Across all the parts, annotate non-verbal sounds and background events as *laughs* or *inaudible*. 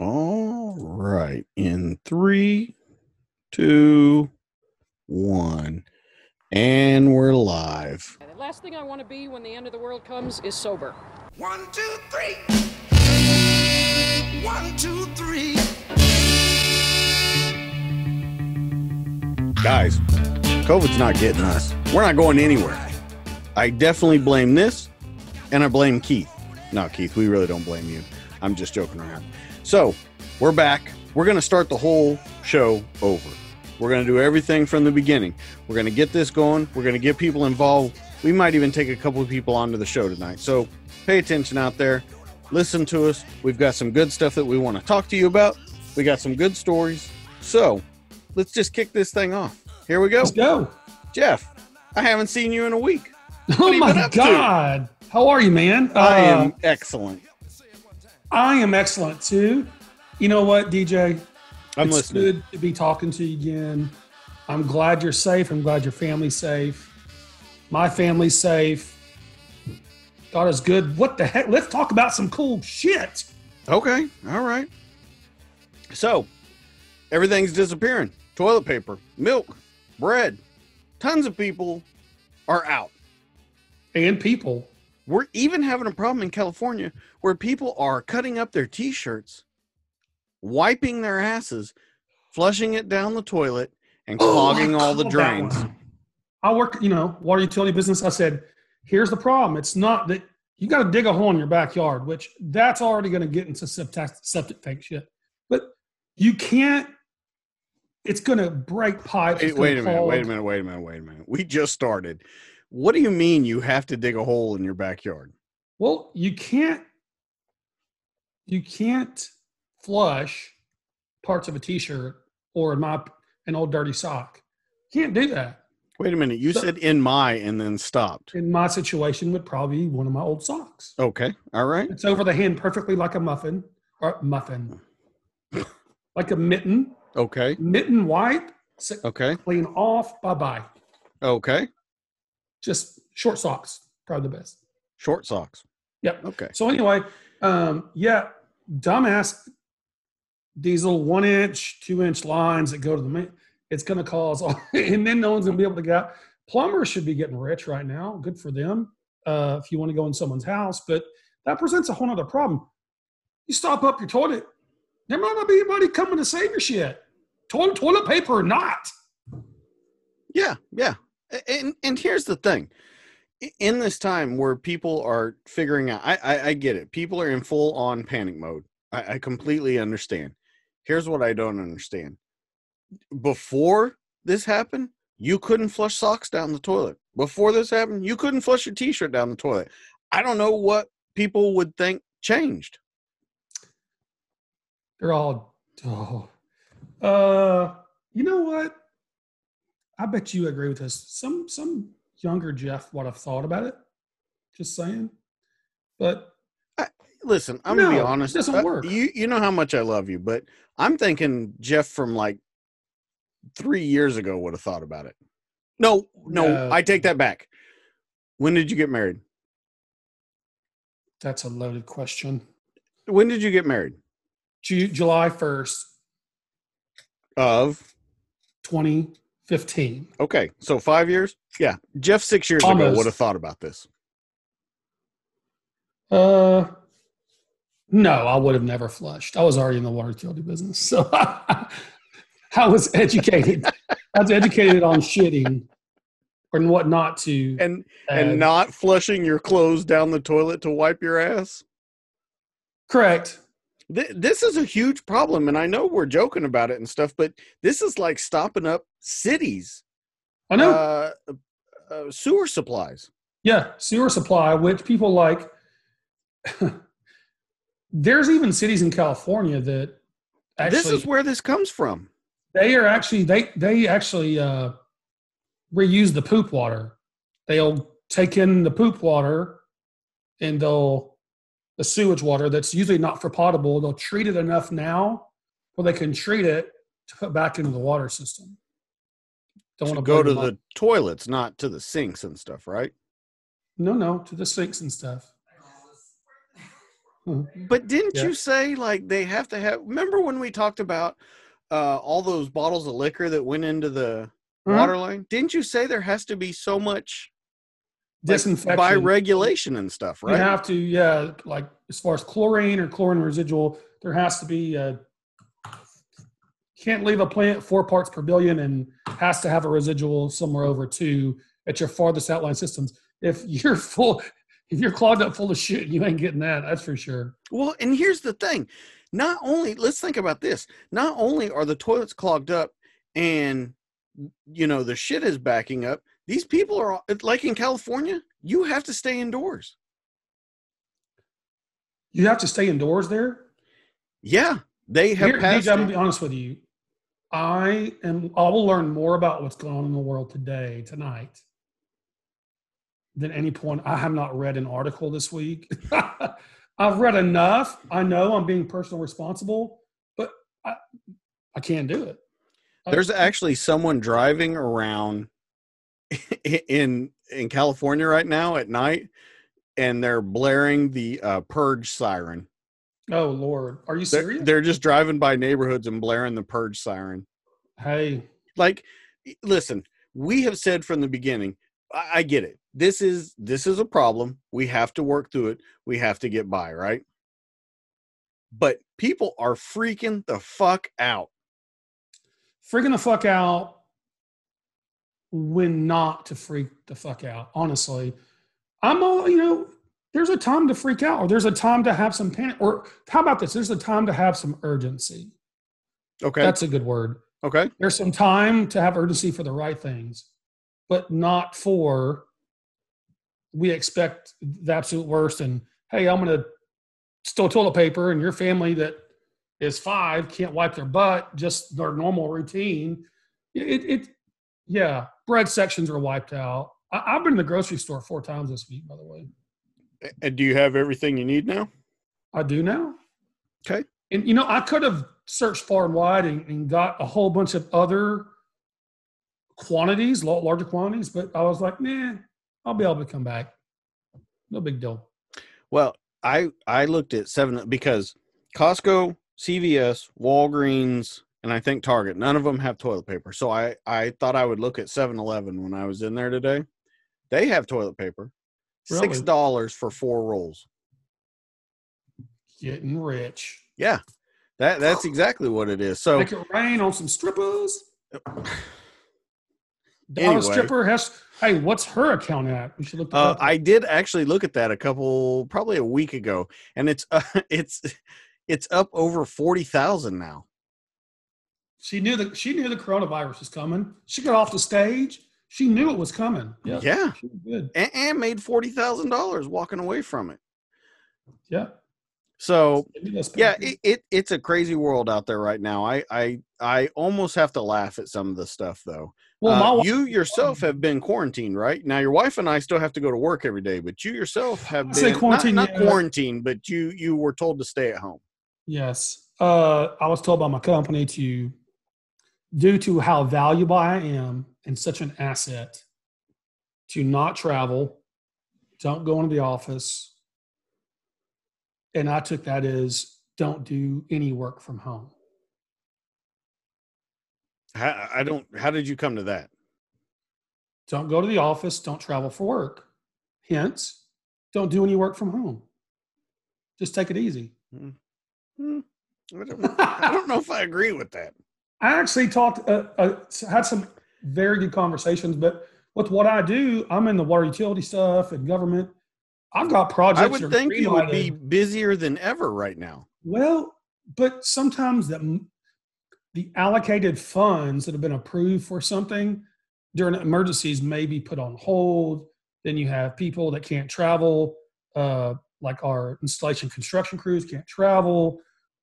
All right. In three, two, one. And we're live. The last thing I want to be when the end of the world comes is sober. One, two, three. One, two, three. Guys, COVID's not getting us. We're not going anywhere. I definitely blame this, and I blame Keith. No, Keith, we really don't blame you. I'm just joking around. So, we're back. We're going to start the whole show over. We're going to do everything from the beginning. We're going to get this going. We're going to get people involved. We might even take a couple of people onto the show tonight. So, pay attention out there. Listen to us. We've got some good stuff that we want to talk to you about. We got some good stories. So, let's just kick this thing off. Here we go. Let's go. Jeff, I haven't seen you in a week. Oh you been my up to? God. How are you, man? I Uh, am excellent. I am excellent too. You know what, DJ? I'm it's listening. good to be talking to you again. I'm glad you're safe. I'm glad your family's safe. My family's safe. God is good. What the heck? Let's talk about some cool shit. Okay. All right. So, everything's disappearing toilet paper, milk, bread. Tons of people are out. And people. We're even having a problem in California where people are cutting up their t shirts, wiping their asses, flushing it down the toilet, and oh, clogging Oh, all the drains. I work, you know, water utility business. I said, here's the problem. It's not that you got to dig a hole in your backyard, which that's already going to get into septic, septic tank shit. But you can't. It's going to break pipes. Wait, wait a minute, wait a minute, wait a minute, wait a minute. We just started. What do you mean you have to dig a hole in your backyard? Well, you can't. You can't flush parts of a t-shirt or in my an old dirty sock. Can't do that. Wait a minute. You So- said in my and then stopped. In my situation, would probably be one of my old socks. Okay. All right. It's over the hand perfectly like a muffin or muffin, *sighs* like a mitten. Okay. Mitten wipe, Okay. clean off. Bye bye. Okay. Just short socks, probably the best. Short socks. Yep. Okay. So anyway, um, yeah, dumbass. These little one inch, two inch lines that go to the main, it's going to cause, all, *laughs* and then no one's going to be able to get out. Plumbers should be getting rich right now. Good for them. Uh, if you want to go in someone's house, but that presents a whole other problem. You stop up your toilet, there might not be anybody coming to save your shit. Toilet, toilet paper or not. Yeah. Yeah. And and here's the thing. In this time where people are figuring out, I I, I get it. People are in full on panic mode. I, I completely understand. Here's what I don't understand. Before this happened, you couldn't flush socks down the toilet. Before this happened, you couldn't flush your t-shirt down the toilet. I don't know what people would think changed. They're all, oh. Uh, you know what? I bet you agree with this. Some some younger Jeff would have thought about it. Just saying. But Listen, I'm gonna be No, it honest. doesn't uh, work. You you know how much I love you, but I'm thinking Jeff from like three years ago would have thought about it. No, no, No. I take that back. When did you get married? that's a loaded question. When did you get married? Ju- July 1st, Of 2015. okay, so five years. Yeah, Jeff six years ago would have thought about this. Uh, no, I would have never flushed. I was already in the water utility business. So *laughs* I was educated. I was educated on shitting and what not to. And add. and not flushing your clothes down the toilet to wipe your ass. correct. Th- this is a huge problem, and I know we're joking about it and stuff, but this is like stopping up cities. I know. uh, uh, sewer supplies. Yeah, sewer supply, which people like. *laughs* There's even cities in California that actually this is where this comes from. they are actually they they actually uh, reuse the poop water. They'll take in the poop water and they'll the sewage water that's usually not for potable. They'll treat it enough now where they can treat it to put back into the water system. Don't want To go to the toilets, not to the sinks and stuff, right? no no to the sinks and stuff. But didn't Yeah. you say like they have to have? Remember when we talked about uh, all those bottles of liquor that went into the Mhm. water line? Didn't you say there has to be so much like, Disinfection by regulation and stuff, right? You have to, yeah, like as far as chlorine or chlorine residual, there has to be. Uh, can't leave a plant four parts per billion and has to have a residual somewhere over two at your farthest outline systems. If *laughs* you're full, if you're clogged up full of shit, you ain't getting that. That's for sure. Well, and here's the thing. Not only let's think about this. Not only are the toilets clogged up and you know the shit is backing up, these people are like in California, you have to stay indoors. You have to stay indoors there. Yeah, they have Here, passed DJ, I'm gonna be honest with you. I am. I will learn more about what's going on in the world today, tonight, than any point. I have not read an article this week. *laughs* I've read enough. I know I'm being personal responsible, but I, I can't do it. There's actually someone driving around *laughs* in in California right now at night, and they're blaring the uh, purge siren. oh Lord, are you They're, serious? they're just driving by neighborhoods and blaring the purge siren. hey, Like, listen, we have said from the beginning. I, I get it. This is this is a problem. We have to work through it. We have to get by, right? But people are freaking the fuck out. freaking the fuck out when not to freak the fuck out. Honestly, I'm all you know. There's a time to freak out, or there's a time to have some panic, or how about this? There's a time to have some urgency. Okay. That's a good word. okay. There's some time to have urgency for the right things, but not for we expect the absolute worst. And hey, I'm going to steal toilet paper, and your family that is five can't wipe their butt, just their normal routine. It, it yeah, bread sections are wiped out. I, I've been to the grocery store four times this week, by the way. And do you have everything you need now? I do now. Okay. And you know, I could have searched far and wide and, and got a whole bunch of other quantities, larger quantities, but I was like, nah, I'll be able to come back. No big deal. Well, I I looked at seven because Costco, CVS, Walgreens, and I think Target, none of them have toilet paper. So I I thought I would look at 7-Eleven when I was in there today. They have toilet paper. Really? Six dollars for four rolls. Getting rich. Yeah. That that's *sighs* exactly what it is. So Make it rain on some strippers. *sighs* Dollar Anyway. stripper has. Hey, what's her account at? We should look. uh. I did actually look at that a couple probably a week ago and it's uh, *laughs* it's it's up over 40,000 now. She knew that she knew the coronavirus was coming. She got off the stage. She knew it was coming. Yeah, Yeah. she was good. And, and made $40,000 walking away from it. Yeah. So yeah it, it it's a crazy world out there right now i i i almost have to laugh at some of the stuff though well, Uh, wife- you yourself have been quarantined right now your wife and i still have to go to work every day but you yourself have I been say not- not, yeah. quarantined but you you were told to stay at home Yes. Uh, I was told by my company to, due to how valuable I am and such an asset, to not travel, don't go into the office. And I took that as don't do any work from home. how, i don't how did you come to that Don't go to the office, don't travel for work. Hence, don't do any work from home. Just take it easy. Hmm, I, don't, I don't know if i agree with that I actually talked, uh, uh, had some very good conversations, but with what I do, I'm in the water utility stuff and government. I've got projects. i would think you would be busier than ever right now well, but sometimes the the allocated funds that have been approved for something during emergencies may be put on hold. Then you have people that can't travel, uh, like our installation construction crews can't travel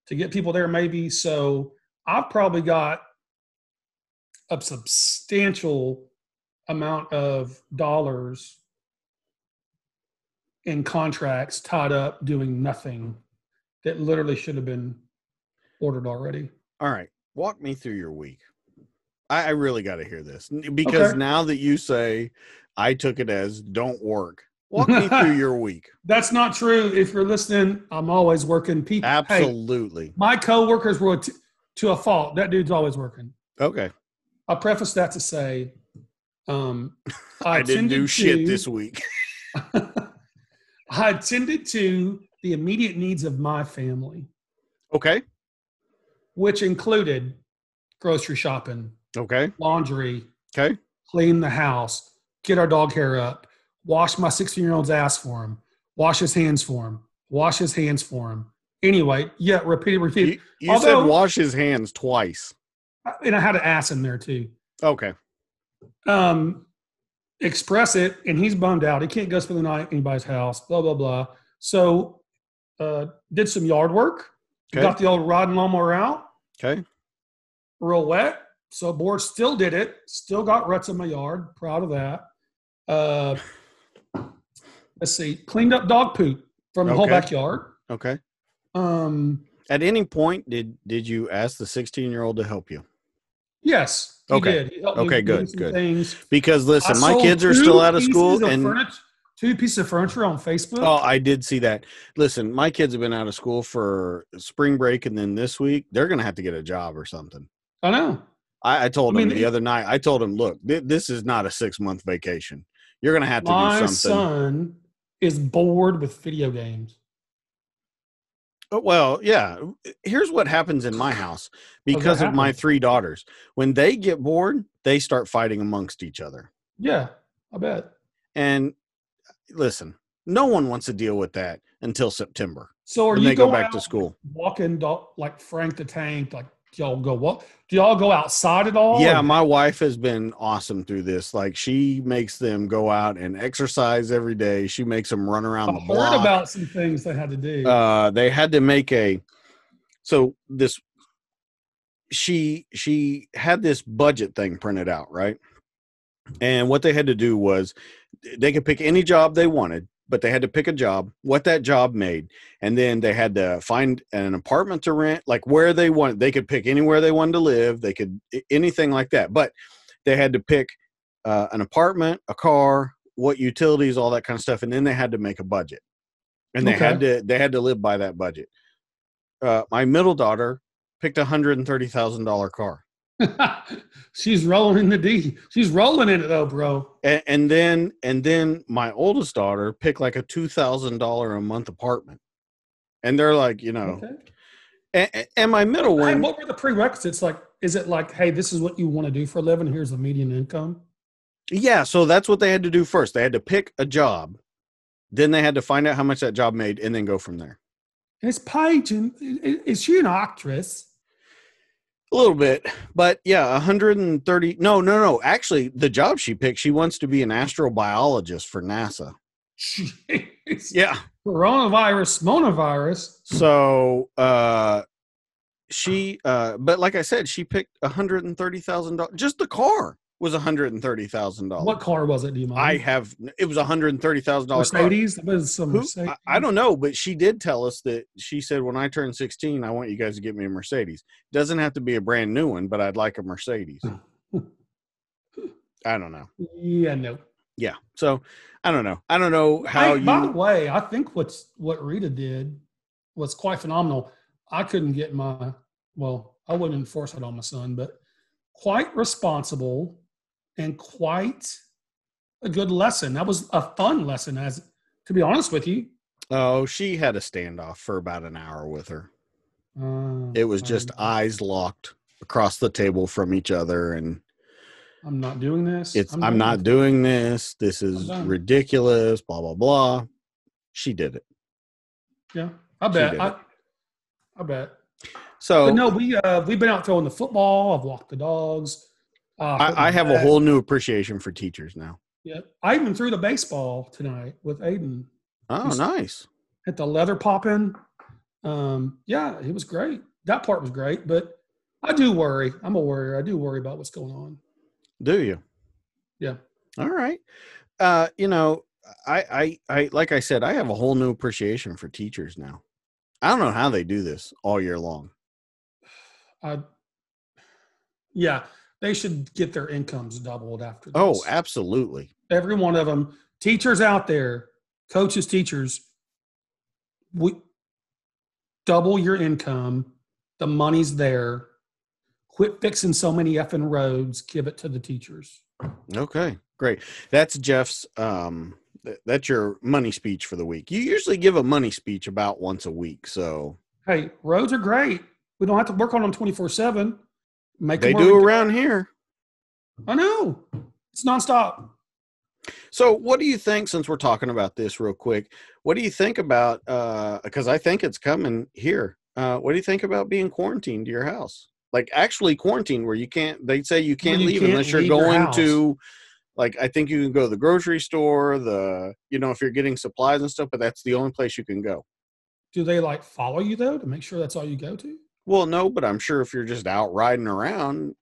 to get people there, maybe. So I've probably got a substantial amount of dollars in contracts tied up doing nothing that literally should have been ordered already. All right, walk me through your week. I, I really got to hear this because Okay. now that you say I took it as don't work, Walk me through *laughs* your week. That's not true. If you're listening, I'm always working. People, hey, Absolutely. my coworkers were t- to a fault. That dude's always working. Okay. I'll preface that to say, um, I, *laughs* didn't do tended shit this week. *laughs* I attended to the immediate needs of my family, Okay. which included grocery shopping, Okay. laundry, Okay. clean the house, get our dog hair up, wash my 16 year old's ass for him, wash his hands for him, wash his hands for him. Anyway, yeah, repeat it, repeat You, you Although- said wash his hands twice. And I had an ass in there too. Okay. um, express it, and he's bummed out. He can't go spend the night at anybody's house. Blah blah blah. So, uh, did some yard work. Okay. Got the old rod and lawnmower out, Okay. real wet. So board still did it. Still got ruts in my yard. Proud of that. Uh, *laughs* let's see. Cleaned up dog poop from the whole backyard. Okay. Um, At any point, did did you ask the 16 year old to help you? yes, he Okay. Okay, good, good. Things. Because listen, I my kids are still out of school, of and furniture- two pieces of furniture on Facebook. oh, I did see that. Listen, my kids have been out of school for spring break, and then this week they're gonna have to get a job or something. I know. I, I told I mean, them the other night. I told him, look, th- this is not a six month vacation. You're gonna have to do something. My son is bored with video games. Oh, Well, yeah. Eh, here's what happens in my house because of my three daughters. When they get bored, they start fighting amongst each other. Yeah, I bet. And eh, listen, no one wants to deal with that until September So are you they go going back to school. walking dog, like Frank the Tank? Like y'all go what? Do y'all go outside at all? Yeah, Or- my wife has been awesome through this. Like she makes them go out and exercise every day. She makes them run around I the heard block. about some things they had to do. uh they had to make a so this she she had this budget thing printed out right and what they had to do was they could pick any job they wanted but they had to pick a job what that job made and then they had to find an apartment to rent like where they wanted they could pick anywhere they wanted to live they could anything like that but they had to pick uh, an apartment a car what utilities all that kind of stuff and then they had to make a budget and they had to they had to live by that budget. Uh, my middle daughter picked a hundred and thirty thousand dollar car *laughs* She's rolling in the D. She's rolling in it though, bro. and, and then and then my oldest daughter picked like a two thousand dollar a month apartment and they're like you know Okay. and, and my middle one what were the prerequisites? Like, is it like, hey, this is what you want to do for a living? Here's the median income. yeah so that's what they had to do first they had to pick a job then they had to find out how much that job made and then go from there It's Paige, and is she an actress? A little bit but yeah 130 no no no actually the job she picked she wants to be an astrobiologist for nasa Jeez. yeah Coronavirus, monovirus. So uh she uh but like I said, she picked hundred and thirty thousand dollars just the car was one hundred and thirty thousand dollars. What car was it? Do you mind? I have it was hundred and thirty thousand dollars. Mercedes. Was some Mercedes. I, I don't know, but she did tell us that she said when I turn sixteen, I want you guys to get me a Mercedes. Doesn't have to be a brand new one, but I'd like a Mercedes. *laughs* I don't know. Yeah, no. Yeah. So I don't know. I don't know how Hey, By the way, I think what's what Rita did was quite phenomenal. I couldn't get my well, I wouldn't enforce it on my son, but quite responsible and quite a good lesson. That was a fun lesson, as to be honest with you. Oh, she had a standoff for about an hour with her. Uh, It was just I'm, eyes locked across the table from each other and I'm not doing this. it's I'm, done not doing this. This is ridiculous, blah blah blah. She did it. Yeah, I bet. I. I bet. So But no, we uh, we've been out throwing the football. I've walked the dogs. Uh, I, I have a whole new appreciation for teachers now. Yeah, I even threw the baseball tonight with Aiden Oh, Just- nice. at the leather popping. Um, yeah, it was great. That part was great, but I do worry. I'm a worrier. I do worry about what's going on. Do you? Yeah. All right. Uh, you know, I, I, I, like I said, I have a whole new appreciation for teachers now. I don't know how they do this all year long. *sighs* I, yeah, they should get their incomes doubled after this. Oh, absolutely. every one of them. Teachers out there, coaches, teachers, we double your income. The money's there. Quit fixing so many effing roads. Give it to the teachers. Okay, great. That's Jeff's. Um, th- that's your money speech for the week. You usually give a money speech about once a week, so Hey, roads are great. We don't have to work on them twenty four seven. Make they do around here. I know. It's nonstop. So, what do you think? Since we're talking about this real quick, what do you think about? Because I think it's coming here. Uh, what do you think about being quarantined to your house? Like actually quarantined, where you can't. They say you can't you leave can't unless you're leave your going to. Like I think you can go to the grocery store, the you know if you're getting supplies and stuff, but that's the only place you can go. Do they like follow you though to make sure that's all you go to? Well, no, but I'm sure if you're just out riding around,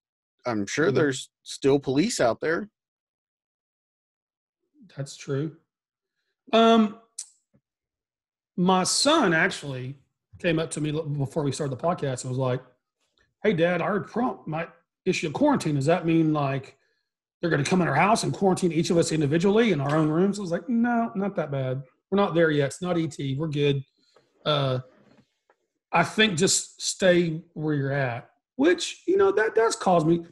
I'm sure Mhm. there's still police out there. That's true. Um, my son actually came up to me before we started the podcast and was like, "Hey, Dad, I heard Trump might issue a quarantine. Does that mean like they're going to come in our house and quarantine each of us individually in our own rooms?" I was like, "No, not that bad. We're not there yet. It's not ET. We're good. Uh, I think just stay where you're at." Which you know that does cause me.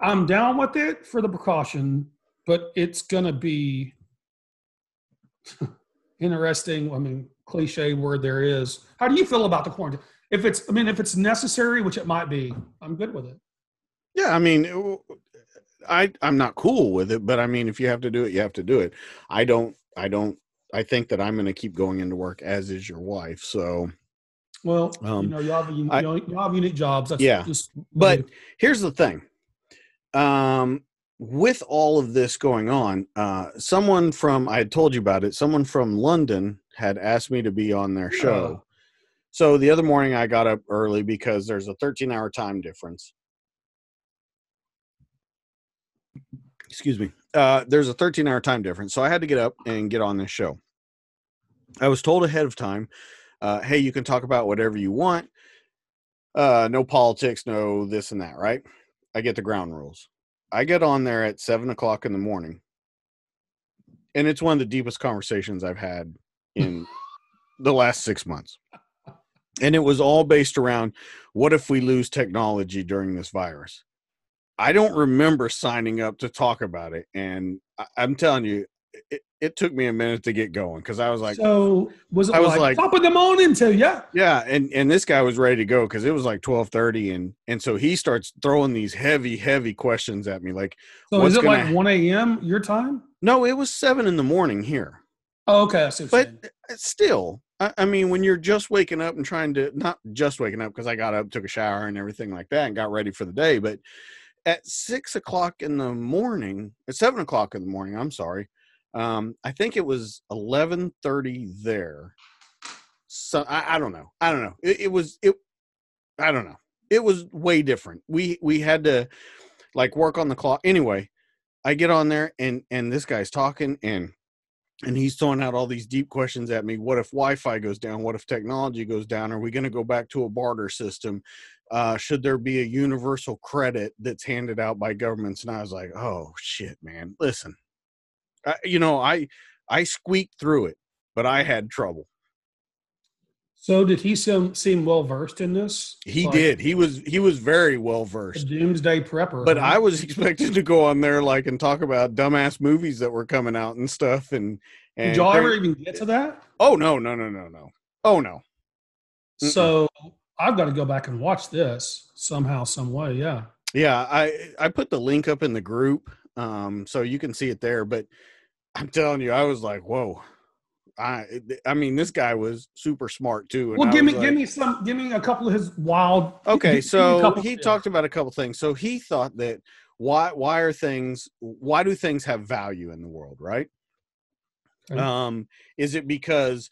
I'm down with it for the precaution, but it's gonna be *laughs* interesting. I mean, cliche word there is. How do you feel about the quarantine? If it's, I mean, if it's necessary, which it might be, I'm good with it. Yeah, I mean, I I'm not cool with it, but I mean, if you have to do it, you have to do it. I don't. I don't. I think that I'm going to keep going into work, as is your wife. So, Well, Um, you know, you have, you, I- you have unique jobs. That's Yeah, just, but here's the thing. Um, with all of this going on, uh, someone from I had told you about it. Someone from London had asked me to be on their show. So the other morning I got up early because there's a 13 hour time difference. Excuse me. Uh, there's a 13 hour time difference. So I had to get up and get on this show. I was told ahead of time, uh, hey, you can talk about whatever you want. Uh, no politics, no this and that, right? I get the ground rules. I get on there at seven o'clock in the morning. And it's one of the deepest conversations I've had in *laughs* the last six months. And it was all based around what if we lose technology during this virus? I don't remember signing up to talk about it. And I, I'm telling you, it, it took me a minute to get going because I was like, so was it I was like, like- top of the morning to yeah? yeah, and and this guy was ready to go because it was like twelve thirty, and and so he starts throwing these heavy, heavy questions at me. Like, So is it gonna- like 1 a.m. your time? no, it was seven in the morning here, Oh, okay. I see what you're but uh, still, I, I mean, when you're just waking up and trying to not just waking up because I got up, took a shower, and everything like that, and got ready for the day, but at six o'clock in the morning, at seven o'clock in the morning, I'm sorry, um, I think it was eleven thirty there. So I, I don't know. I don't know. It, it was it. I don't know. It was way different. We we had to like work on the clock. Anyway, I get on there and and this guy's talking and and he's throwing out all these deep questions at me. What if Wi-Fi goes down? What if technology goes down? Are we going to go back to a barter system? Uh, should there be a universal credit that's handed out by governments? And I was like, oh shit, man. Listen, I, you know, I I squeaked through it, but I had trouble. So did he seem, seem well versed in this? He Like did. He was he was very well versed. doomsday prepper. But huh? I was *laughs* expected to go on there like and talk about dumbass movies that were coming out and stuff. And and Did y'all ever even get to that? Oh no no no no no. Oh no. Mm-mm. So I've got to go back and watch this somehow, some way. Yeah. Yeah, I I put the link up in the group, um, so you can see it there. But I'm telling you, I was like, whoa. I I mean, this guy was super smart too. and Well, give me was give me some give me a couple of his wild. Okay, so he talked about a couple things. So he thought that why why are things why do things have value in the world, right? Okay. Um, is it because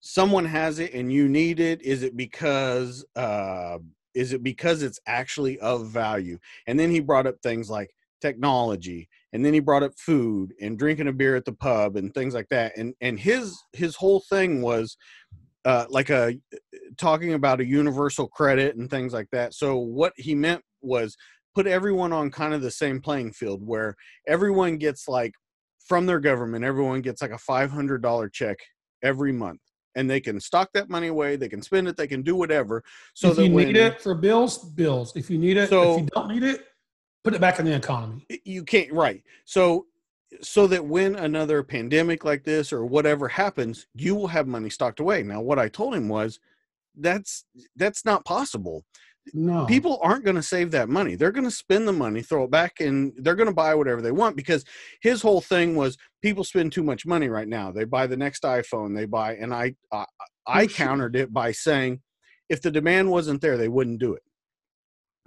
someone has it and you need it? Is it because uh is it because it's actually of value? And then he brought up things like technology and then he brought up food and drinking a beer at the pub and things like that. And and his his whole thing was uh, like a talking about a universal credit and things like that. So what he meant was put everyone on kind of the same playing field where everyone gets like from their government, everyone gets like a five hundred dollar check every month, and they can stock that money away. They can spend it. They can do whatever. So if that you when need it for bills, bills. If you need it, So- if you don't need it, put it back in the economy. you can't right. So so that when another pandemic like this or whatever happens you will have money stocked away. Now what i told him was that's that's not possible. No. people aren't going to save that money. They're going to spend the money throw it back and they're going to buy whatever they want because his whole thing was people spend too much money right now. They buy the next iphone. They buy and i i, I countered it by saying if the demand wasn't there they wouldn't do it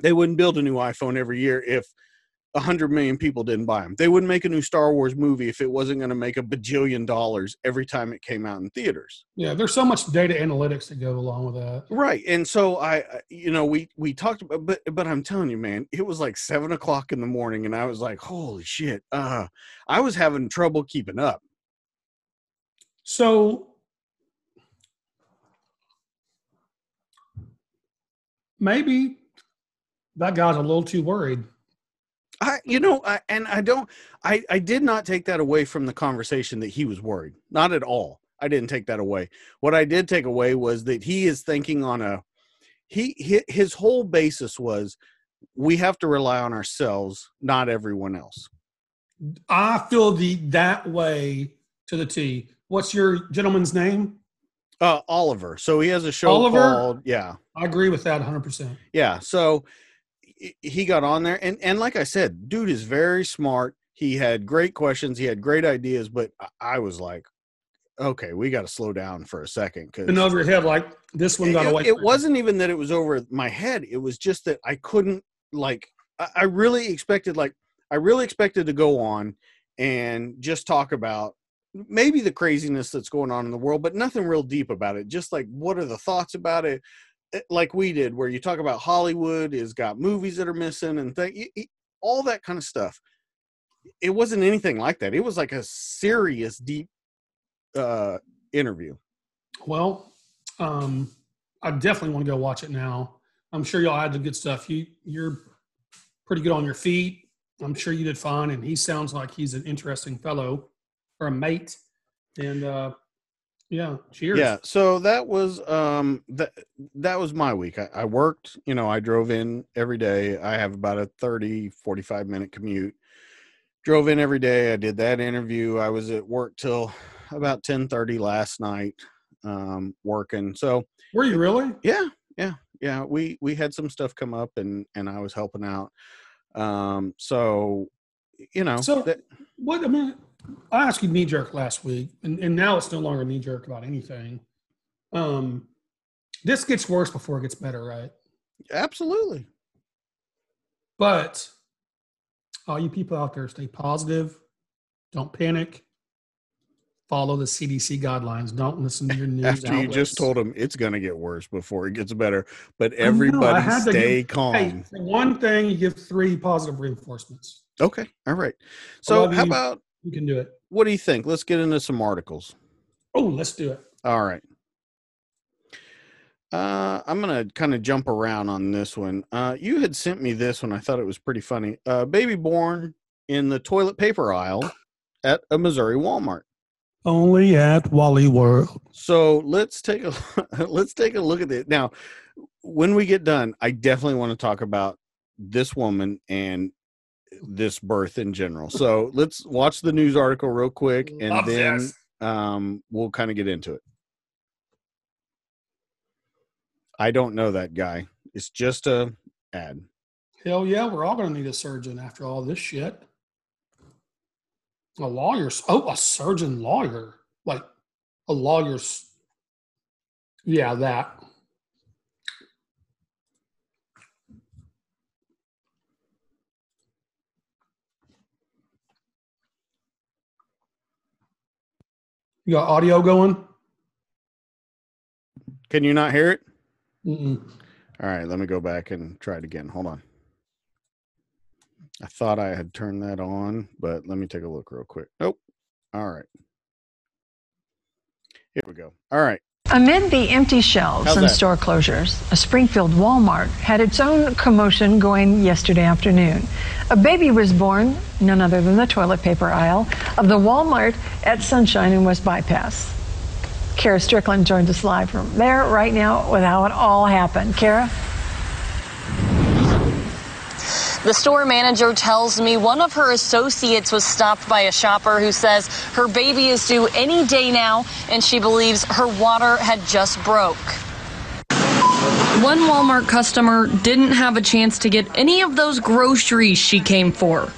they wouldn't build a new iphone every year if 100 million people didn't buy them they wouldn't make a new star wars movie if it wasn't going to make a bajillion dollars every time it came out in theaters Yeah, there's so much data analytics that go along with that. Right. And so I, you know, we, we talked about, but, but I'm telling you, man, it was like seven o'clock in the morning and I was like, holy shit. Uh, I was having trouble keeping up. So maybe that guy's a little too worried. I, you know, I, and I don't, I, I did not take that away from the conversation that he was worried. Not at all. I didn't take that away. What I did take away was that he is thinking on a, he, his whole basis was we have to rely on ourselves, not everyone else. I feel the that way to the T. What's your gentleman's name? Uh, Oliver. So he has a show Oliver? called, yeah. I agree with that 100%. Yeah. So he- got on there, and and like I said, dude is very smart. He had great questions. He had great ideas, but I- was like, okay, we got to slow down for a second because And over your head, like this one got it, away. it wasn't even that it was over my head. It was just that I couldn't like. I, I really expected like I really expected to go on and just talk about maybe the craziness that's going on in the world, but nothing real deep about it. Just like what are the thoughts about it, like we did, where you talk about Hollywood has got movies that are missing and all that kind of stuff. It wasn't anything like that. It was like a serious, deep uh interview. Well, um, I definitely want to go watch it now. I'm sure y'all had the good stuff. You you're pretty good on your feet. I'm sure you did fine, and he sounds like he's an interesting fellow or a mate. And uh, yeah, cheers. Yeah, so that was um that that was my week. I, I worked, you know, I drove in every day. I have about a 30 45 minute commute. Drove in every day. I did that interview. I was at work till about 10:30 last night um working. So, Were you really? yeah, yeah, yeah, we we had some stuff come up and and I was helping out. Um so you know, So- that, What I mean, I asked you knee jerk last week, and, and now it's no longer knee jerk about anything. Um, this gets worse before it gets better, right? absolutely. But all you people out there, stay positive. Don't panic. Follow the CDC guidelines. Don't listen to your *laughs* news. After you just told them it's going to get worse before it gets better, but I know, I everybody stay give- calm. Hey, one thing, you give three positive reinforcements. Okay. All right. So how you. about You can do it. what do you think? Let's get into some articles. Oh, let's do it. All right. Uh, I'm gonna kind of jump around on this one. Uh, you had sent me this one. I thought it was pretty funny. Uh, baby born in the toilet paper aisle at a Missouri Walmart. Only at Wally World. So let's take a *laughs* let's take a look at it now. When we get done, I definitely want to talk about this woman and this birth in general. So let's watch the news article real quick, and Love then this. um, we'll kind of get into it. I don't know that guy. It's just a ad. Hell yeah, we're all going to need a surgeon after all this shit. A lawyer. Oh, a surgeon lawyer. Like a lawyer's. Yeah, that. You got audio going? Can you not hear it? Mm-mm. All right, let me go back and try it again. Hold on. I thought I had turned that on, but let me take a look real quick. Nope. All right. Here we go. All right. Amid the empty shelves How's and that? store closures, a Springfield Walmart had its own commotion going yesterday afternoon. A baby was born, none other than the toilet paper aisle of the Walmart at Sunshine and West Bypass. Kara Strickland joins us live from there right now with how it all happened. Kara? The store manager tells me one of her associates was stopped by a shopper who says her baby is due any day now and she believes her water had just broke. One Walmart customer didn't have a chance to get any of those groceries she came for,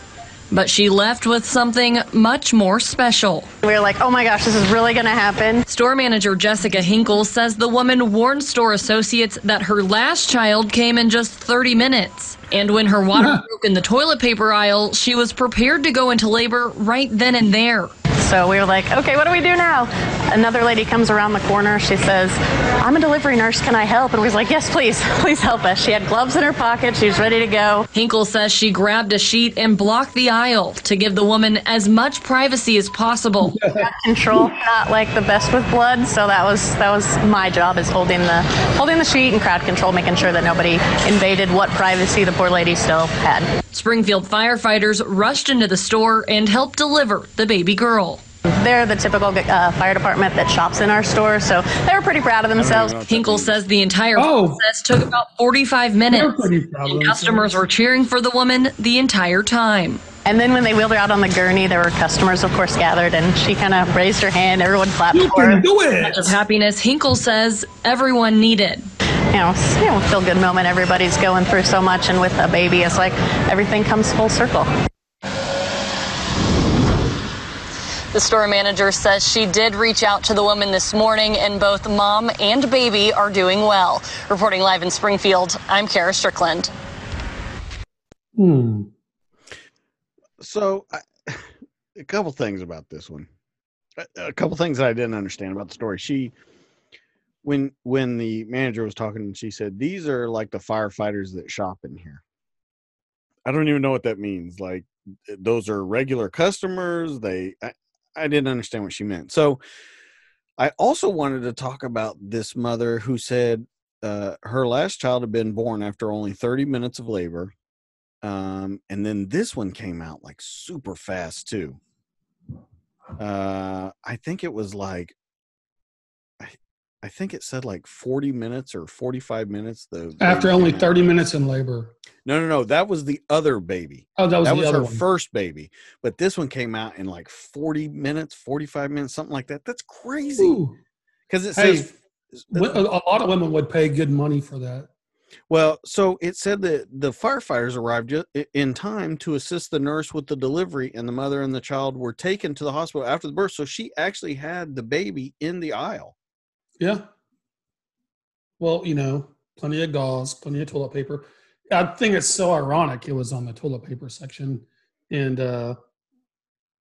but she left with something much more special. We were like, oh my gosh, this is really going to happen. Store manager Jessica Hinkle says the woman warned store associates that her last child came in just 30 minutes. And when her water broke in the toilet paper aisle, she was prepared to go into labor right then and there. So we were like, okay, what do we do now? Another lady comes around the corner. She says, I'm a delivery nurse. Can I help? And we was like, yes, please, *laughs* please help us. She had gloves in her pocket. She was ready to go. Hinkle says she grabbed a sheet and blocked the aisle to give the woman as much privacy as possible. *laughs* Crowd control, not like the best with blood. So that was that was my job is holding the holding the sheet and crowd control, making sure that nobody invaded what privacy the poor lady still had. Springfield firefighters rushed into the store and helped deliver the baby girl. They're the typical uh, fire department that shops in our store, so they were pretty proud of themselves. Hinkle says the entire Oh. process took about 45 minutes. pretty proud of And customers were cheering for the woman the entire time. And then when they wheeled her out on the gurney, there were customers, of course, gathered, and she kind of raised her hand. Everyone clapped You for her. do it. Much of happiness Hinkle says everyone needed. You know, you know, feel good moment. Everybody's going through so much, and with a baby, it's like everything comes full circle. The store manager says she did reach out to the woman this morning, and both mom and baby are doing well. Reporting live in Springfield, I'm Kara Strickland. Hmm. So, I, a couple things about this one. A, a couple things that I didn't understand about the story. She, when when the manager was talking, she said these are like the firefighters that shop in here. I don't even know what that means. Like those are regular customers. They, I, I didn't understand what she meant. So, I also wanted to talk about this mother who said uh, her last child had been born after only 30 minutes of labor um and then this one came out like super fast too uh i think it was like i i think it said like 40 minutes or 45 minutes the After only came out. 30 minutes in labor. No no no that was the other baby Oh, that was that was her one. first baby but this one came out in like 40 minutes 45 minutes something like that that's crazy because it Hey, says A lot of women would pay good money for that. Well, so it said that the firefighters arrived in time to assist the nurse with the delivery, and the mother and the child were taken to the hospital after the birth. So she actually had the baby in the aisle. Yeah. Well, you know, plenty of gauze, plenty of toilet paper. I think it's so ironic it was on the toilet paper section. And uh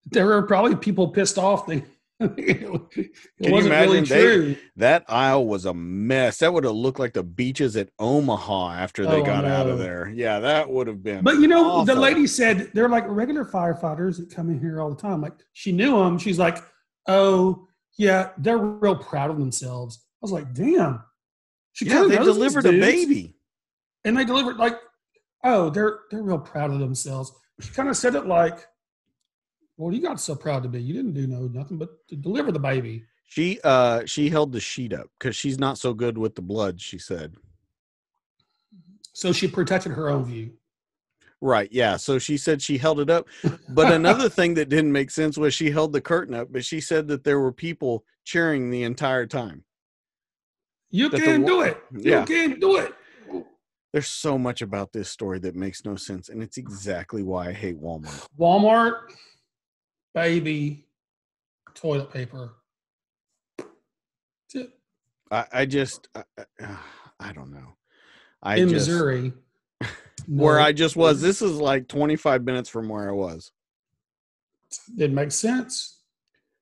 there were probably people pissed off. They, *laughs* it you wasn't really imagine they- true. That aisle was a mess. That would have looked like the beaches at Omaha after they Oh, got out of there. Yeah, that would have been. But you know, the lady said they're like regular firefighters that come in here all the time. Like she knew them. She's like, oh yeah, they're real proud of themselves. I was like, damn. She yeah, they delivered a baby. And they delivered like, oh, they're they're real proud of themselves. She kind of said it like, well, you got so proud to be. You didn't do no nothing but to deliver the baby. She uh she held the sheet up because she's not so good with the blood. She said. So she protected her own view. Right. Yeah. So she said she held it up. But another *laughs* thing that didn't make sense was she held the curtain up, but she said that there were people cheering the entire time. You That can wa- do it. Yeah. You can do it. There's so much about this story that makes no sense. And it's mm-hmm. exactly why I hate Walmart. Walmart, baby, toilet paper. I, I just, I, I- *sighs* I don't know. I In just, Missouri. *laughs* where no, I just was, this is like 25 minutes from where I was. It makes sense.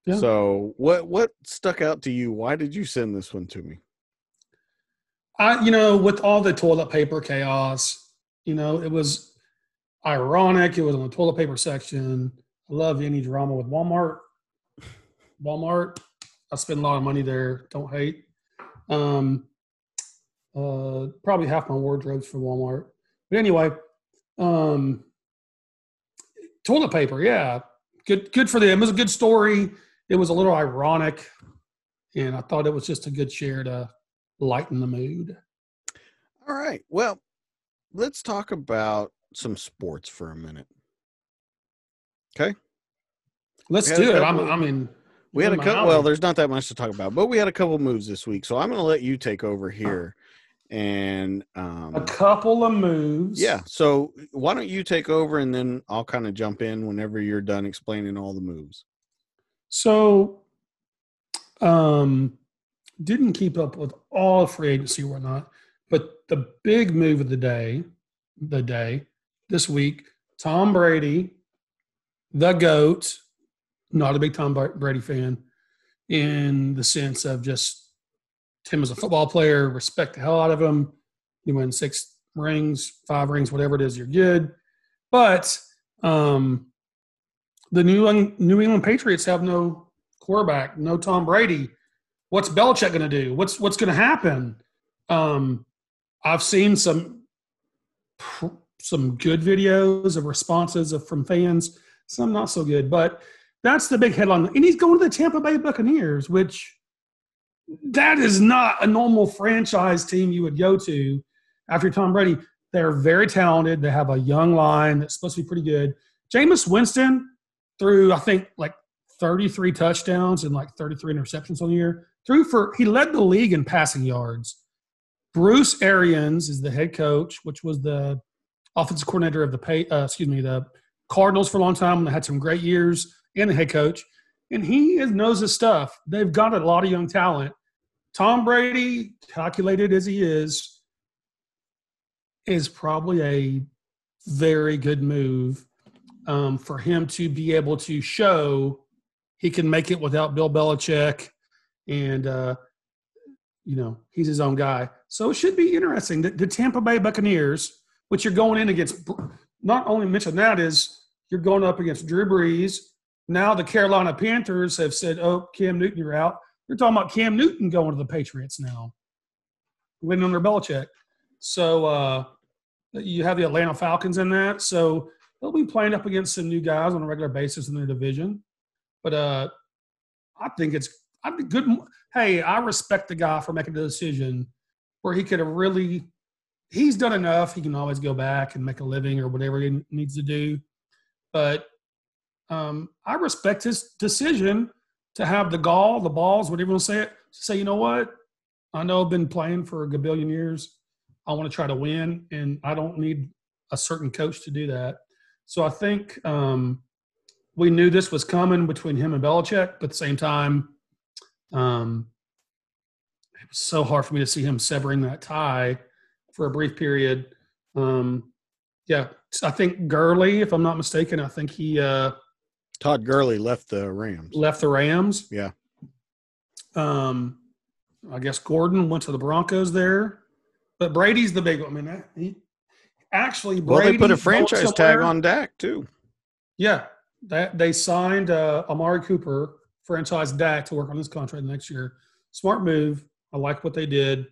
Yeah. So what, what stuck out to you? Why did you send this one to me? I, you know, with all the toilet paper chaos, you know, it was ironic. It was on the toilet paper section. I love any drama with Walmart. Walmart, I spend a lot of money there. Don't hate. Um, uh, probably half my wardrobes for Walmart. But anyway, um, toilet paper, yeah, good, good for them. It was a good story. It was a little ironic, and I thought it was just a good share to lighten the mood. All right. Well, let's talk about some sports for a minute. Okay. Let's We had a do it. I'm, couple- I mean, We had a I'm couple. Well, there's not that much to talk about, but we had a couple moves this week, so I'm going to let you take over here. And um, a couple of moves. yeah, so why don't you take over, and then I'll kind of jump in whenever you're done explaining all the moves. So, um, didn't keep up with all free agency or whatnot, but the big move of the day, the day this week, Tom Brady, the goat. Not a big Tom Brady fan, in the sense of just Tim as a football player, respect the hell out of him. You win six rings, five rings, whatever it is, you're good. But um, the New England, New England Patriots have no quarterback, no Tom Brady. What's Belichick going to do? What's what's going to happen? Um, I've seen some some good videos of responses of, from fans, some not so good, but that's the big headline. And he's going to the Tampa Bay Buccaneers, which that is not a normal franchise team you would go to after Tom Brady. They're very talented. They have a young line that's supposed to be pretty good. Jameis Winston threw, I think, like 33 touchdowns and like 33 interceptions on the year. Threw for he led the league in passing yards. Bruce Arians is the head coach, which was the offensive coordinator of the uh, excuse me, the Cardinals for a long time. They had some great years, and the head coach, and he is, knows his stuff. They've got a lot of young talent. Tom Brady, calculated as he is, is probably a very good move um, for him to be able to show he can make it without Bill Belichick, and uh, you know he's his own guy. So it should be interesting. The, the Tampa Bay Buccaneers, which you're going in against, not only mention that is you're going up against Drew Brees. Now the Carolina Panthers have said, "Oh, Cam Newton, you're out." They're talking about Cam Newton going to the Patriots now, winning under Belichick. So uh, you have the Atlanta Falcons in that. So they'll be playing up against some new guys on a regular basis in their division. But uh, I think it's I think good. Hey, I respect the guy for making the decision where he could have really. He's done enough. He can always go back and make a living or whatever he needs to do. But um, I respect his decision to have the gall, the balls, whatever you want to say it, to say, you know what? I know I've been playing for a gabillion years. I want to try to win, and I don't need a certain coach to do that. So I think um, we knew this was coming between him and Belichick, but at the same time, um, it was so hard for me to see him severing that tie for a brief period. Um, yeah, I think Gurley, if I'm not mistaken, I think he uh, Todd Gurley left the Rams. left the Rams. Yeah. Um, I guess Gordon went to the Broncos there, but Brady's the big one. I mean, that- he actually Well, they put a franchise tag on Dak too. Yeah, that they signed uh, Amari Cooper, franchise Dak, to work on his contract next year. Smart move. I like what they did,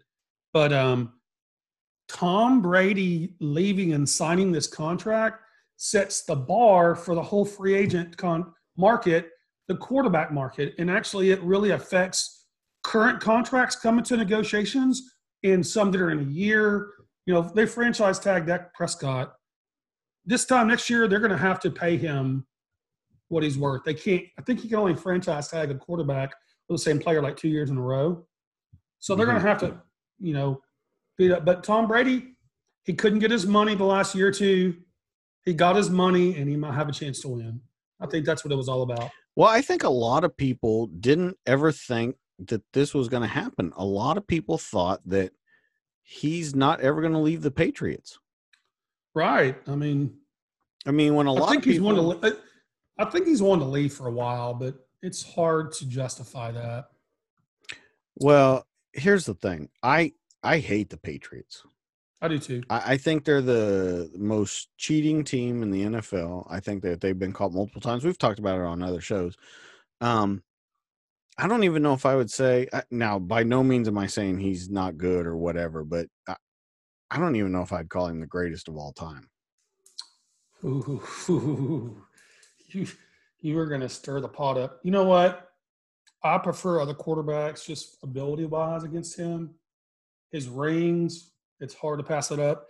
but um, Tom Brady leaving and signing this contract sets the bar for the whole free agent con- market, the quarterback market, and actually it really affects current contracts coming to negotiations and some that are in a year. You know, they franchise tag Dak Prescott this time next year they're going to have to pay him what he's worth. They can't. I think he can only franchise tag a quarterback with the same player like two years in a row. So they're going to mm-hmm. have to, you know, beat up. But Tom Brady, he couldn't get his money the last year or two. He got his money, and he might have a chance to win. I think that's what it was all about. Well, I think a lot of people didn't ever think that this was going to happen. A lot of people thought that he's not ever going to leave the Patriots. Right. I mean, I mean, when a lot think of he's people, one to. I think he's one to leave for a while, but it's hard to justify that. well, here's the thing. I I hate the Patriots. I do too. I, I think they're the most cheating team in the NFL. I think that they've been caught multiple times. We've talked about it on other shows. Um, I don't even know if I would say uh, now. By no means am I saying he's not good or whatever, but I, I don't even know if I'd call him the greatest of all time. Ooh, you you were gonna stir the pot up. You know what? I prefer other quarterbacks just ability wise against him. His rings, it's hard to pass it up.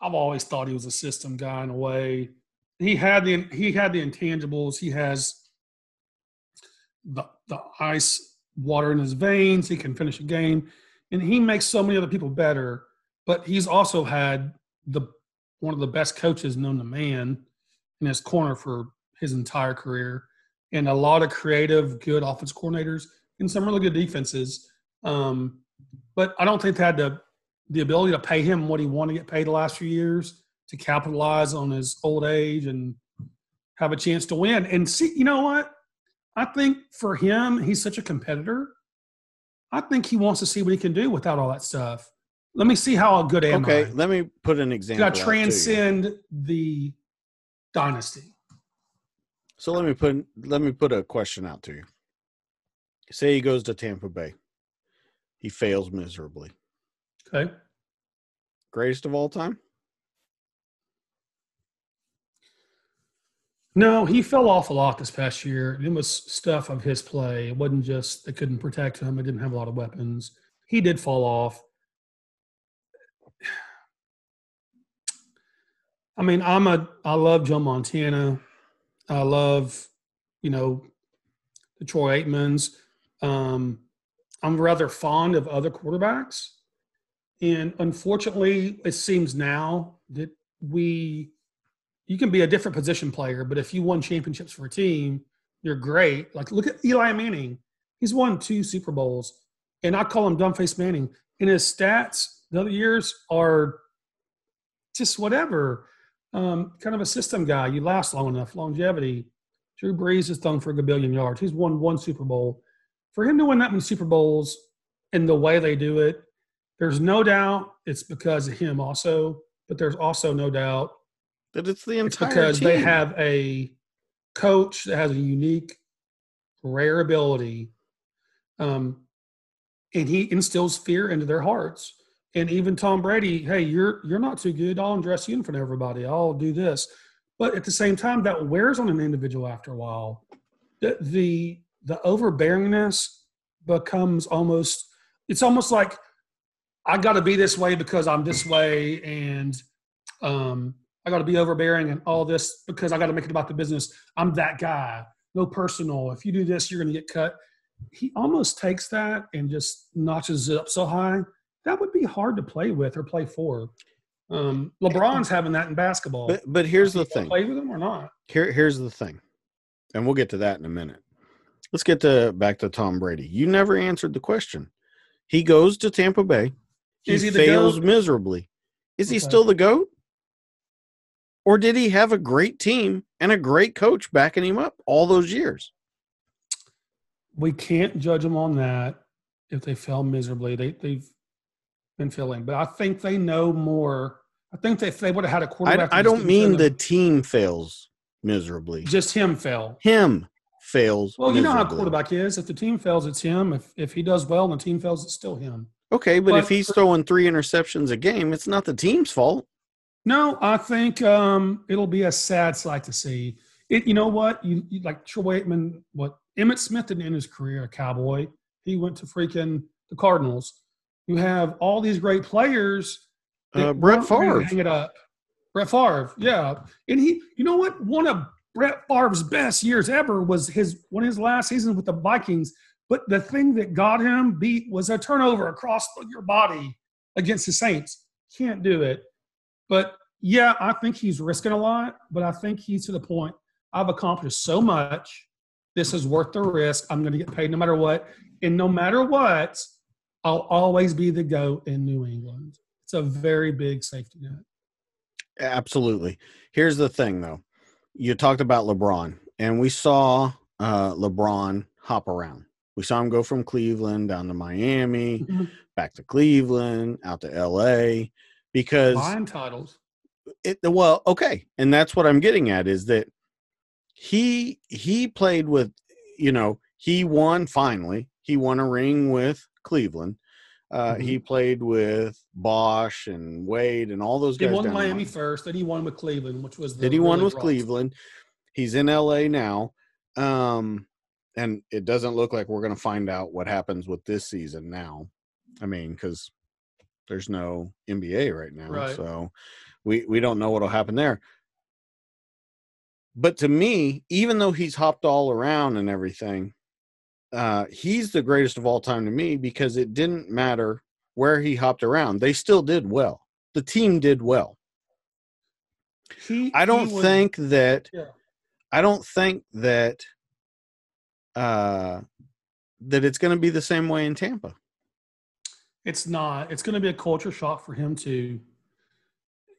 I've always thought he was a system guy in a way. He had the he had the intangibles. He has the the ice water in his veins. He can finish a game, and he makes so many other people better. But he's also had the one of the best coaches known to man in his corner for his entire career, and a lot of creative, good offense coordinators and some really good defenses. Um, but I don't think they had the the ability to pay him what he wanted to get paid the last few years to capitalize on his old age and have a chance to win. And see, you know what? I think for him, he's such a competitor. I think he wants to see what he can do without all that stuff. Let me see how a good am okay, I. let me put an example. Got to out to you. transcend the dynasty. So let me put let me put a question out to you. Say he goes to Tampa Bay. He fails miserably. Okay. Greatest of all time? No, he fell off a lot this past year. It was stuff of his play. It wasn't just they couldn't protect him. They didn't have a lot of weapons. He did fall off. I mean, I'm a I love Joe Montana. I love, you know, the Troy Aikmans. Um, I'm rather fond of other quarterbacks. And unfortunately, it seems now that we you can be a different position player, but if you won championships for a team, you're great. Like look at Eli Manning. He's won two Super Bowls. And I call him dumbface Manning. And his stats the other years are just whatever. Um, kind of a system guy. You last long enough, longevity. Drew Brees has thrown for a billion yards. He's won one Super Bowl. For him to win that many Super Bowls in the way they do it, there's no doubt it's because of him also, but there's also no doubt That it's the entire it's because team. they have a coach that has a unique, rare ability, um, and he instills fear into their hearts. And even Tom Brady, hey, you're you're not too good. I'll undress you in front of everybody. I'll do this, but at the same time, that wears on an individual after a while. The the the overbearingness becomes almost. It's almost like I got to be this way because I'm this way, and um, I got to be overbearing and all this because I got to make it about the business. I'm that guy. No personal. If you do this, you're to get cut. He almost takes that and just notches it up so high. That would be hard to play with or play for. Um, LeBron's having that in basketball. but but here's the thing. Play with him or not? Here here's the thing. And we'll get to that in a minute. Let's get to back to Tom Brady. You never answered the question. He goes to Tampa Bay. He, he fails GOAT? miserably. Is he still the GOAT? Or did he have a great team and a great coach backing him up all those years? We can't judge them on that if they fail miserably. They, they've been failing, but I think they know more. I think if they would have had a quarterback, that I don't mean the team fails miserably. just him fail. Him fails. Well, you know how a quarterback is. If the team fails, it's him. If if he does well and the team fails, it's still him. Okay, but, if he's throwing three interceptions a game, it's not the team's fault. No, I think um, it'll be a sad sight to see. It, you know what? You, you like Troy Aikman. What Emmitt Smith didn't end his career a Cowboy. He went to freaking the Cardinals. You have all these great players. Uh, Brett weren't ready to Favre. Hang it up. Brett Favre. Yeah, and he. You know what? One of Brett Favre's best years ever was his one of his last seasons with the Vikings. But the thing that got him beat was a turnover across your body against the Saints. Can't do it. But yeah, I think he's risking a lot, but I think he's to the point. I've accomplished so much. This is worth the risk. I'm going to get paid no matter what. And no matter what, I'll always be the GOAT in New England. It's a very big safety net. Absolutely. Here's the thing, though. You talked about LeBron, and we saw uh, LeBron hop around. We saw him go from Cleveland down to Miami, Mhm. back to Cleveland, out to LA, because Lion titles. it well okay and that's what i'm getting at is that he he played with you know he won finally. He won a ring with Cleveland. Uh, Mhm. He played with Bosh and Wade and all those guys. He won Miami first, then he won with Cleveland, which was the Did he won with rough. Cleveland? He's in LA now. Um, and it doesn't look like we're going to find out what happens with this season now. I mean, because there's no NBA right now, Right. so we we don't know what'll happen there. But to me, even though he's hopped all around and everything, uh, he's the greatest of all time to me because it didn't matter where he hopped around; they still did well. The team did well. He, I don't was- think that Yeah. I don't think that uh that it's going to be the same way in Tampa. It's not. It's going to be a culture shock for him too.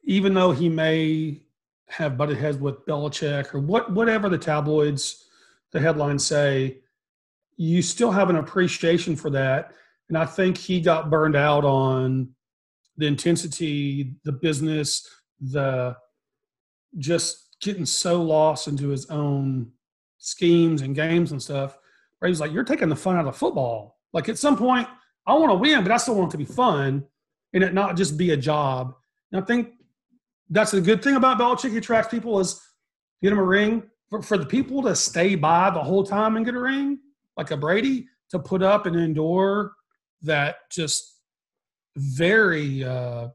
Even though he may have butted heads with Belichick or what, whatever the tabloids, the headlines say, you still have an appreciation for that. And I think he got burned out on the intensity, the business, the just getting so lost into his own schemes and games and stuff. Where he's like, "You're taking the fun out of football." Like at some point, I want to win, but I still want it to be fun and it not just be a job. And I think that's the good thing about Belichick. He attracts people is get him a ring for, for the people to stay by the whole time and get a ring, like a Brady, to put up and endure that just very uh,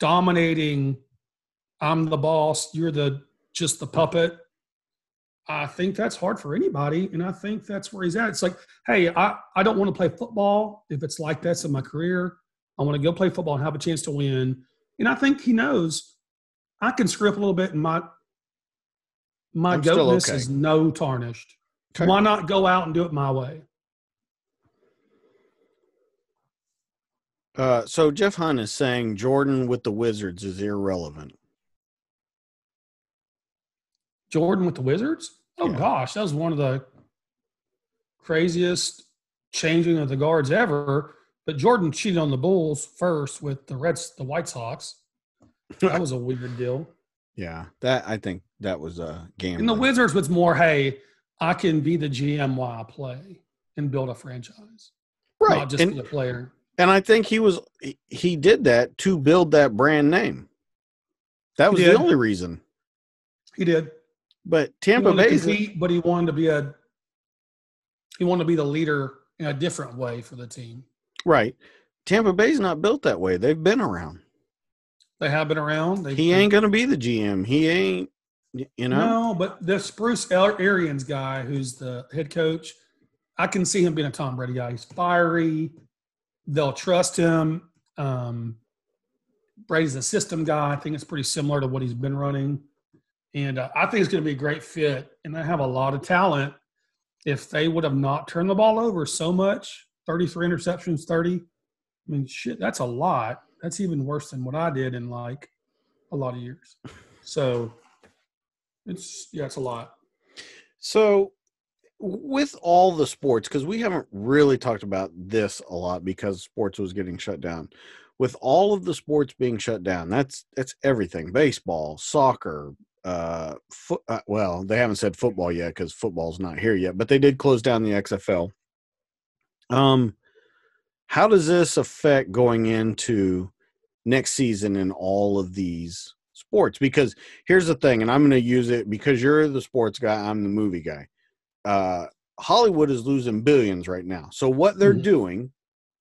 dominating. I'm the boss. You're the just the puppet. I think that's hard for anybody, and I think that's where he's at. It's like, hey, I, I don't want to play football if it's like this in my career. I want to go play football and have a chance to win. And I think he knows I can screw up a little bit, and my my I'm goatness okay. is no tarnished. Okay. Why not go out and do it my way? Uh, so Jeff Hunt is saying Jordan with the Wizards is irrelevant. Jordan with the Wizards? Oh Yeah. gosh, that was one of the craziest changing of the guards ever. But Jordan cheated on the Bulls first with the Reds, the White Sox. That was a weird deal. *laughs* Yeah, that I think that was a game. And the Wizards was more, hey, I can be the GM while I play and build a franchise, right? not just and, be a player. and I think he was he, did that to build that brand name. That was the only reason. He did. But Tampa to Bay, compete, but he wanted to be a he wanted to be the leader in a different way for the team. right? Tampa Bay's not built that way. They've been around. They have been around. They, He ain't gonna be the GM. He ain't. You know. No, but the Bruce Ar- Arians guy, who's the head coach, I can see him being a Tom Brady guy. He's fiery. They'll trust him. Um, Brady's a system guy. I think it's pretty similar to what he's been running, and uh, I think it's going to be a great fit. And they have a lot of talent. If they would have not turned the ball over so much, thirty-three interceptions, thirty. I mean, shit, that's a lot. That's even worse than what I did in like a lot of years. So it's yeah, it's a lot. So, with all the sports, because we haven't really talked about this a lot because sports was getting shut down. With all of the sports being shut down, that's that's everything: baseball, soccer, uh, foot. Uh, well, they haven't said football yet because football's not here yet, but they did close down the XFL. Um, how does this affect going into next season in all of these sports? Because here's the thing, and I'm going to use it because you're the sports guy, I'm the movie guy. Uh, Hollywood is losing billions right now. So what they're Mhm. doing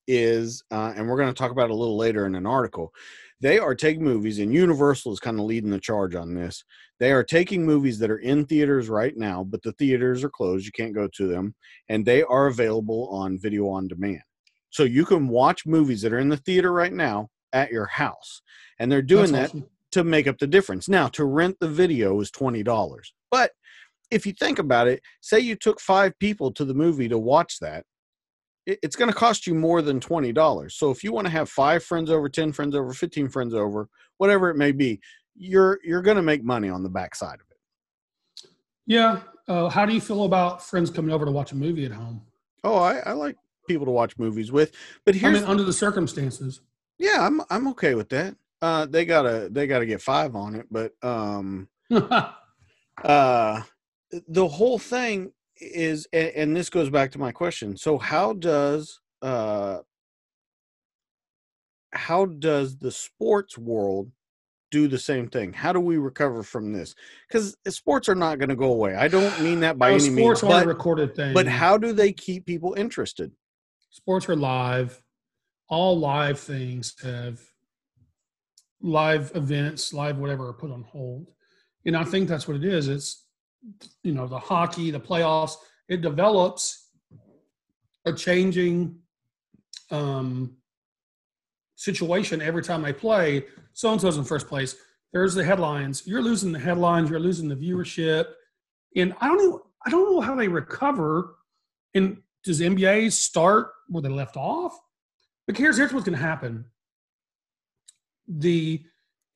is, uh, and we're going to talk about it a little later in an article. They are taking movies, and Universal is kind of leading the charge on this. They are taking movies that are in theaters right now, but the theaters are closed. You can't go to them, and they are available on video on demand. So you can watch movies that are in the theater right now at your house, and they're doing that awesome. To make up the difference. Now, to rent the video is $20. But if you think about it, say you took five people to the movie to watch that, it's going to cost you more than $20. So if you want to have five friends over, 10 friends over, 15 friends over, whatever it may be, you're you're going to make money on the backside of it. Yeah. Uh, how do you feel about friends coming over to watch a movie at home? Oh, I, I like people to watch movies with, but I mean, under the circumstances. yeah, I'm I'm okay with that. Uh, they gotta they gotta get five on it, but um, *laughs* uh the whole thing is and, and this goes back to my question. So how does uh how does the sports world do the same thing? How do we recover from this? Because sports are not going to go away. I don't mean that by No, any means, sports aren't a but, recorded thing. but how do they keep people interested? sports are live. All live things have live events, live whatever are put on hold. And I think that's what it is. It's you know, the hockey, the playoffs, it develops a changing um situation every time they play. So and so's in first place. There's the headlines. You're losing the headlines, you're losing the viewership. And I don't know I don't know how they recover. And does NBA start where they left off? But here's here's what's going to happen. The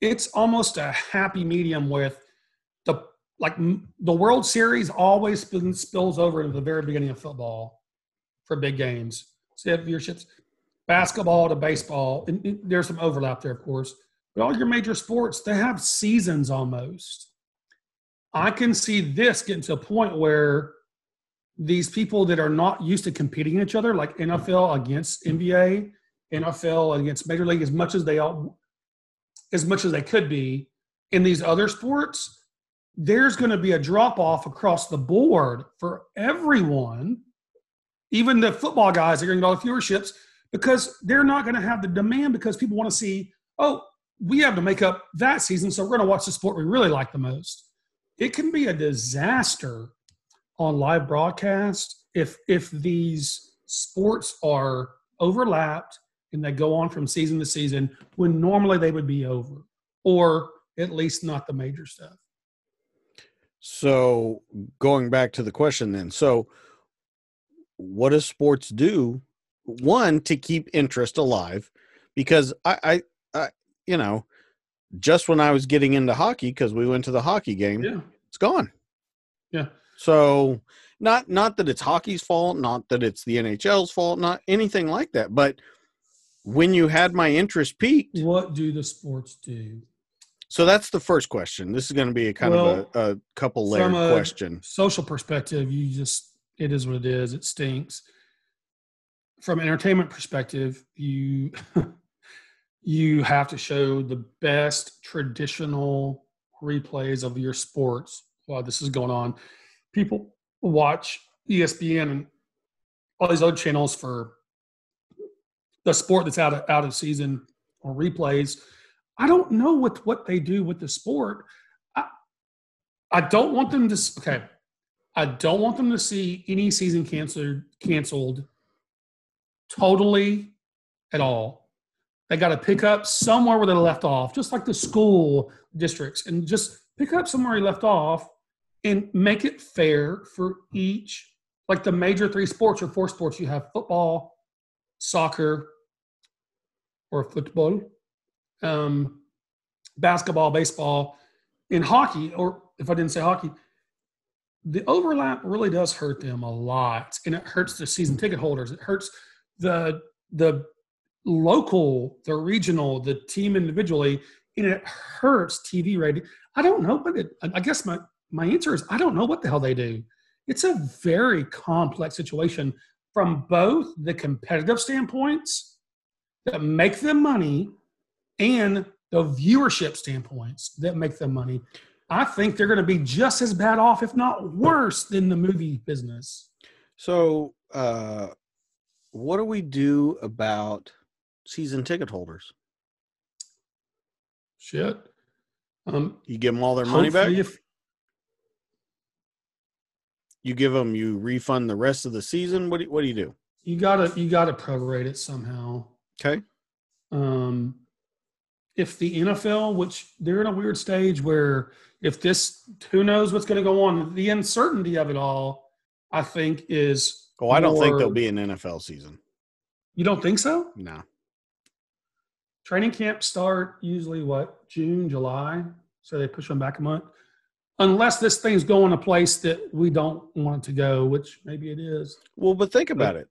it's almost a happy medium with the like the World Series always spills over into the very beginning of football for big games. So you have viewerships, basketball to baseball, and there's some overlap there, of course. But all your major sports, they have seasons almost. I can see this getting to a point where these people that are not used to competing in each other, like NFL against NBA, NFL against Major League, as much as they all, as much as they could be in these other sports, there's going to be a drop off across the board for everyone. Even the football guys are going to the viewerships because they're not going to have the demand because people want to see, oh, we have to make up that season, so we're going to watch the sport we really like the most. It can be a disaster on live broadcast if if these sports are overlapped and they go on from season to season when normally they would be over or at least not the major stuff So going back to the question then. So what does sports do? One, to keep interest alive, because I, I, I you know, just when I was getting into hockey, because we went to the hockey game, yeah it's gone. yeah So not not that it's hockey's fault, not that it's the NHL's fault, not anything like that. But when you had my interest peaked, what do the sports do? So that's the first question. This is going to be a kind of a, a couple a question. social perspective you just it is what it is. It stinks. From an entertainment perspective you *laughs* you have to show the best traditional replays of your sports while this is going on. People watch espn and all these other channels for the sport that's out of out of season or replays i don't know what what they do with the sport i i don't want them to okay I don't want them to see any season canceled canceled totally at all. They got to pick up somewhere where they left off, just like the school districts, and just pick up somewhere you left off and make it fair for each. Like the major three sports or four sports, you have football, soccer, or football, um, basketball, baseball, and hockey. Or if I didn't say hockey, the overlap really does hurt them a lot and it hurts the season ticket holders it hurts the the local the regional the team individually and it hurts tv rating i don't know but it, i guess my my answer is i don't know what the hell they do it's a very complex situation from both the competitive standpoints that make them money and the viewership standpoints that make them money I think they're going to be just as bad off, if not worse, than the movie business. So, uh, what do we do about season ticket holders? Shit. Um, You give them all their money back. If, You give them, you refund the rest of the season. What do, what do you do? you gotta you gotta prorate it somehow. Okay. Um, if the NFL, which they're in a weird stage where if this, who knows what's going to go on, the uncertainty of it all, I think is. Oh, I don't think there'll be an NFL season. You don't think so? No. Training camp start usually what June, July, so they push them back a month, unless this thing's going a place that we don't want it to go, which maybe it is. Well, but think about it.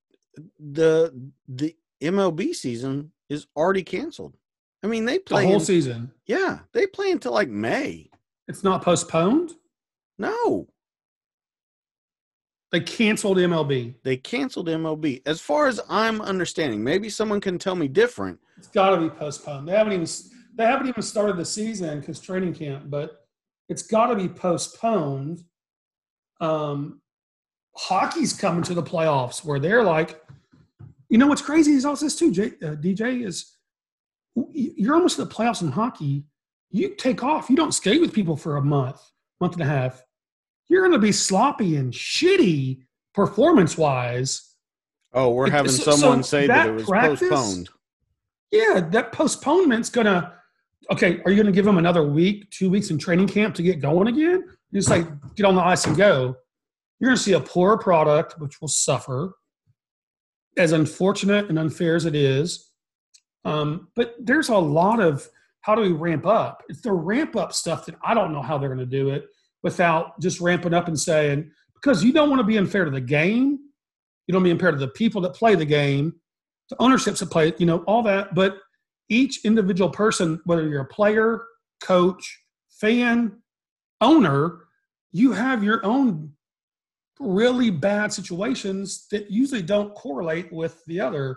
The the MLB season is already canceled. I mean, they play The whole in- season. yeah, they play until like May. It's not postponed. No. They canceled MLB. They canceled MLB. As far as I'm understanding, maybe someone can tell me different. It's got to be postponed. They haven't even they haven't even started the season because training camp, but it's got to be postponed. Um, hockey's coming to the playoffs where they're like, you know what's crazy is all this too, J, uh, DJ is you're almost at the playoffs in hockey. You take off. You don't skate with people for a month, month and a half. You're going to be sloppy and shitty performance wise. Oh, we're having So- so someone say that, that it was practice- postponed. Yeah, that postponement's going to. Okay, are you going to give them another week, two weeks in training camp to get going again? Just like get on the ice and go. You're going to see a poor product, which will suffer. As unfortunate and unfair as it is, um, but there's a lot of how do we ramp up? It's the ramp up stuff that I don't know how they're going to do it without just ramping up and saying because you don't want to be unfair to the game, you don't be unfair to the people that play the game, the ownerships that play, it, you know, all that. But each individual person, whether you're a player, coach, fan, owner, you have your own really bad situations that usually don't correlate with the other.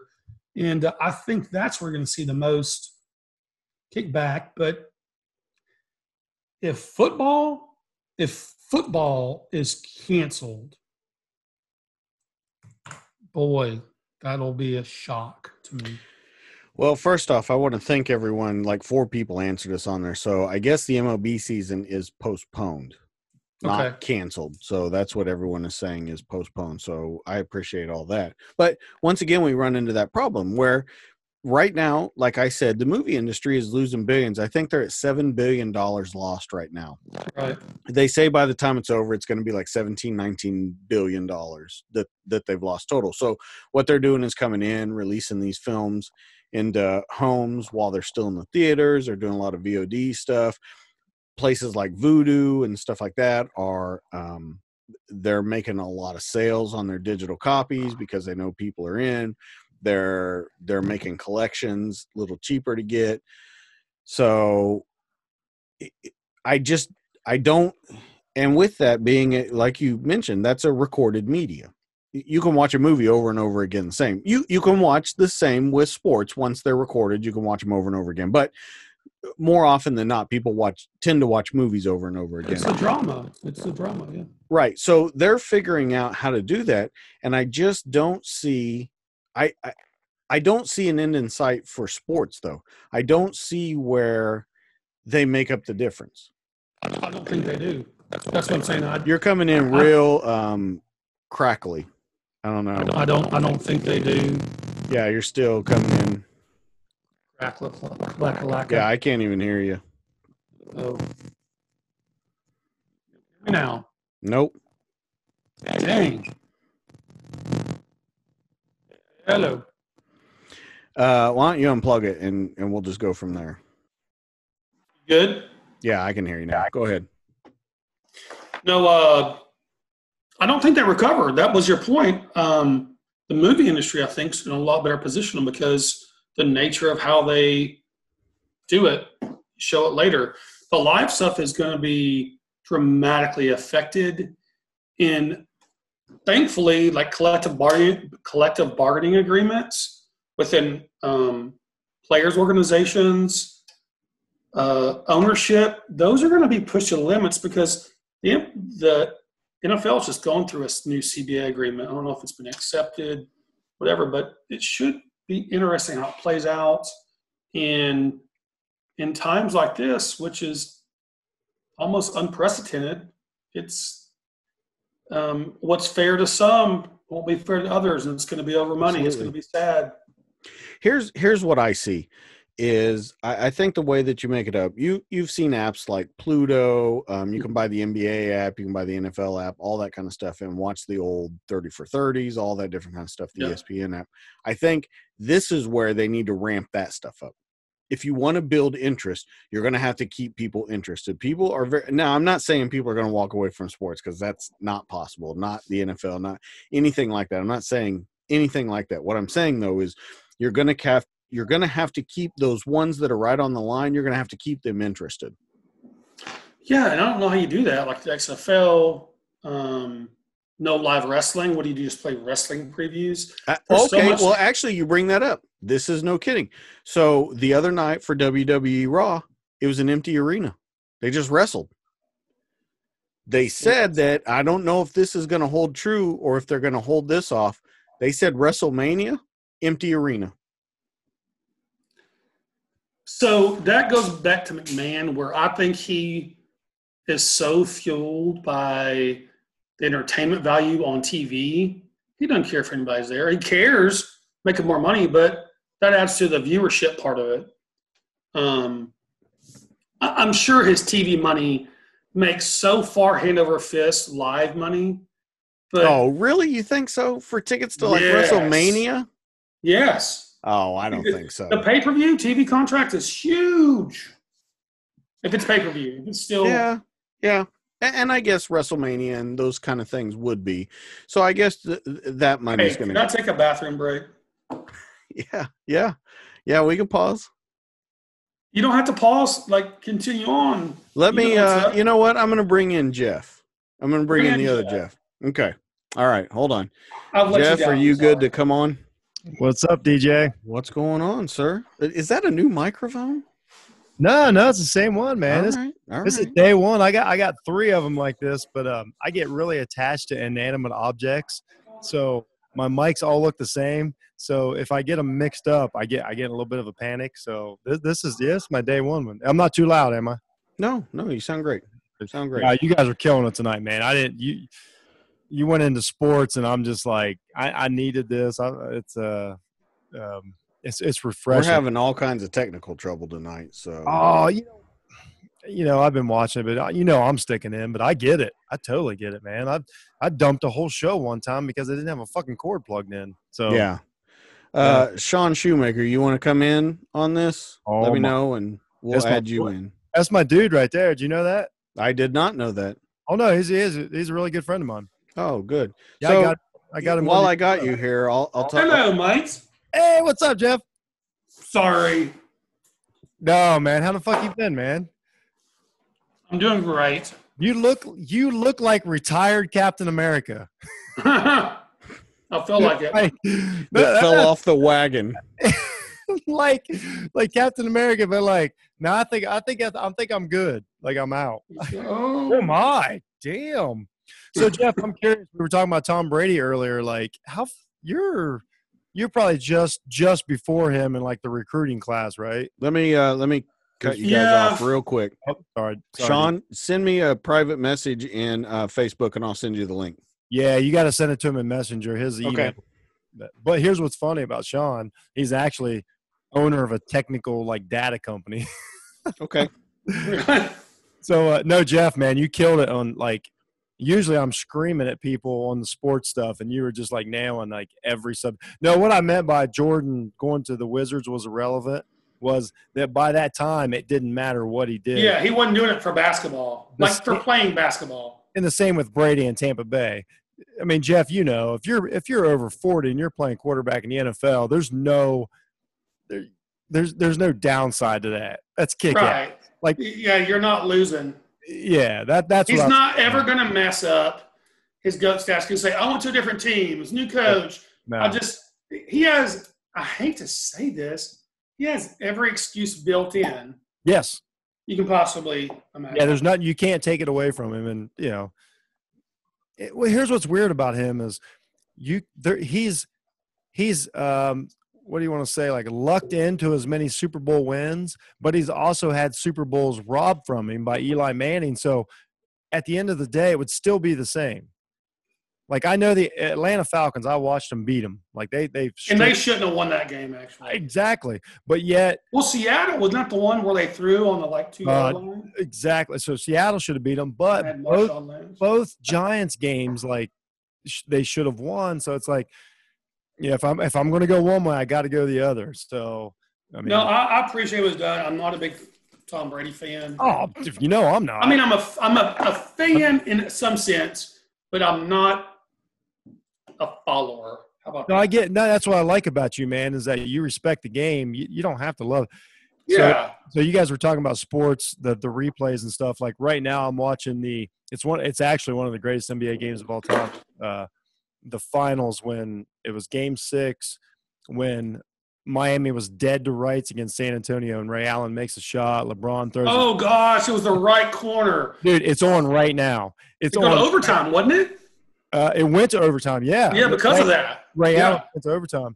And uh, I think that's where we're going to see the most kickback. But if football, if football is canceled, boy, that'll be a shock to me. Well, first off, I want to thank everyone. Like four people answered us on there. So I guess the MLB season is postponed, not Okay. canceled. So that's what everyone is saying is postponed. So I appreciate all that. But once again, we run into that problem where right now, like I said, the movie industry is losing billions. I think they're at $7 billion lost right now. Right. they say by the time it's over it's going to be like 17 19 billion dollars that that they've lost total so what they're doing is coming in releasing these films into homes while they're still in the theaters they're doing a lot of vod stuff places like Vudu and stuff like that are um, they're making a lot of sales on their digital copies because they know people are in they're they're making collections a little cheaper to get so i- just I don't, and with that being like you mentioned, that's a recorded media. You can watch a movie over and over again. The same. You you can watch the same with sports once they're recorded. You can watch them over and over again. But more often than not, people watch tend to watch movies over and over again. It's the drama. It's the drama. Yeah. Right. So they're figuring out how to do that, and I just don't see. I, I I don't see an end in sight for sports, though. I don't see where they make up the difference. I don't think they do. That's what I'm saying. I, You're coming in real um crackly. I don't know. I don't. I don't think they do. Yeah, you're still coming in. Yeah, I can't even hear you. Oh. Now, Nope. dang. Hello. Uh, why don't you unplug it and and we'll just go from there. Good. Yeah, I can hear you now. Go ahead. No, uh, I don't think they recovered. That was your point. Um, the movie industry, I think, is in a lot better position because the nature of how they do it, show it later. The live stuff is going to be dramatically affected in, thankfully, like collective bargaining, collective bargaining agreements within um, players' organizations, uh, ownership. Those are going to be pushed to the limits because the, the NFL is just going through a new CBA agreement. I don't know if it's been accepted, whatever, but it should be interesting how it plays out in in times like this, which is almost unprecedented. It's um, what's fair to some won't be fair to others, and it's going to be over money. It's going to be sad. Here's here's what I see is I, I think the way that you make it up, you you've seen apps like Pluto, um, you can buy the NBA app, you can buy the NFL app, all that kind of stuff, and watch the old 30 for 30s, all that different kind of stuff, the Yeah. ESPN app. I think this is where they need to ramp that stuff up. If you want to build interest, you're going to have to keep people interested. People are very now. I'm not saying people are going to walk away from sports because that's not possible. Not the NFL, not anything like that. I'm not saying anything like that. What I'm saying though is you're going to have you're going to have to keep those ones that are right on the line. You're going to have to keep them interested. Yeah, and I don't know how you do that. Like the XFL, um, no live wrestling? What do you do? Just play wrestling previews? Uh, There's so okay, much- well, actually, you bring that up. This is no kidding. So the other night for WWE Raw, it was an empty arena. They just wrestled. They said that I don't know if this is going to hold true or if they're going to hold this off. They said WrestleMania, empty arena. So that goes back to McMahon, where I think he is so fueled by the entertainment value on TV. He doesn't care if anybody's there. He cares making more money, but that adds to the viewership part of it. Um, I- I'm sure his TV money makes so far hand over fist live money. But oh, really? You think so? For tickets to like Yes. WrestleMania? yes, Oh, I don't think so. the pay per view TV contract is huge. If it's pay per view, it's still Yeah, yeah. And I guess WrestleMania and those kind of things would be. So I guess th- th- that Hey, money's going can I to. take a bathroom break? *laughs* Yeah, yeah, yeah. We can pause. You don't have to pause. Like continue on. Let You me. know uh. You know what? I'm going to bring in Jeff. I'm going to bring Bring in the other Jeff. Jeff. Okay. All right. Hold on. I'll let Jeff, you are you good to come on? What's up, DJ? What's going on, sir? Is that a new microphone? No, no, it's the same one, man. All This, right, this is day one. I got I got three of them like this, but um, I get really attached to inanimate objects, so my mics all look the same. So if I get them mixed up, I get I get a little bit of a panic. So this, this is yes, my day one one. I'm not too loud, am I? No, no. You sound great. You sound great. Yeah, you guys are killing it tonight, man. I didn't you. You went into sports, and I'm just like, I, I needed this. I, it's uh, um, it's it's refreshing. We're having all kinds of technical trouble tonight. So. Oh, you know, you know, I've been watching it, but uh, you know, I'm sticking in. But I get it. I totally get it, man. I I dumped a whole show one time because I didn't have a fucking cord plugged in. So Yeah. Uh, Sean Shoemaker, you want to come in on this? Oh, Let me my- know, and we'll add you boy. in. that's my dude right there. Do you know that? I did not know that. Oh no, he's he is he's a really good friend of mine. Oh, good. Yeah, so I got I got him. while I got you here, I'll, I'll talk. Hello, mates. Hey, what's up, Jeff? Sorry, No, man. How the fuck you been, man? I'm doing great. You look you look like retired Captain America. *laughs* I feel like it. Like, that fell off the wagon. *laughs* like like Captain America, but like no, I think I think I, I think I'm good. Like I'm out. Oh *laughs* Oh, my, damn. So Jeff, I'm curious. We were talking about Tom Brady earlier. Like how you're you're probably just just before him in like the recruiting class, right? Let me uh let me cut you guys Yeah. off real quick. Oh, sorry, sorry. Sean, send me a private message in uh, Facebook, and I'll send you the link. Yeah, you got to send it to him in Messenger. His email. Okay. But- But here's what's funny about Sean. He's actually owner of a technical like data company. *laughs* Okay. So uh, no, Jeff, man, you killed it on like. Usually, I'm screaming at people on the sports stuff, and you were just like nailing like every sub. No, what I meant by Jordan going to the Wizards was irrelevant. Was that by that time it didn't matter what he did. yeah, he wasn't doing it for basketball, The like for playing basketball. and the same with Brady and Tampa Bay. I mean, Jeff, you know, if you're if you're over 40 and you're playing quarterback in the NFL, there's no there, there's there's no downside to that. That's kick. Right. Like- yeah, you're not losing. Yeah, that that's He's not ever going to mess up his goat stats. Can say, "I went to a different team. It's new coach." no. I just he has. I hate to say this. He has every excuse built in yes. you can possibly imagine. Yeah, there's nothing you can't take it away from him, and you know. It, well, here's what's weird about him is you there he's he's um what do you want to say like lucked into as many Super Bowl wins, but he's also had Super Bowls robbed from him by Eli Manning. So at the end of the day, it would still be the same. Like I know the Atlanta Falcons, I watched them beat them. Like they they and they shouldn't have won that game actually. exactly, but yet Well, Seattle was not the one where they threw on the like two yard Uh, line. exactly. So Seattle should have beat them, but both both Giants games like sh- they should have won. So it's like, yeah, if I'm if I'm going to go one way, I got to go the other. So I mean, no, I, I appreciate what was done. I'm not a big Tom Brady fan. oh, you know I'm not. I mean, I'm a I'm a, a fan in some sense, but I'm not a follower. How about no, that? I get no. That's what I like about you, man, is that you respect the game. You, you don't have to love. Yeah. so you guys were talking about sports, the the replays and stuff. Like right now, I'm watching the. It's one. It's actually one of the greatest NBA games of all time. Uh, the finals when it was Game Six, when Miami was dead to rights against San Antonio, and Ray Allen makes a shot. LeBron throws. Oh gosh, it was the right corner. Dude, it's on right now. It's It on overtime, wasn't it? Uh, it went to overtime. Yeah. Yeah, because Ray, of that. Ray Yeah. Allen went to overtime.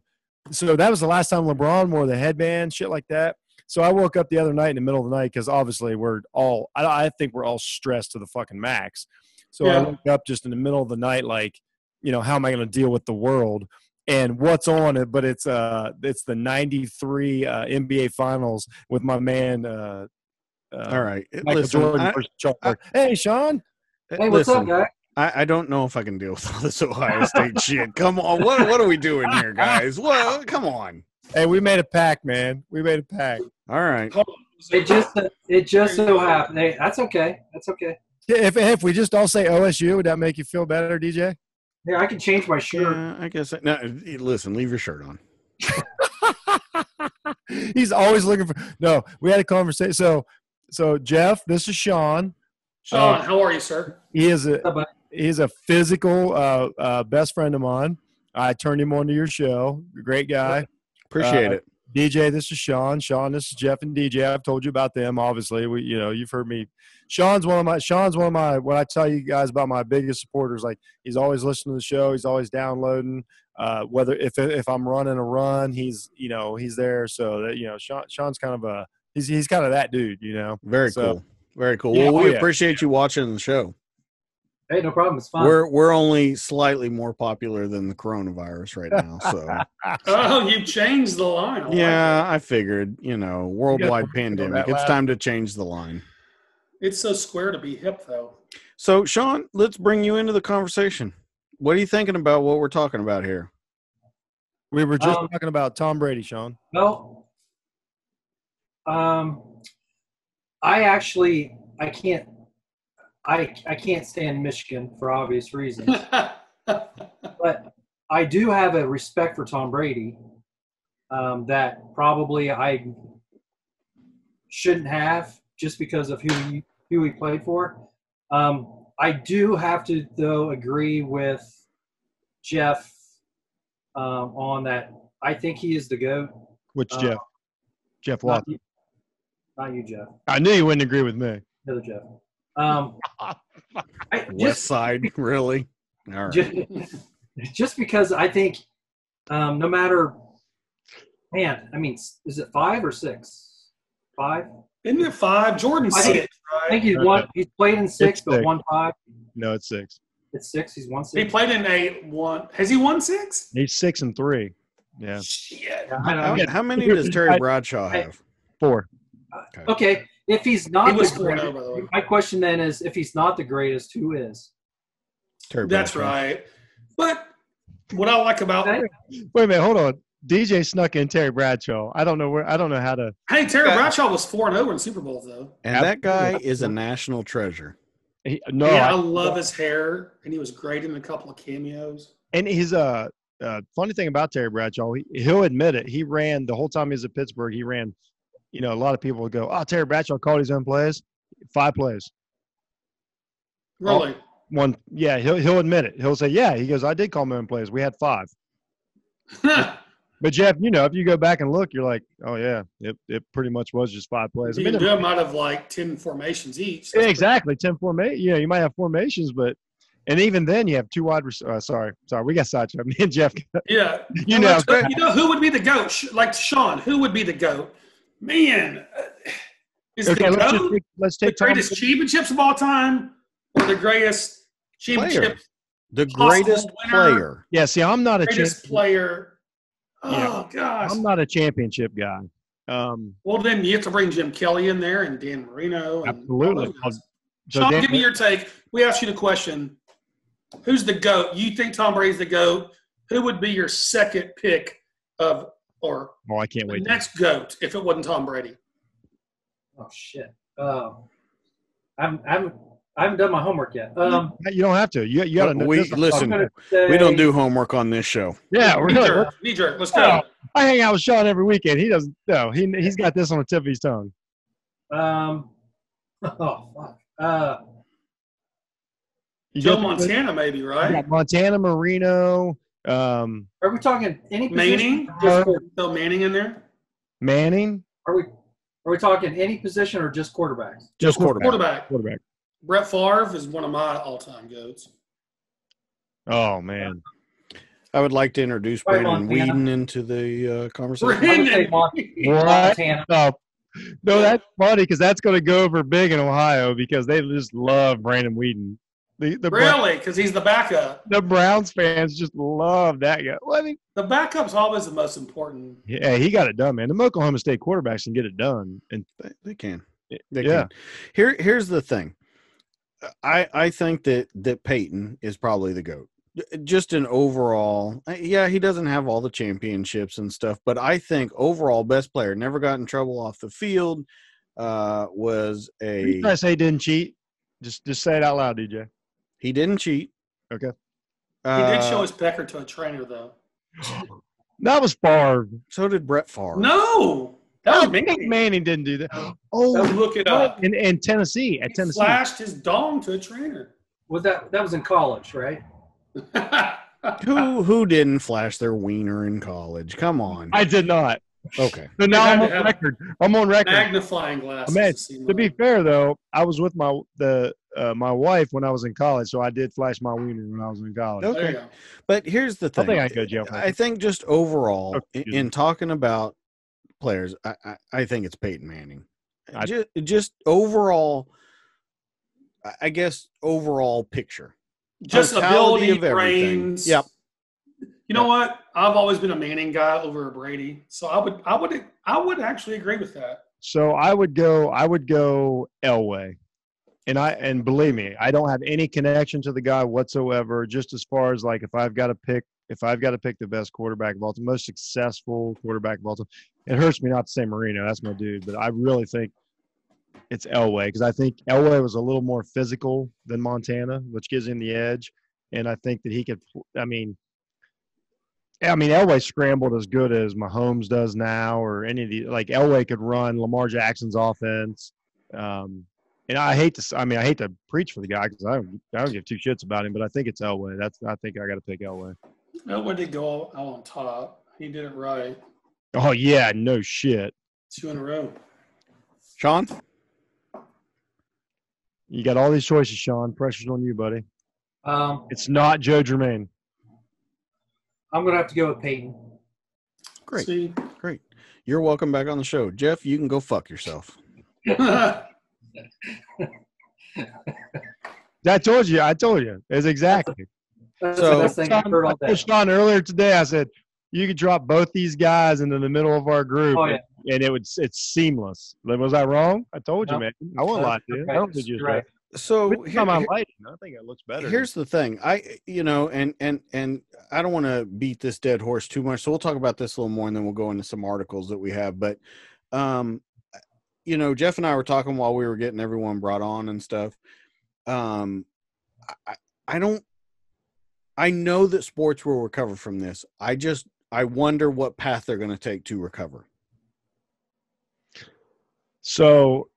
So that was the last time LeBron wore the headband, shit like that. So I woke up the other night in the middle of the night because obviously we're all, I, I think we're all stressed to the fucking max. So I woke up just in the middle of the night, like, you know, how am I going to deal with the world? And what's on it? But it's uh, it's the '93 uh, NBA Finals with my man. Uh, uh, All right. Michael Listen, Jordan I- versus Charles Barkley. Hey, Sean. Hey, what's up, listen, guy? I, I don't know if I can deal with all this Ohio State shit. Come on, what what are we doing here, guys? What? Come on. Hey, we made a pack, man. We made a pack. All right. It just it just so happened. Hey, that's okay. That's okay. If if we just all say OSU, would that make you feel better, DJ? Yeah, I can change my shirt. Yeah, I guess. I, No, listen, leave your shirt on. *laughs* He's always looking for. No, we had a conversation. So, so Jeff, this is Sean. Sean, Uh, how are you, sir? he is a What's up, he's a physical uh, uh, best friend of mine. I turned him onto your show. Great guy. Appreciate Uh, it. DJ, this is Sean. Sean, this is Jeff and DJ. I've told you about them. Obviously, we, you know, you've heard me. Sean's one of my. Sean's one of my. When I tell you guys about my biggest supporters, like he's always listening to the show. He's always downloading. Uh, whether if if I'm running a run, he's you know he's there. So that you know, Sean, Sean's kind of a he's he's kind of that dude. You know. Very so- cool. Very cool. Yeah, well, oh, we yeah. appreciate you watching the show. Hey, no problem. It's fine. We're we're only slightly more popular than the coronavirus right now. So *laughs* Oh, you changed the line. I like yeah, I figured you know worldwide that pandemic. It's time to change the line. It's so square to be hip, though. So Sean, let's bring you into the conversation. What are you thinking about what we're talking about here? We were just Um, talking about Tom Brady, Sean. No. um, I actually I can't I I can't stand Michigan for obvious reasons, *laughs* but I do have a respect for Tom Brady um, that probably I shouldn't have just because of who he, who he played for. Um, I do have to though agree with Jeff um, on that. I think he is the goat. Which Uh, Jeff? Jeff Not you, not you, Jeff. I knew you wouldn't agree with me. The other Jeff. Um, I, *laughs* West Side, *laughs* really? All right. just, *laughs* just because I think um, no matter, man, I mean, is it five or six? Five? Isn't it five? Jordan I think- six, I think he's one. He's played in six, It's but six. one five. No, it's six. It's six. He's one six. He played in eight, one. Has he won six? He's six and three. Yeah, Shit. Yeah, I How, know. how many does Terry Bradshaw have? four. Okay, if he's not He the was 4-0, greatest, by the way. my question then is, if he's not the greatest, who is? Terry That's Bradshaw. right. But what I like about Wait a minute, hold on. DJ snuck in Terry Bradshaw. I don't know where. I don't know how to. hey, Terry Yeah. Bradshaw was four and zero in Super Bowls though. And that guy is a national treasure. He, no, yeah, I I- love his hair, and he was great in a couple of cameos. and his uh, uh funny thing about Terry Bradshaw. He, he'll admit it. He ran the whole time he was at Pittsburgh. He ran. You know, a lot of people would go, "Oh, Terry Bradshaw called his own plays." Five plays. Really, One. Yeah, he'll he'll admit it. He'll say, "Yeah." He goes, "I did call my own plays. We had five. *laughs* But Jeff, you know, if you go back and look, you're like, "Oh yeah, it, it pretty much was just five plays." I you mean, do might have like ten formations each. Yeah, exactly. Ten formation. Yeah, you might have formations, but and even then you have two wide. Rec- uh, sorry, sorry, we got sidetracked. *laughs* Me and Jeff. Yeah, *laughs* You know, you know who would be the goat? Like Sean, who would be the goat? Man, uh, is okay. the Let's just goat take, let's the take Tom greatest championships of all time, or the greatest championship, The greatest winner. player. Yeah, see, I'm not a greatest player? Oh Yeah. gosh. I'm not a championship guy. Um, Well, then you have to bring Jim Kelly in there and Dan Marino. And Absolutely. all so Sean, Dan- give me your take. We asked you the question: Who's the goat? You think Tom Brady's the goat? Who would be your second pick of, or oh, I can't the wait. next goat if it wasn't Tom Brady? Oh shit. Um, I'm I'm I haven't done my homework yet. Um, You don't have to. You, you got to we listen. say, We don't do homework on this show. Yeah, we're Knee really. jerk. Knee jerk. Let's Oh, go. I hang out with Sean every weekend. He doesn't. No, he he's got this on the tip of his tongue. Um, *laughs* oh fuck. Uh, You Joe Montana, maybe, right? Montana, Marino, um, are we talking any Manning? position? Just quar- Throw Manning in there. Manning, Are we are we talking any position or just quarterbacks? Just quarterback. Quarterback. quarterback. Brett Favre is one of my all-time goats. Oh man, I would like to introduce Right, Brandon Montana. Weeden into the uh, conversation. I would say Brandon. Mon- What? Montana. no, no, that's funny because that's going to go over big in Ohio because they just love Brandon Weeden. The the, Really? Because he's the backup. the Browns fans just love that guy. Well, I mean, The backup's always the most important. yeah, he got it done, man. The Oklahoma State quarterbacks can get it done, and They, they can. They yeah, can. Here, here's the thing. I I think that that Peyton is probably the goat. Just an overall, yeah, he doesn't have all the championships and stuff, but I think overall best player. Never got in trouble off the field. Uh, was you a trying to say didn't cheat? Just just say it out loud, DJ. He didn't cheat. Okay. He Uh, did show his pecker to a trainer, though. That was Favre. So did Brett Favre. No, that was Peyton Manning. Manning didn't do that. Let's Oh, look it up. in, in Tennessee, at He Tennessee. flashed his dong to a trainer. Was that that was in college, right? *laughs* Who who didn't flash their wiener in college? Come on. I did not. Okay. So now I'm on record. I'm on record. Magnifying glasses. Man, see To be fair though, I was with my the uh, my wife when I was in college, so I did flash my wiener when I was in college. Okay. There you go. But here's the I thing. think I could go to I think just overall, Okay, in, in talking about players, I, I, I think it's Peyton Manning. I- just, just overall, I- I guess overall picture. Just Totality ability, of everything. brains. Yep. You know what? I've always been a Manning guy over a Brady, so I would, I would, I would actually agree with that. So I would go. I would go Elway, and I and believe me, I don't have any connection to the guy whatsoever. Just as far as like if I've got to pick, if I've got to pick the best quarterback of all time, most successful quarterback of all time, it hurts me not to say Marino. That's my dude, but I really think it's Elway because I think Elway was a little more physical than Montana, which gives him the edge, and I think that he could. I mean. I mean, Elway scrambled as good as Mahomes does now, or any of the like Elway could run Lamar Jackson's offense. Um, and I hate to, I mean, I hate to preach for the guy because I don't, I don't give two shits about him, but I think it's Elway. That's, I think I got to pick Elway. Elway did go out on top. He did it right. Oh yeah, no shit. Two in a row. Sean, You got all these choices, Sean. Pressure's on you, buddy. Um, It's not Joe Germaine. I'm gonna have to go with Peyton. great, See? great. You're welcome back on the show, Jeff. You can go fuck yourself. *laughs* I told you. I told you. It's exactly. That's So- the best thing I've heard all day. Sean earlier today. I said you could drop both these guys into the middle of our group, Oh, yeah. and it would. It's seamless. Was I wrong? I told you, No. man. I won't No, lie to you. you're I don't think you're You're right. So here- time here- I think it looks better. here's the thing i you know and and and i don't want to beat this dead horse too much so we'll talk about this a little more and then we'll go into some articles that we have but um you know jeff and i were talking while we were getting everyone brought on and stuff um i i don't i know that sports will recover from this i just i wonder what path they're going to take to recover So,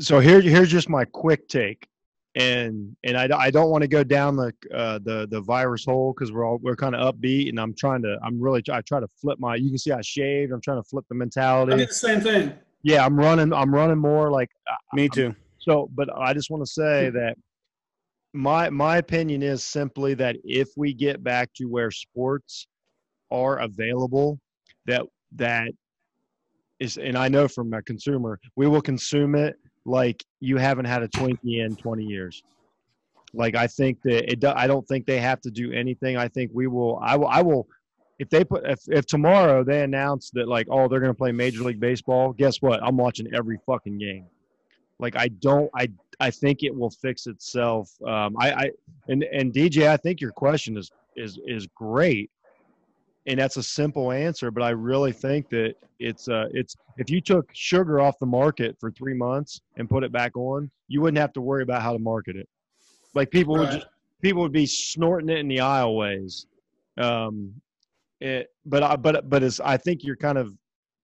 so here, here's just my quick take, and and I, I don't want to go down the uh, the the virus hole because we're all we're kind of upbeat, and I'm trying to I'm really I try to flip my. You can see I shaved. I'm trying to flip the I mentality. did the same thing. Yeah, I'm running. I'm running more like me too so. But I just want to say hmm. that my my opinion is simply that if we get back to where sports are available, that that is, and I know from a consumer, we will consume it like you haven't had a Twinkie in 20 years. Like I think that it. do- I don't think they have to do anything. I think we will. I will. I will. If they put, if, if tomorrow they announce that like, oh, they're going to play Major League Baseball, guess what? I'm watching every fucking game. Like I don't. I I think it will fix itself. Um, I, I and and DJ, I think your question is is is great, and that's a simple answer, but I really think that it's uh it's if you took sugar off the market for three months and put it back on, you wouldn't have to worry about how to market it. Like people would just people would be snorting it in the aisleways. Um, it, but I but but it's I think you're kind of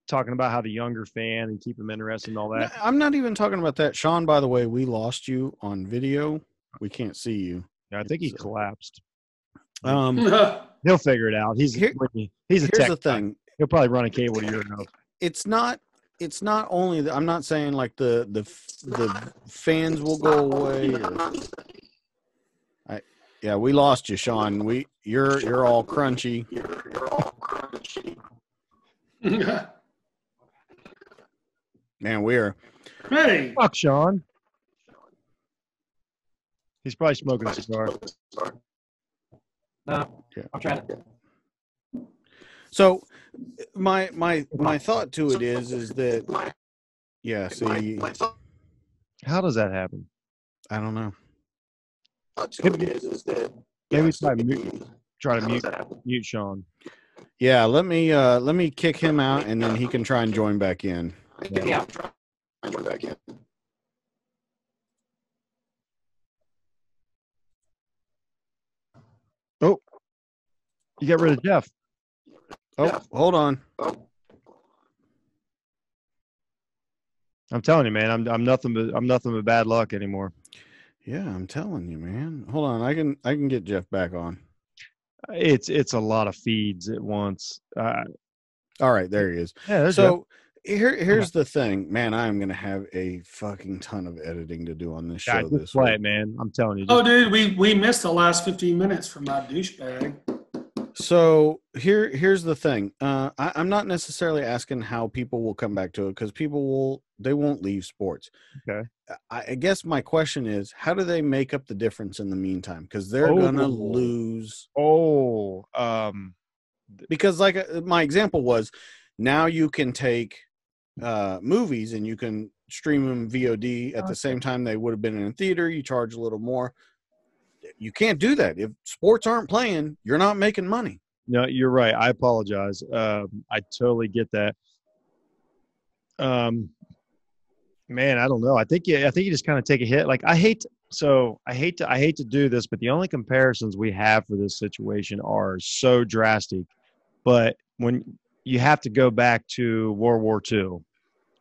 talking about how the younger fan and keep them interested and all that. I'm not even talking about that. Sean, by the way, we lost you on video. We can't see you. Yeah, I think he It's, collapsed. Um, *laughs* He'll figure it out. He's Here- he's a here's tech the guy. thing. He'll probably run a cable to your house. it's not it's not only that i'm not saying like the the the fans will go away or, *laughs* I, yeah we lost you sean we you're you're all crunchy. you're all crunchy man we're hey, Fuck Sean. He's probably smoking a cigar. No, Yeah. I'm trying to. so my my my thought to it is is that yeah see How does that happen? i don't know Maybe try mute, try to mute, mute Sean. yeah let me uh let me kick him out and then he can try and join back in Yeah. Yeah try and join back in. Oh, you get rid of Jeff. oh hold on I'm telling you, man. I'm I'm nothing but I'm nothing but bad luck anymore. Yeah i'm telling you man hold on i can i can get jeff back on It's it's a lot of feeds at once. Uh, all right there he is yeah, there's Jeff. so here here's the thing man i'm gonna have a fucking ton of editing to do on this show just this play week man. I'm telling you. oh, dude, we we missed the last 15 minutes from my douchebag. So here here's the thing. Uh I, i'm not necessarily asking how people will come back to it because people will they won't leave sports. Okay. I, I guess my question is how do they make up the difference in the meantime? Because they're gonna Oh. lose. Oh, um, because like uh, my example was now you can take uh movies and you can stream them VOD at the same time they would have been in a theater you charge a little more you can't do that if sports aren't playing you're not making money no, you're right. I apologize. Um, I totally get that. Um, man, I don't know. I think you, I think you just kind of take a hit. Like I hate so I hate to I hate to do this, but the only comparisons we have for this situation are so drastic. But when you have to go back to World War II,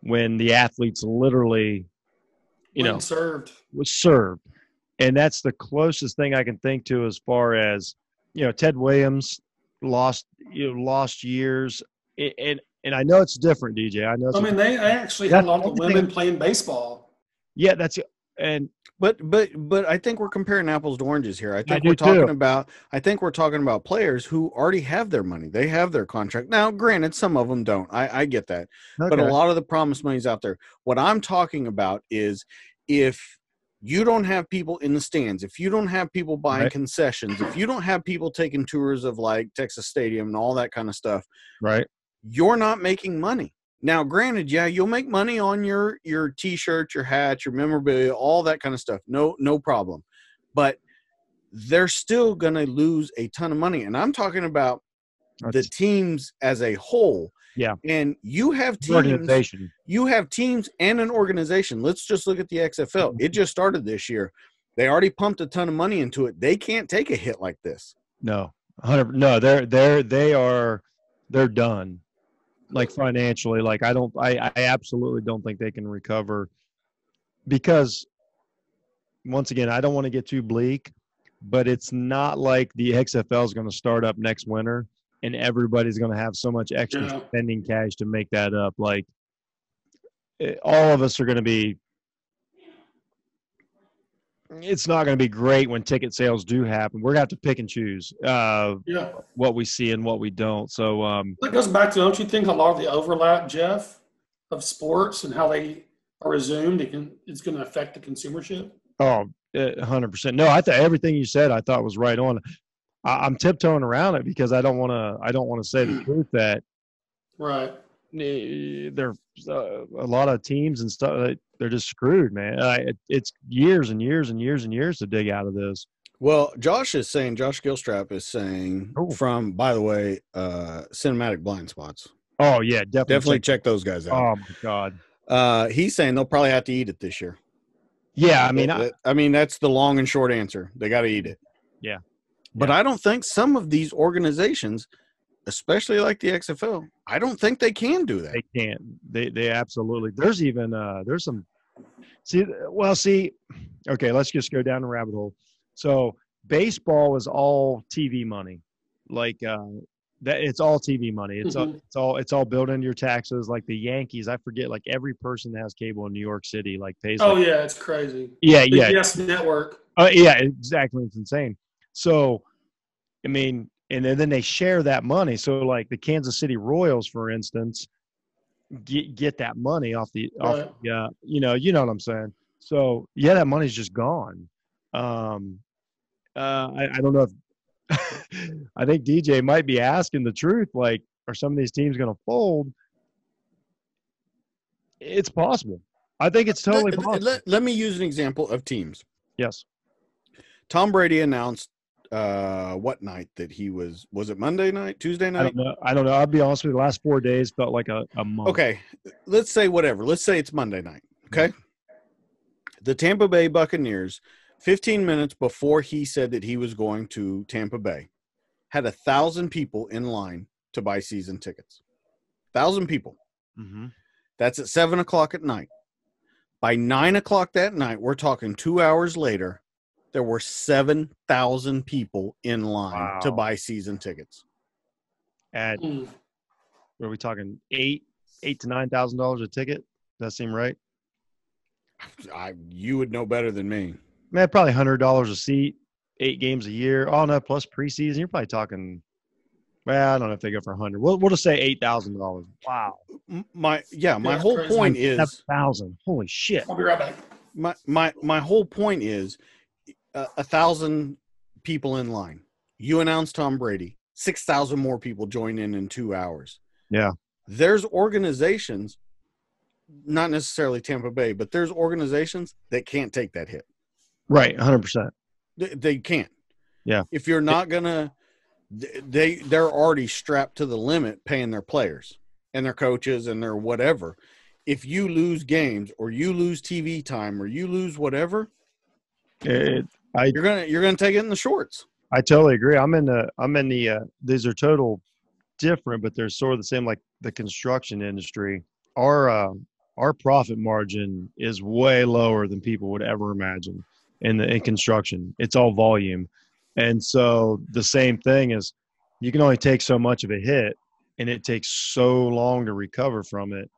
when the athletes literally, you know, served. was served. And that's the closest thing I can think to as far as, you know, Ted Williams lost, you know, lost years. And, and I know it's different, DJ. I know. It's I mean, they, they actually had a lot of women thing. playing baseball. yeah, that's and but but but I think we're comparing apples to oranges here I think do we're talking too. about I think we're talking about players who already have their money they have their contract now granted some of them don't I I get that but a lot of the promise money's out there. What I'm talking about is if you don't have people in the stands, if you don't have people buying Right. concessions, if you don't have people taking tours of like Texas Stadium and all that kind of stuff, right. you're not making money. Now, granted, yeah, you'll make money on your your t-shirt, your hat, your memorabilia, all that kind of stuff. No, no problem. But they're still going to lose a ton of money, and I'm talking about the teams as a whole. Yeah. and you have teams you have teams and an organization. Let's just look at the XFL. Mm-hmm. It just started this year. They already pumped a ton of money into it. They can't take a hit like this. No, hundred. No, they're they're they are they're done. Like financially, like I don't. I I absolutely don't think they can recover because once again, I don't want to get too bleak, but it's not like the XFL is going to start up next winter and everybody's going to have so much extra Yeah. spending cash to make that up. Like eh, all of us are going to be. It's not going to be great when ticket sales do happen. We're going to have to pick and choose uh, Yeah. what we see and what we don't. So, um, That goes back to don't you think a lot of the overlap, Jeff, of sports and how they are resumed, it can, it's going to affect the consumership? Oh, hundred percent. No, I thought everything you said I thought was right on. I, I'm tiptoeing around it because I don't want to. I don't want to say the truth *clears throat* that Right. eh, there uh, a lot of teams and stuff. They're just screwed, man. I, it, it's years and years and years and years to dig out of this. Well, Josh is saying, Josh Gilstrap is saying Oh. from, by the way, uh, Cinematic Blind Spots. Oh yeah, definitely. Definitely check those guys out. Oh my god. Uh, he's saying they'll probably have to eat it this year. Yeah, I mean, I, I mean that's the long and short answer. They got to eat it. Yeah. But I don't think some of these organizations, especially like the XFL, I don't think they can do that. they can't. They they absolutely. There's even uh there's some. See, well, see, okay, let's just go down the rabbit hole. So baseball is all TV money, like uh that. It's all TV money. It's all Mhm. it's all it's all built into your taxes. Like the Yankees, I forget. Like every person that has cable in New York City, like pays. Oh like, yeah, it's crazy. yeah, The yeah, Yes Network. Uh, yeah, exactly. It's insane. So, I mean, and then, they share that money. So, like the Kansas City Royals, for instance, get get that money off the off. Right. Yeah, you know, you know what I'm saying. So, yeah, that money's just gone. Um, uh, I, I don't know if *laughs* I think DJ might be asking the truth. Like, are some of these teams going to fold? It's possible. I think it's totally let, possible. let- let me use an example of teams. yes. Tom Brady announced uh, what night that he was was it Monday night, Tuesday night I don't know. I don't know. I'll be honest with you. The last four days felt like a, a month. Okay, let's say whatever. Let's say it's Monday night. Okay. The Tampa Bay Buccaneers, 15 minutes before he said that he was going to Tampa Bay, had a thousand people in line to buy season tickets. Thousand people. Mm-hmm. That's at seven o'clock at night. By nine o'clock that night, we're talking two hours later, there were 7,000 people in line to buy season tickets. At Mm. what are we talking? Eight, eight to nine thousand dollars a ticket. Does that seem right? I, you would know better than me. Man, probably hundred dollars a seat. Eight games a year. Oh no, plus preseason. You're probably talking. Well, I don't know if they go for a hundred. We'll we'll just say eight thousand dollars. Wow, My yeah, my Yeah, whole crazy. point seven is thousand. Holy shit! I'll be right back. my my my whole point is a, a thousand people in line. You announce Tom Brady, six thousand more people join in in two hours. Yeah. there's organizations, not necessarily Tampa Bay, but there's organizations that can't take that hit. Right, hundred percent. They, they can't. Yeah. if you're not gonna, they they're already strapped to the limit paying their players and their coaches and their whatever. If you lose games or you lose TV time or you lose whatever, It, I you're gonna you're gonna take it in the shorts. I totally agree. I'm in the I'm in the uh, these are total different, but they're sort of the same like the construction industry. Our uh, our profit margin is way lower than people would ever imagine in the in construction. It's all volume. And so the same thing is you can only take so much of a hit and it takes so long to recover from it.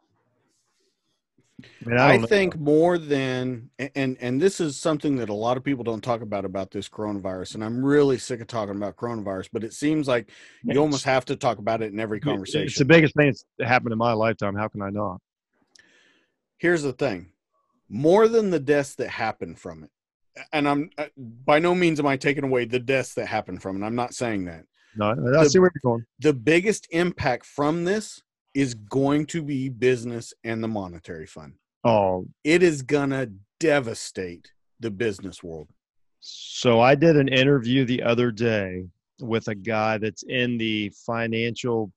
I, don't know. think more than and and this is something that a lot of people don't talk about about this coronavirus, and I'm really sick of talking about coronavirus. But it seems like you almost have to talk about it in every conversation. It's the biggest thing that's happened in my lifetime. How can I not? Here's the thing: more than the deaths that happened from it, and I'm uh, by no means am I taking away the deaths that happened from it. I'm not saying that. No, I The- see where you're going. The biggest impact from this is going to be business and the monetary fund. Oh, It is gonna devastate the business world. So I did an interview the other day with a guy that's in the financial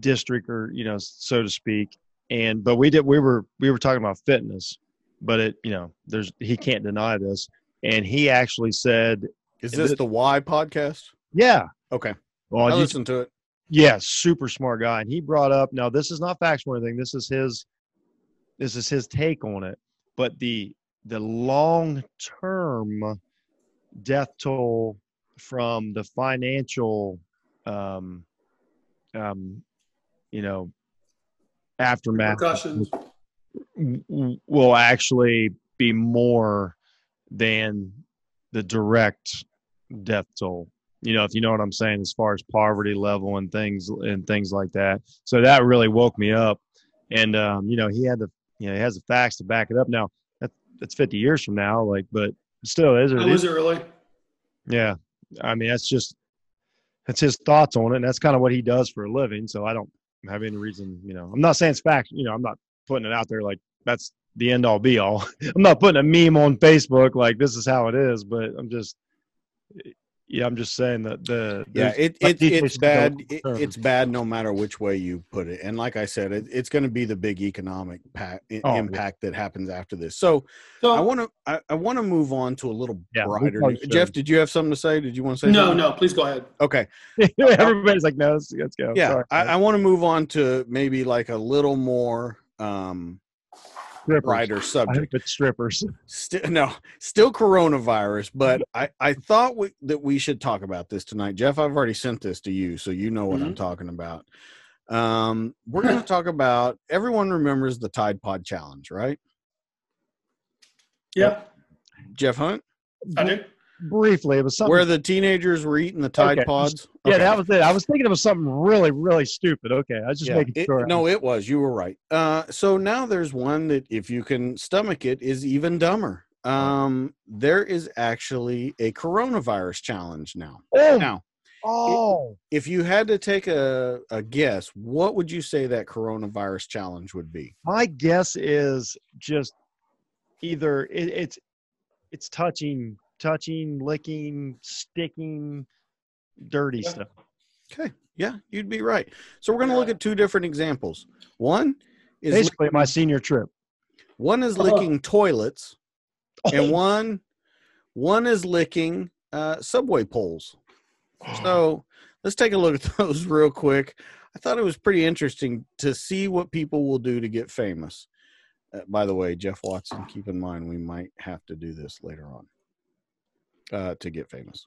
district or you know so to speak and but we did we were we were talking about fitness but it you know there's he can't deny this and he actually said Is this this- the Why podcast? yeah Okay, well I listened to it. Yeah super smart guy and he brought up now this is not factual or anything this is his this is his take on it but the the long term death toll from the financial um um you know aftermath Repercussions. w- w- will actually be more than the direct death toll you know if you know what i'm saying as far as poverty level and things and things like that. So that really woke me up. And um you know he had the you know he has the facts to back it up. Now that, that's 50 years from now like but still is It it was early. yeah. I mean that's just that's his thoughts on it and that's kind of what he does for a living so i don't have any reason you know. I'm not saying it's fact you know i'm not putting it out there like that's the end all be all. *laughs* I'm not putting a meme on Facebook like this is how it is, but I'm just yeah, I'm just saying that the Yeah, it, it it's bad. It, it's bad no matter which way you put it. And like I said, it, it's going to be the big economic pa- i- Oh, yeah. impact that happens after this. So So I want to I, I want to move on to a little Yeah, brighter. probably news. should. Jeff, did you have something to say? Did you want to say? no, something? no, please go ahead. Okay. *laughs* everybody's like, no, let's, let's go. Yeah, Sorry, I. I want to move on to maybe like a little more um Strippers. brighter subject. hope strippers. Still, no, still coronavirus, but I, I thought we, that we should talk about this tonight. Jeff, I've already sent this to you, so you know what I'm talking about. Um, we're going *laughs* to talk about everyone remembers the Tide Pod Challenge, right? Yep, Jeff Hunt, I do. Briefly, it was something. where the teenagers were eating the Tide Okay. Pods. yeah, Okay. that was it. I was thinking it was something really, really stupid. Okay, I was just Yeah, making it- sure. no, it was. You were right. Uh, so now there's one that, if you can stomach it, is even dumber. Um, there is actually a coronavirus challenge now. oh, Now, oh, if you had to take a, a guess, what would you say that coronavirus challenge would be? my guess is just either it, it's it's touching, touching, licking, sticking, dirty Yeah. stuff. Okay, yeah, you'd be right. So we're going to look at two different examples. One is Basically, my senior trip. one is Oh. licking toilets, and one one is licking uh, subway poles. So let's take a look at *laughs* those real quick. I thought it was pretty interesting to see what people will do to get famous. Uh, by the way, Jeff Watson, keep in mind we might have to do this later on uh, to get famous.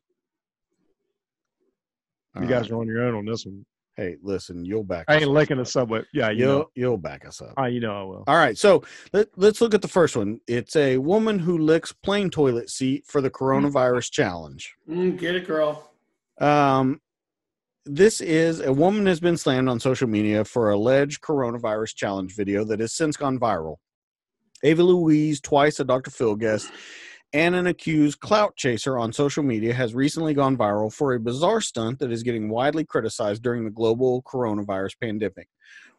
you guys right. are on your own on this one. Hey, listen, you'll back. I us ain't licking a subway. Yeah, you You'll know. you'll back us up. Ah, you know I will. All right, so let, let's look at the first one. It's a woman who licks plane toilet seat for the coronavirus *laughs* challenge. Mm, get it, girl. Um, this is a woman has been slammed on social media for alleged coronavirus challenge video that has since gone viral. Ava Louise, twice a Dr. Phil guest, and an accused clout chaser on social media has recently gone viral for a bizarre stunt that is getting widely criticized during the global coronavirus pandemic,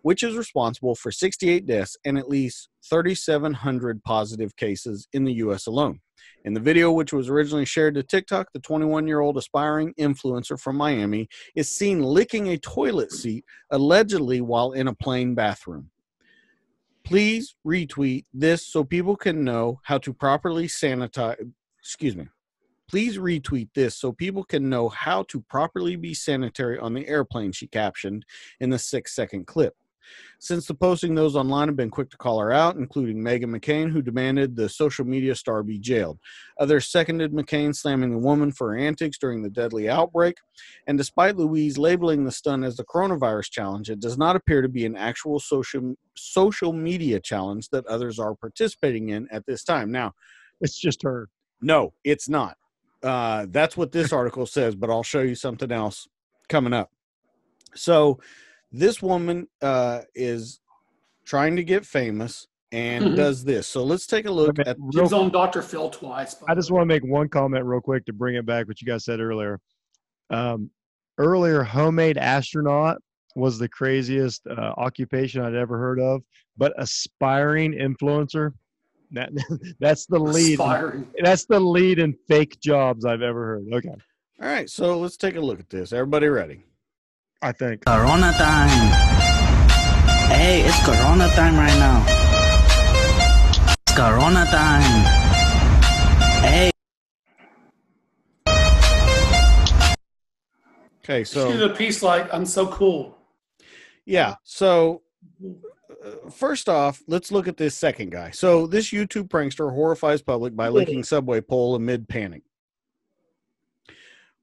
which is responsible for 68 deaths and at least 3,700 positive cases in the U.S. alone. In the video, which was originally shared to TikTok, the 21 year old aspiring influencer from Miami is seen licking a toilet seat, allegedly while in a plane bathroom. Please retweet this so people can know how to properly sanitize. Excuse me. Please retweet this so people can know how to properly be sanitary on the airplane, she captioned in the six second clip. Since the posting, those online have been quick to call her out, including Meghan McCain, who demanded the social media star be jailed. Others seconded McCain, slamming the woman for her antics during the deadly outbreak. And despite Louise labeling the stunt as the coronavirus challenge, it does not appear to be an actual social social media challenge that others are participating in at this time. Now, It's just her. no, it's not. Uh, that's what this article says, but I'll show you something else coming up. So, this woman uh, is trying to get famous and Mhm. does this. So let's take a look Okay, at. She real- on Dr. Phil twice. I just want to make one comment real quick to bring it back what you guys said earlier. Um, earlier, homemade astronaut was the craziest uh, occupation I'd ever heard of, but aspiring influencer. That, *laughs* that's the lead. Aspiring. That's the lead in fake jobs I've ever heard. Okay, All right, so let's take a look at this. Everybody ready? I think. Corona time. Hey, it's Corona time right now. It's Corona time. Hey. Okay, She did so a piece like, I'm so cool. yeah, so uh, first off, let's look at this second guy. So this YouTube prankster horrifies public by licking subway pole amid panic.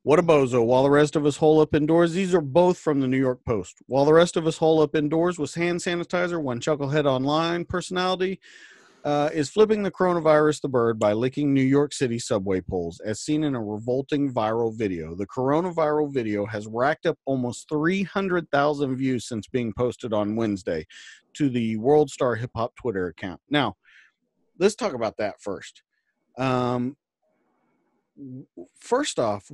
What a bozo. While the rest of us hole up indoors, these are both from the New York Post. While the rest of us hole up indoors with hand sanitizer, one Chucklehead Online personality uh, is flipping the coronavirus the bird by licking New York City subway poles, as seen in a revolting viral video. The coronavirus video has racked up almost 300,000 views since being posted on Wednesday to the World Star Hip Hop Twitter account. Now, let's talk about that first. Um, first off,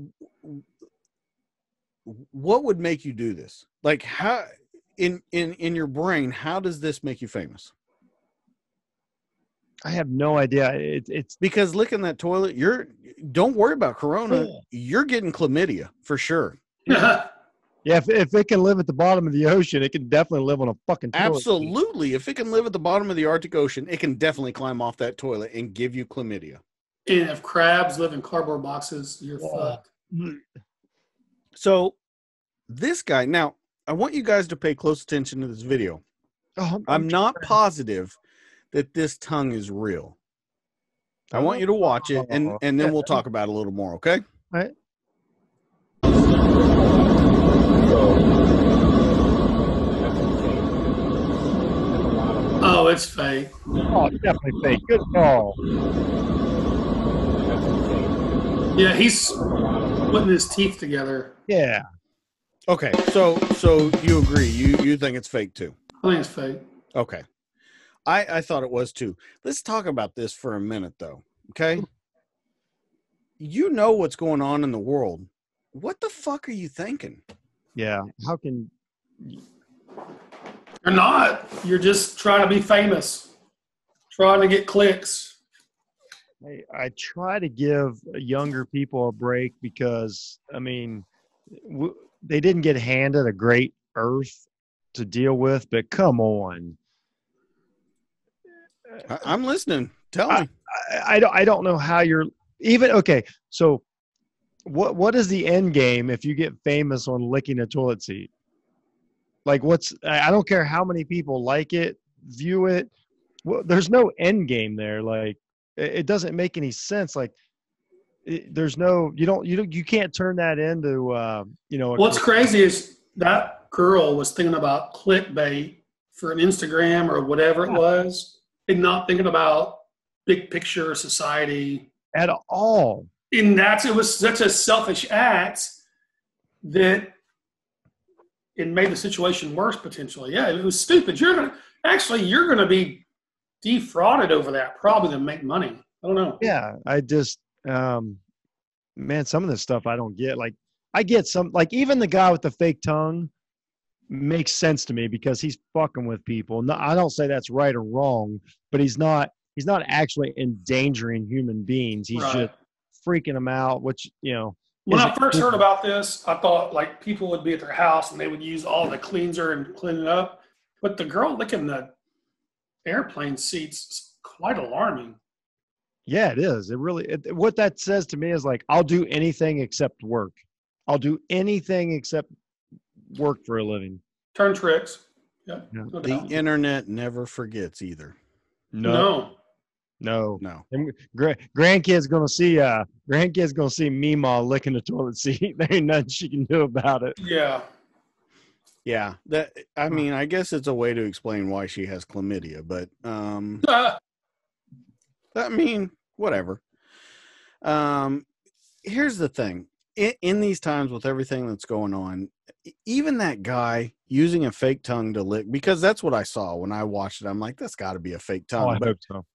what would make you do this? Like how in in in your brain, how does this make you famous? I have no idea. It, it's because licking that toilet, you're don't worry about corona. You're getting chlamydia for sure. *laughs* yeah. If, if it can live at the bottom of the ocean, it can definitely live on a fucking toilet. Absolutely. If it can live at the bottom of the Arctic Ocean, it can definitely climb off that toilet and give you chlamydia. And if crabs live in cardboard boxes, you're fucked. So this guy, now I want you guys to pay close attention to this video. Oh, I'm not positive that this tongue is real. I want you to watch it and oh, and then we'll talk about it a little more, okay? All right. Oh, it's fake. Oh, it's definitely fake. Good call. Yeah, he's putting his teeth together. Yeah. Okay. So so you agree. You you think it's fake too. I think it's fake. Okay. I I thought it was too. Let's talk about this for a minute though. Okay? You know what's going on in the world. What the fuck are you thinking? Yeah. How can You're not. You're just trying to be famous, trying to get clicks. I, I try to give younger people a break because I mean, w- they didn't get handed a great earth to deal with, but come on. I, I'm listening. Tell I, me. I, I don't I don't know how you're even okay. So what what is the end game if you get famous on licking a toilet seat? Like what's I I don't care how many people like it, view it. Well, there's no end game there. Like it, doesn't make any sense. Like it, there's no you don't you don't you can't turn that into uh, you know. What's crazy is that girl was thinking about clickbait for an Instagram or whatever it was, and not thinking about big picture society at all. And that's it was such a selfish act that it made the situation worse potentially. Yeah, it was stupid. You're gonna actually you're gonna be defrauded over that probably to make money. I don't know. Yeah, I just um man, some of this stuff I don't get. Like I get some like even the guy with the fake tongue makes sense to me because he's fucking with people. No, I don't say that's right or wrong, but he's not he's not actually endangering human beings. He's Right. just freaking them out, which, you know, When I first heard about this, I thought like people would be at their house and they would use all the cleanser and clean it up. But the girl licking the airplane seats is quite alarming. Yeah, it is. It really it, what that says to me is like I'll do anything except work. I'll do anything except work for a living. Turn tricks. Yep. Yeah. no The doubt. internet never forgets either. No. No. No. And gra- grandkids gonna see uh grandkids gonna see Meemaw licking the toilet seat. *laughs* there ain't nothing she can do about it. Yeah. Yeah. That I mean, I guess it's a way to explain why she has chlamydia, but um I mean, whatever. Um, here's the thing: in, in these times, with everything that's going on, even that guy using a fake tongue to lick, because that's what I saw when I watched it. I'm like, that's got to be a fake Oh, tongue. I but, hope so.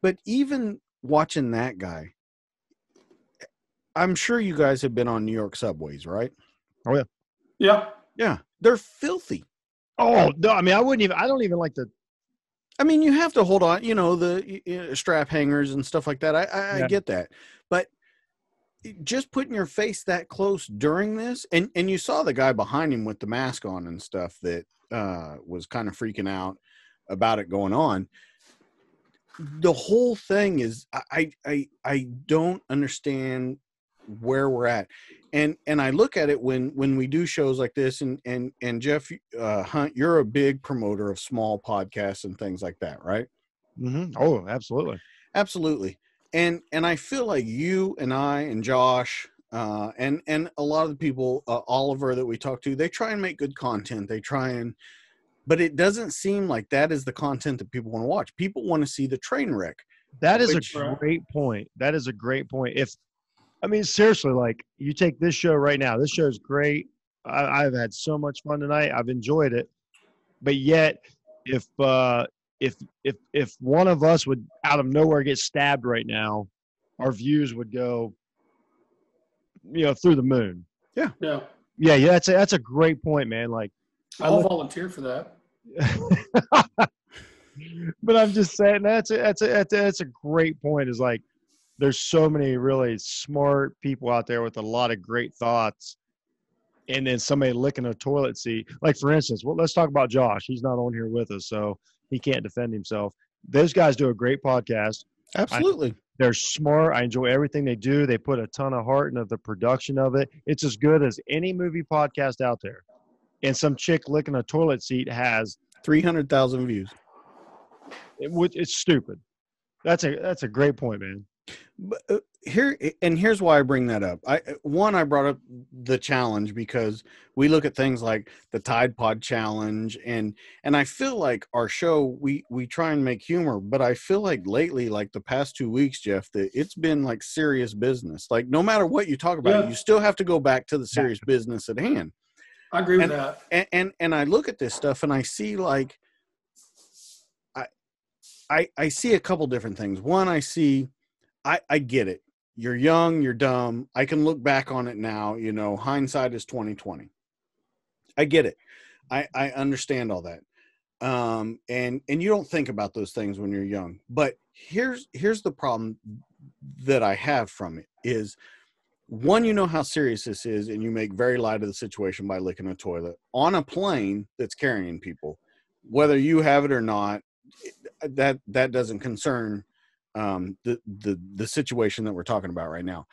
but even watching that guy, I'm sure you guys have been on New York subways, right? Oh yeah. Yeah. Yeah, they're filthy. Oh no, I mean I wouldn't even I don't even like to I mean, you have to hold on, you know, the strap hangers and stuff like that. I, I, I get that, but just putting your face that close during this, and and you saw the guy behind him with the mask on and stuff that uh, was kind of freaking out about it going on. The whole thing is, I I I don't understand where we're at and and i look at it when when we do shows like this and and and jeff uh hunt you're a big promoter of small podcasts and things like that right Mm-hmm. Oh, absolutely. absolutely and and i feel like you and i and josh uh and and a lot of the people uh, oliver that we talk to they try and make good content they try and but it doesn't seem like that is the content that people want to watch people want to see the train wreck That is Which- a great point. That is a great point. If I mean seriously, like you take this show right now, this show is great. I, I've had so much fun tonight. I've enjoyed it. But yet, if uh, if if if one of us would out of nowhere get stabbed right now, our views would go, you know, through the moon. Yeah. Yeah, yeah. Yeah. That's a, that's a great point, man. Like, I I'll look- volunteer for that. *laughs* but I'm just saying that's a, that's a that's a, that's a great point. Is like there's so many really smart people out there with a lot of great thoughts, and then somebody licking a toilet seat. Like for instance, well, let's talk about Josh. He's not on here with us, so he can't defend himself. Those guys do a great podcast. Absolutely. They're smart. I enjoy everything they do. They put a ton of heart into the production of it. It's as good as any movie podcast out there. And some chick licking a toilet seat has 300,000 views. It, it's stupid. That's a that's a great point, man. But uh, here and here's why I bring that up. I uh, one I brought up the challenge because we look at things like the Tide Pod challenge and and I feel like our show we we try and make humor, but I feel like lately like the past 2 weeks Jeff that it's been like serious business. Like no matter what you talk about, Yeah. you still have to go back to the serious business at hand. I agree with and, that. And, and and I look at this stuff and I see like I I I see a couple different things. One, I see I I get it. You're young, you're dumb. I can look back on it now, you know, hindsight is 2020. I get it. I I understand all that. Um and and you don't think about those things when you're young. But here's here's the problem that I have from it is one, you know how serious this is, and you make very light of the situation by licking a toilet on a plane that's carrying people, whether you have it or not. That that doesn't concern um, the the the situation that we're talking about right now.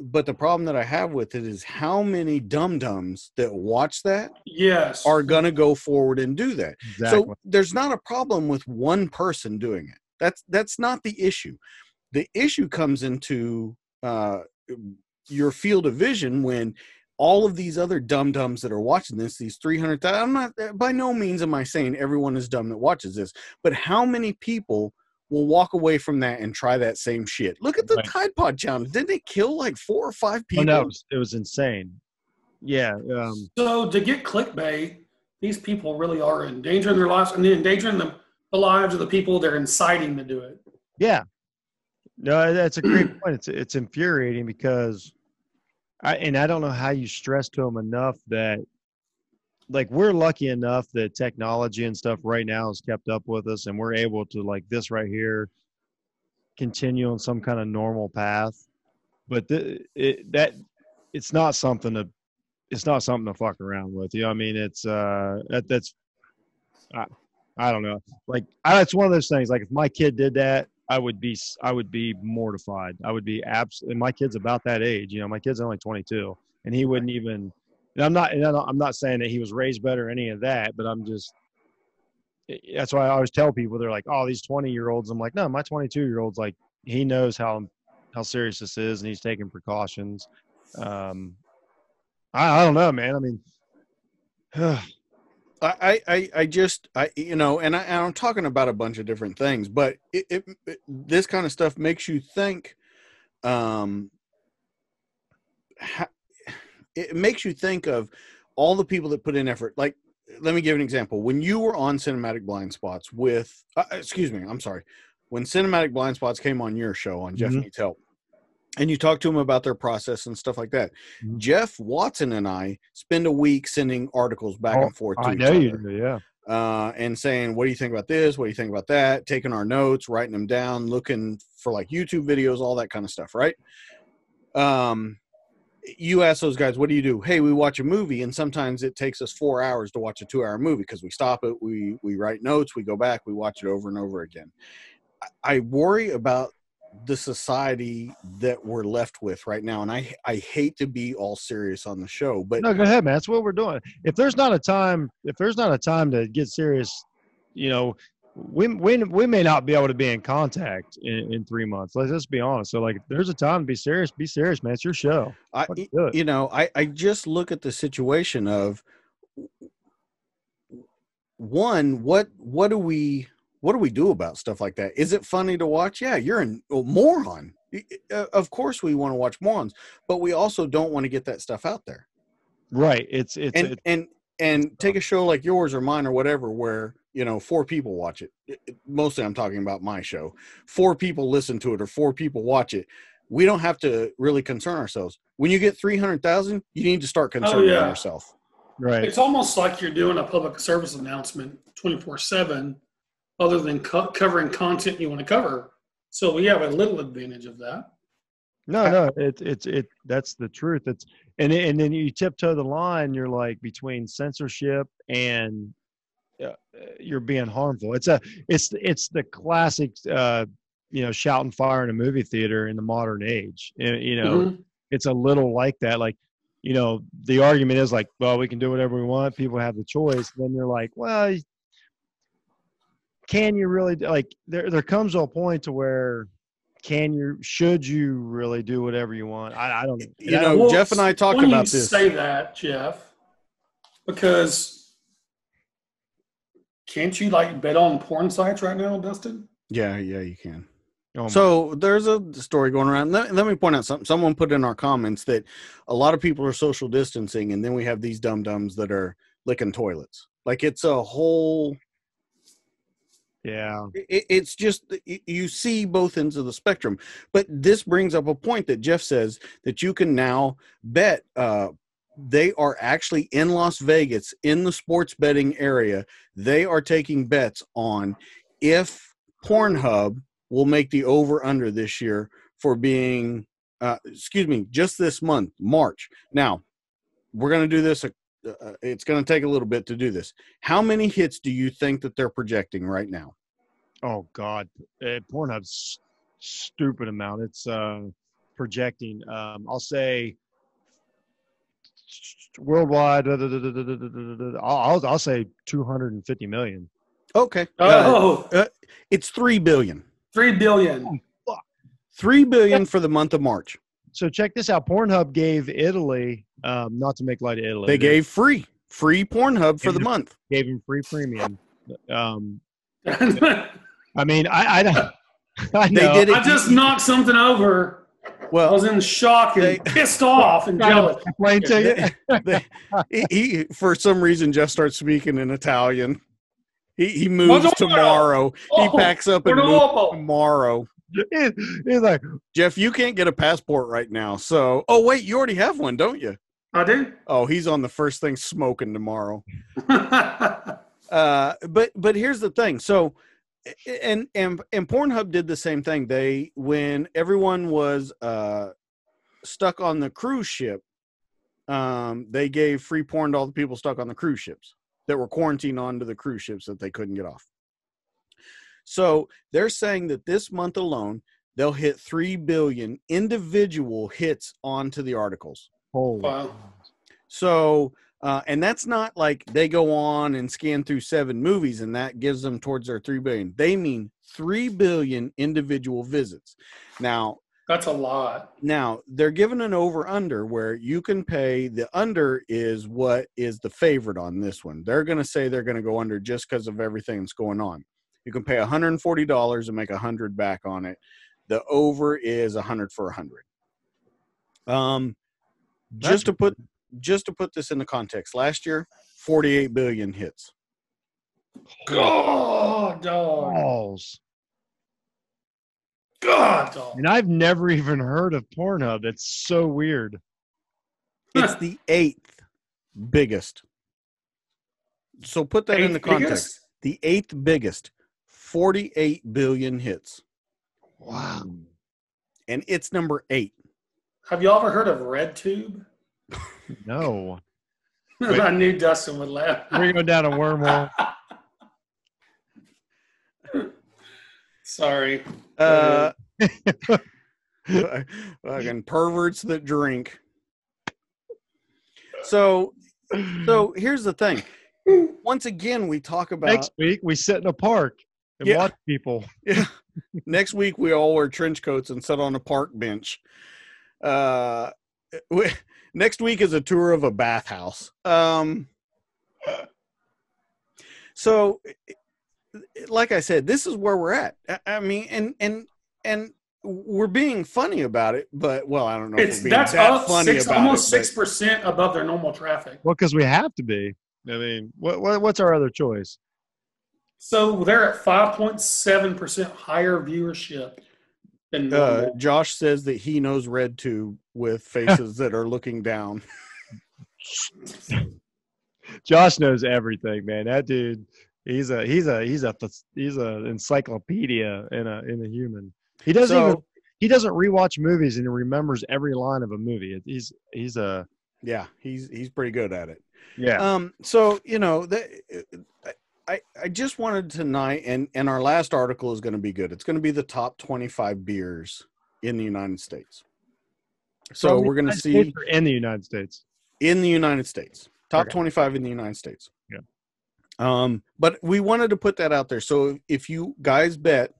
But the problem that I have with it is how many dum dums that watch that Yes. are gonna go forward and do that. Exactly. So there's not a problem with one person doing it. That's that's not the issue. The issue comes into uh, your field of vision when all of these other dum dums that are watching this, these 300, I'm not, by no means am I saying everyone is dumb that watches this, but how many people will walk away from that and try that same shit? Look at the Right. Tide Pod challenge. Didn't they kill like four or five people? no, it was, it was insane. Yeah. Um, So to get clickbait, these people really are endangering their lives and endangering the, the lives of the people they're inciting to do it. Yeah. No, that's a great *clears throat* point. It's it's infuriating because I and I don't know how you stress to them enough that like we're lucky enough that technology and stuff right now is kept up with us and we're able to like this right here continue on some kind of normal path. But the, it, that it's not something to it's not something to fuck around with. You know, I mean, it's uh that that's I, I don't know. Like I, it's one of those things. Like if my kid did that, I would be i would be mortified. I would be abs. And my kid's about that age. You know, my kid's only 22, and he wouldn't even. And I'm not. And I'm not- saying that he was raised better or any of that, but I'm just. That's why I always tell people they're like, "Oh, these 20 year olds." I'm like, no, my 22 year old's like he knows how how serious this is, and he's taking precautions. Um, I, I don't know, man. I mean, *sighs* I, I, I just, I, you know, and, I, and I'm talking about a bunch of different things, but it, it, it this kind of stuff makes you think. Um, ha, it makes you think of all the people that put in effort. Like, let me give an example. When you were on Cinematic Blind Spots with, uh, excuse me, I'm sorry, when Cinematic Blind Spots came on your show on Jeff Mhm. Needs Help, and you talk to them about their process and stuff like that. Mhm. Jeff Watson and I spend a week sending articles back Oh, and forth. To I each know you other do, yeah. uh, and saying, "What do you think about this? What do you think about that?" Taking our notes, writing them down, looking for like YouTube videos, all that kind of stuff, right? Um, you ask those guys, "What do you do?" Hey, we watch a movie, and sometimes it takes us four hours to watch a two-hour movie because we stop it, we we write notes, we go back, we watch it over and over again. I, worry about the society that we're left with right now, and I I hate to be all serious on the show, but no, go ahead, man. That's what we're doing. If there's not a time, if there's not a time to get serious, you know, we we we may not be able to be in contact in, in three months. Let's just be honest. So, like, there's a time to be serious, be serious, man. It's your show. I, you know, I, I just look at the situation of one, what what do we what do we do about stuff like that? Is it funny to watch? Yeah, you're a moron. Uh, Of course, we want to watch morons, but we also don't want to get that stuff out there. Right. It's it's, And it's and and take a show like yours or mine or whatever, where you know four people watch it. It- it- Mostly, I'm talking about my show. Four people listen to it, or four people watch it. We don't have to really concern ourselves. When you get three hundred thousand, you need to start oh, concerning yeah. yourself. right. It's almost like you're doing a public service announcement 24 7 other than co- covering content you want to cover. So we have a little advantage of that. No, no, it's it's it. That's the truth. It's and it- and then you tiptoe the line. You're like between censorship and uh, you're being harmful. It's a it's it's the classic, uh, you know, shout and fire in a movie theater in the modern age. And, you know, Mhm. it's a little like that. Like, you know, the argument is like, well, we can do whatever we want. People have the choice. Then you're like, well, can you really like? There there comes a point to where can you should you really do whatever you want? I, I don't know. You know, Well, Jeff and I talked funny about you this. Say that, Jeff, because can't you like bet on porn sites right now, Dustin? Yeah, yeah, you can. Oh So there's a story going around. Let, let me point out something. Someone put in our comments that a lot of people are social distancing, and then we have these dum dums that are licking toilets. Like it's a whole. Yeah, it, it's just you see both ends of the spectrum. But this brings up a point that jeff says that you can now bet uh, they are actually in las vegas in the sports betting area. They are taking bets on if pornhub will make the over under this year for being uh, excuse me just this month march. Now we're going to do this uh, uh, it's going to take a little bit to do this. How many hits do you think that they're projecting right now? Oh God, uh, Pornhub's stupid amount. It's uh, projecting. Um, I'll say worldwide. Da, da, da, I'll I'll say two hundred and fifty million. Okay. Oh, uh, it's three billion. Three billion. Three billion for the month of March. So check this out. Pornhub gave Italy, um, not to make light of Italy. They gave free free Pornhub for the Gave- month. gave him free premium. Um, *laughs* I mean, I I, don't- *laughs* I They did it. I just knocked something over. Well, I was in shock and They- pissed off and jealous. explain to you. they- he, he- for some reason Jeff starts speaking in Italian. He he moves Buongiorno. tomorrow. He Oh, packs up and moves tomorrow. He- He's like, Jeff, you can't get a passport right now. So, oh wait, you already have one, don't you? I do. Oh, he's on the first thing smoking tomorrow. *laughs* uh but but here's the thing so and and and pornhub did the same thing they when everyone was uh stuck on the cruise ship um they gave free porn to all the people stuck on the cruise ships that were quarantined onto the cruise ships that they couldn't get off so they're saying that this month alone they'll hit 3 billion individual hits onto the articles holy. wow. so, uh, and that's not like they go on and scan through seven movies and that gives them towards their three billion. They mean three billion individual visits. Now, That's a lot. now they're given an over under where you can pay the under is what is the favorite on this one. They're going to say they're going to go under just because of everything that's going on. You can pay $140 and make a hundred back on it. The over is a hundred for a hundred. Um, just to put just to put this into context, last year 48 billion hits. God, dog. balls. God, dog. And I've never even heard of Pornhub. It's so weird. It's the eighth biggest. So put that in the context. biggest? The eighth biggest, 48 billion hits. Wow. And it's number eight. Have y'all ever heard of RedTube? *laughs* No. *laughs* I knew Dustin would laugh. We're going down a wormhole. *laughs* Sorry. Uh, fucking perverts that drink. So, so here's the thing. Once again, we talk about Next week, we sit in a park and Yeah. watch people. *laughs* Yeah. Next week we all wear trench coats and sit on a park bench. Uh, we, next week is a tour of a bathhouse. Um, so, like I said, this is where we're at. I, I mean, and and and we're being funny about it, but well, I don't know if It's we're being that's that up funny six, about almost six percent above their normal traffic. Well, because we have to be. I mean, what, what what's our other choice? So they're at five point seven percent higher viewership than Uh. Josh says that he knows RedTube with faces that are looking down. *laughs* Josh knows everything, man. That dude, He's a he's a he's a he's a encyclopedia in a in a human. He doesn't So- even he doesn't rewatch movies and he remembers every line of a movie. He's he's a Yeah, he's he's pretty good at it. yeah. Um, so you know, the, I I just wanted tonight, and and our last article is going to be good. It's going to be the top twenty five beers in the United States. So we're going to see in the United States. in the United States, top Okay. twenty five in the United States. Yeah. Um, but we wanted to put that out there. So if you guys bet,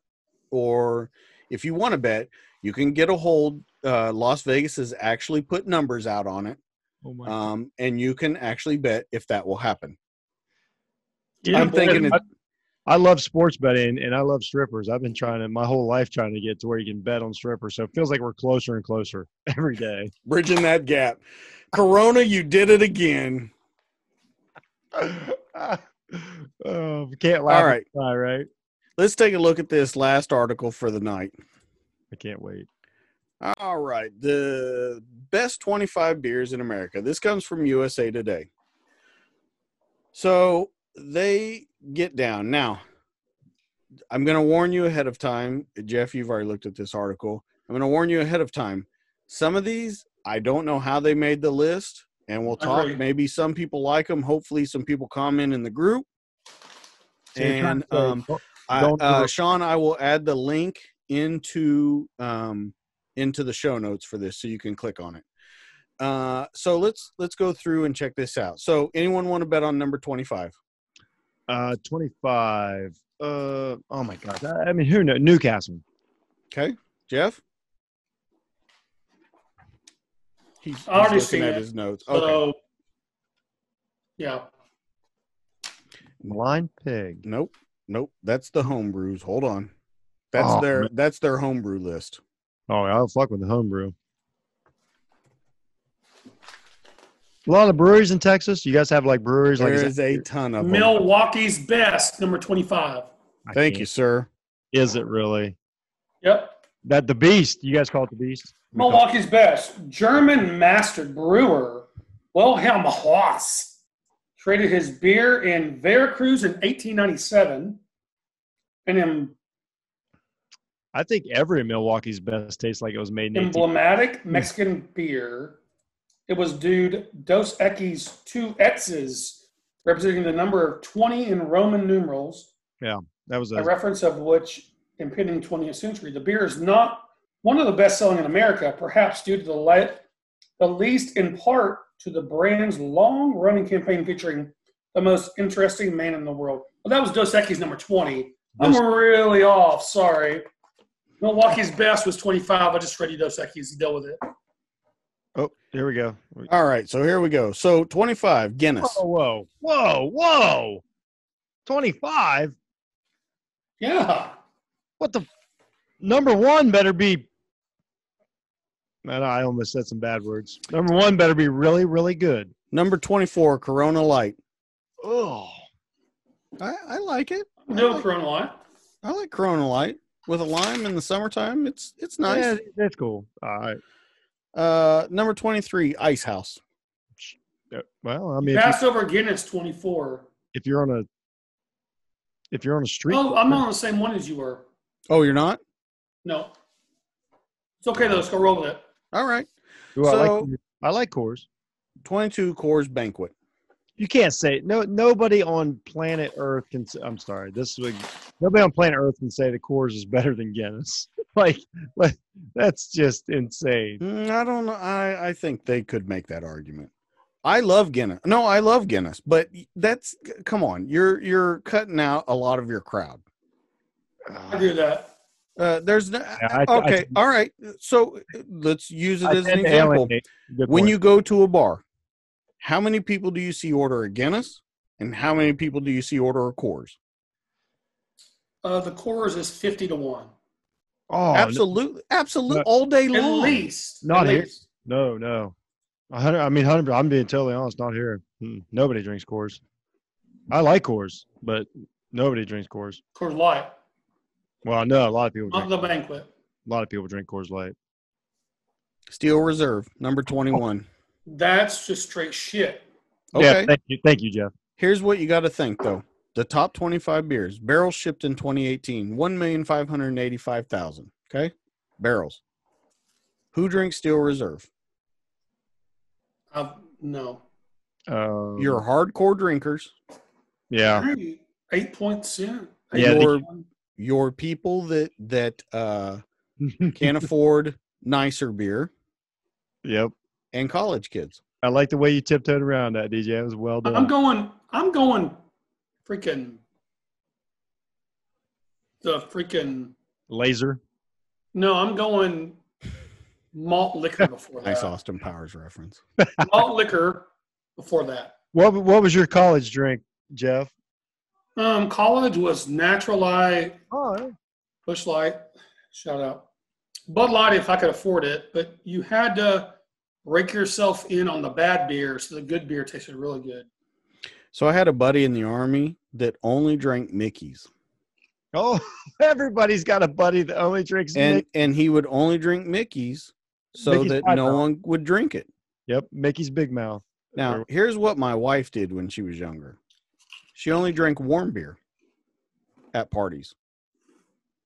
or if you want to bet, you can get a hold. Uh, Las Vegas has actually put numbers out on it, Oh my um, and you can actually bet if that will happen. I'm thinking I, it, I love sports betting and I love strippers. I've been trying to my whole life trying to get to where you can bet on strippers. So it feels like we're closer and closer *laughs* every day. bridging that gap. Corona, you did it again. *laughs* oh, can't laugh. All right. All right. Let's take a look at this last article for the night. I can't wait. All right, the best 25 beers in America. This comes from USA Today. So they get down. Now, I'm going to warn you ahead of time. Jeff, you've already looked at this article. I'm going to warn you ahead of time. Some of these, I don't know how they made the list, and we'll talk. Agreed. Maybe some people like them. Hopefully, some people comment in the group. So And um, I, uh, Sean, I will add the link into um, into the show notes for this, so you can click on it. Uh, so let's let's go through and check this out. So, anyone want to bet on number twenty five? Uh 25. Uh oh my god. I I mean who knows? Newcastle. Okay, Jeff. He's, he's already looking seen at it. his notes. So, Okay. yeah. Blind pig. Nope. Nope. That's the home brews. Hold on. That's Oh, their man. that's their homebrew list. Oh, I'll fuck with the homebrew. A lot of breweries in Texas. You guys have like breweries like There is is a ton of them. Milwaukee's best, number 25. Thank you, sir. Is it really? Yep. That the beast. You guys call it the beast? Milwaukee's best. German mastered brewer Wilhelm Haas traded his beer in Veracruz in 1897. And in I think every Milwaukee's best tastes like it was made in 18. emblematic hmm. Mexican beer, it was dude Dos Equis, two X's, representing the number of 20 in Roman numerals. Yeah, that was a a reference of which impending 20th century. The beer is not one of the best selling in America, perhaps due to the, le- the least in part to the brand's long running campaign featuring the most interesting man in the world. Well, that was Dos Equis number 20. I'm really off. Sorry. Milwaukee's best was 25. I just read you Dos Equis. Deal with it. Oh, here we go. All right, so here we go. So 25 Guinness. Whoa, whoa, whoa, whoa. 25? Yeah. What the? Number one better be. Man, I almost said some bad words. Number one better be really, really good. Number 24 Corona Light. Oh, I, I like it. I No like, Corona Light. I like Corona Light with a lime in the summertime. It's it's nice. yeah, that's cool. All right. Uh, number 23 Ice House. Well, I mean, Passover Passed over Guinness 24. if you're on a, if you're on a street, Oh, I'm not on the same one as you were. Oh, you're not? No. It's okay though. Let's go roll with it. All right. Ooh, I like, I like Coors. 22 Coors Banquet. You can't say no. Nobody on planet Earth can. I'm sorry. This would nobody on planet Earth can say the Coors is better than Guinness. *laughs* like, like that's just insane. Mm, I don't know. I, I think they could make that argument. I love Guinness. No, I love Guinness, but that's come on. You're you're cutting out a lot of your crowd. I agree with that. Uh, there's no, I- I- okay. all right. So uh, let's use it I as an example. When you go to a bar, how many people do you see order a Guinness, and how many people do you see order a Coors? Uh, the Coors is 50 to 1. oh, no- absolutely, absolutely, no. all day At long. least. Not At here. least. No, no. Hundred. I mean, hundred. I'm being totally honest. Not here. Mm, Nobody drinks Coors. I like Coors, but nobody drinks Coors. Coors Light. Well, I know a lot of people. Not Drink, the banquet. a lot of people drink Coors Light. Steel Reserve, number twenty-one. That's just straight shit. Okay. Yeah. Thank you. Thank you, Jeff. Here's what you got to think though. The top 25 beers, barrels shipped in 2018, 1,585,000. Okay. Barrels. Who drinks Steel Reserve? Uh, no. Uh, You're hardcore drinkers. yeah. Eight point cent. Yeah, the- your, your people that that uh, *laughs* can't afford nicer beer Yep. and college kids. I like the way you tiptoed around that, DJ. It was well done. I'm going. I'm going. Freaking. The freaking. Laser. No, I'm going. Malt liquor before Nice that. Austin Powers reference. *laughs* Malt liquor before that. What What was your college drink, Jeff? Um, college was Natural Light, Oh, Busch Light, shout out. Bud Light if I could afford it, but you had to rake yourself in on the bad beer, so the good beer tasted really good. So I had a buddy in the army that only drank Mickey's. oh, *laughs* everybody's got a buddy that only drinks. And Mick- and he would only drink Mickey's so Mickey's that no Mouth. one would drink it. Yep, Mickey's Big Mouth. Now, here's what my wife did when she was younger. She only drank warm beer at parties.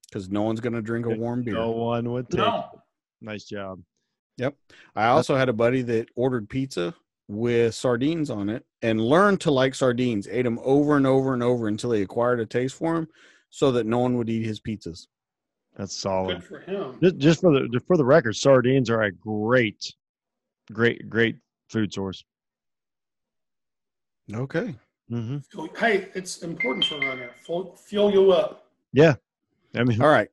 Because no one's gonna drink a warm beer. no one would take. No. it. Nice job. Yep. I also had a buddy that ordered pizza with sardines on it and learned to like sardines, ate them over and over and over until he acquired a taste for them so that no one would eat his pizzas. That's solid. Good for him. Just, just for the for the record, sardines are a great, great, great food source. Okay. Mm-hmm. Hey, it's important for a runner. Fuel, fuel you up. Yeah, I mean, All right.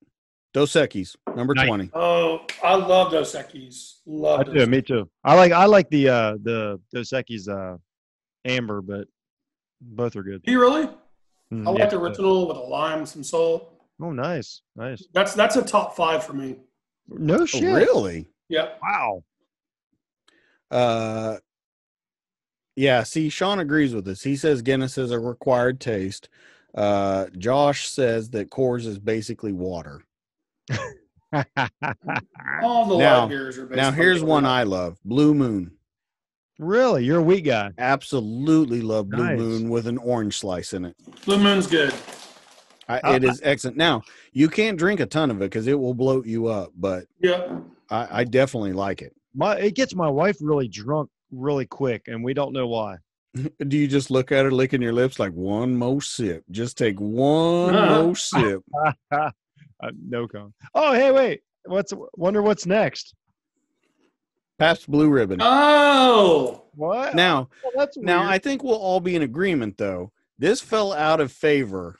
Dos Equis, number Nice. 20. Oh, I love Dos Equis. Love I Dos do. Me too. I like I like the uh the Dos Equis uh amber, but both are good. Do you really? Mm, I like yeah. the original with a lime, some salt. Oh, nice, nice. That's that's a top five for me. No Oh, shit. really? Yeah. Wow. Uh, yeah. See, Sean agrees with us. He says Guinness is a required taste. Uh, Josh says that Coors is basically water. All the Now- light beers are basically. Now, here's one I love Blue Moon. really, you're a wheat guy. Absolutely love Blue Nice. Moon with an orange slice in it. Blue Moon's good. I, Uh, it is excellent. Now, you can't drink a ton of it because it will bloat you up, but yeah. I, I definitely like it. My it gets my wife really drunk really quick, and we don't know why. *laughs* Do you just look at her licking your lips like one more sip? Just take one Uh-huh. more sip. *laughs* uh, no cone. Oh, hey, wait. What's wonder what's next? Pabst Blue Ribbon. Oh, What? Now, Oh, that's now. I think we'll all be in agreement though. This fell out of favor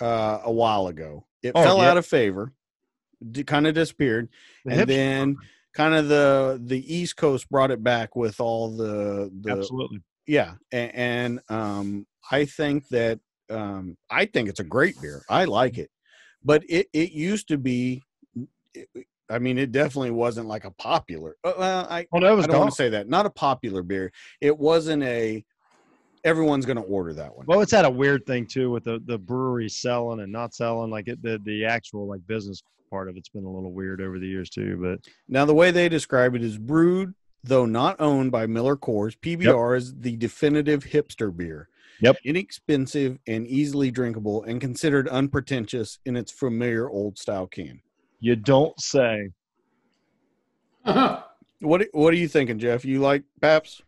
uh, a while ago. It Oh, fell yeah. out of favor, d- kind of disappeared, The and then kind of the the East Coast brought it back with all the the absolutely. yeah, and, and um, I think that um, I think it's a great beer. I like it, but it it used to be. I mean, it definitely wasn't like a popular. uh, Well, I that was I don't want to say that. Not a popular beer. It wasn't a. Everyone's going to order that one. Well, it's had a weird thing too with the the brewery selling and not selling. Like it, the the actual like business part of it's been a little weird over the years too. But Now, the way they describe it is brewed, though not owned by Miller Coors. PBR is the definitive hipster beer. Yep. Inexpensive and easily drinkable, and considered unpretentious in its familiar old style can. you don't say. What What are you thinking, Jeff? You like Pabst?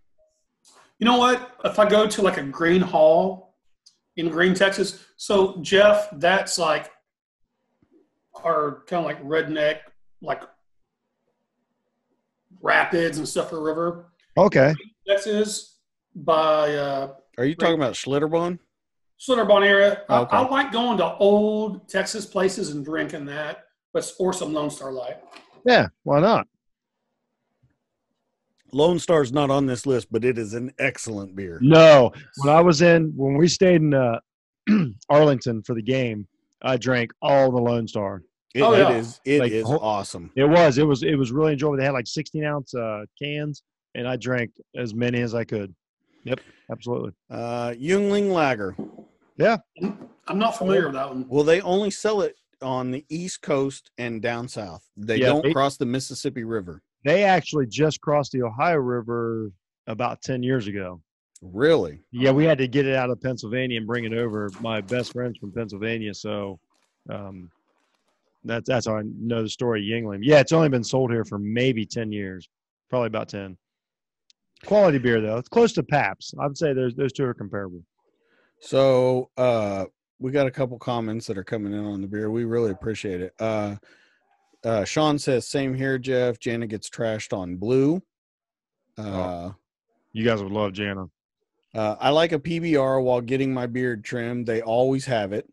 you know what? If I go to like a Gruene Hall in Gruene, Texas, so Jeff, that's like our kind of like redneck, like rapids and stuff for the river. Okay. Texas by uh, Are you talking about Schlitterbahn? Schlitterbahn area. I- Okay. I, like going to old Texas places and drinking that, but or some Lone Star Light. Yeah. Why not? Lone Star's not on this list, but it is an excellent beer. No. When I was in when we stayed in uh, *clears throat* Arlington for the game, I drank all the Lone Star. It, Oh, yeah. is. It Like, is awesome. It was. It was. It was really enjoyable. They had like 16 ounce uh, cans, and I drank as many as I could. Yep. Absolutely. Uh, Yuengling Lager. Yeah. I'm not familiar with that one. Well, they only sell it on the East Coast and down south. They Yeah, don't they- cross the Mississippi River. They actually just crossed the Ohio River about 10 years ago. Really? Yeah, we had to get it out of Pennsylvania and bring it over. My best friend's from Pennsylvania, so um, that's that's how I know the story of Yuengling. Yeah, it's only been sold here for maybe ten years, probably about ten. Quality beer though, it's close to Pabst. I would say those those two are comparable. So uh we got a couple comments that are coming in on the beer. We really appreciate it. Uh uh Sean says, same here, Jeff. Jana gets trashed on blue. Uh You guys would love Jana. uh, I like a PBR while getting my beard trimmed. They always have it.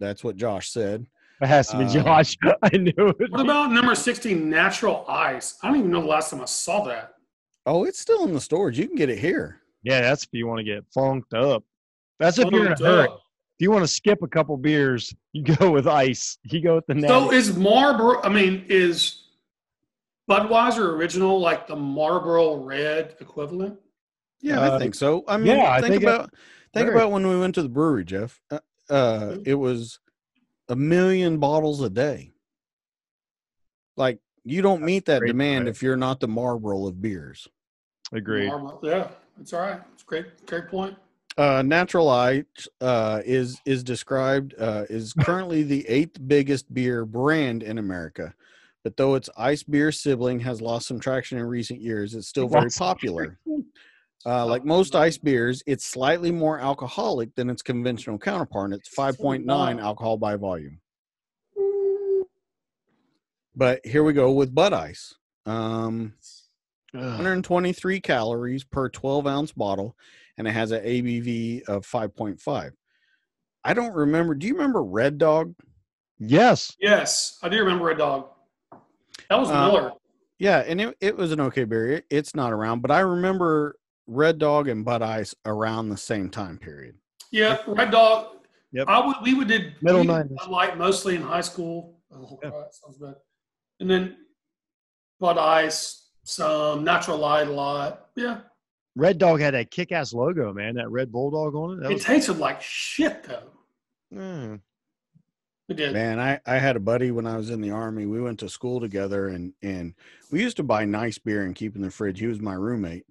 That's what Josh said. It has to be Uh, Josh. *laughs* I knew it. What about number 16, natural ice? I don't even know the last time I saw that. Oh, it's still in the storage. You can get it here. Yeah, that's if you want to get funked up. That's if you're in a hurry. If you want to skip a couple beers, *laughs* you go with ice. You go with the natty. So is Marlboro, I mean, is Budweiser original like the Marlboro Red equivalent? Yeah, Uh, I think so. I mean, yeah, I think think it- about think very. about when we went to the brewery, Jeff. Uh, uh, it was a million bottles a day. Like you don't meet that great, demand right? if you're not the Marlboro of beers. Agreed. Marlboro, yeah, it's all right. It's great, great point. Uh, Natural Ice uh, is is described uh, is *laughs* currently the eighth biggest beer brand in America, but though its ice beer sibling has lost some traction in recent years, it's still very popular. Uh, like most ice beers, it's slightly more alcoholic than its conventional counterpart. It's 5.9 alcohol by volume. But here we go with Bud Ice. Um, 123 calories per 12 ounce bottle, and it has an ABV of 5.5. I don't remember. Do you remember Red Dog? Yes. Yes, I do remember Red Dog. That was Uh, Miller. Yeah, and it, it was an okay beer. It, it's not around, but I remember Red Dog and Bud Ice around the same time period. Yeah, Red Dog. Yep. I would. We would did Middle we did 90s. Light mostly in high school. Oh, Yeah. God, sounds bad. And then Bud Ice, some Natural Light a lot. Yeah, Red Dog had that kick ass logo, man. That red bulldog on it. That it was, tasted like shit though. Mm. It did. Man, I, I had a buddy when I was in the army. We went to school together and, and we used to buy nice beer and keep in the fridge. He was my roommate.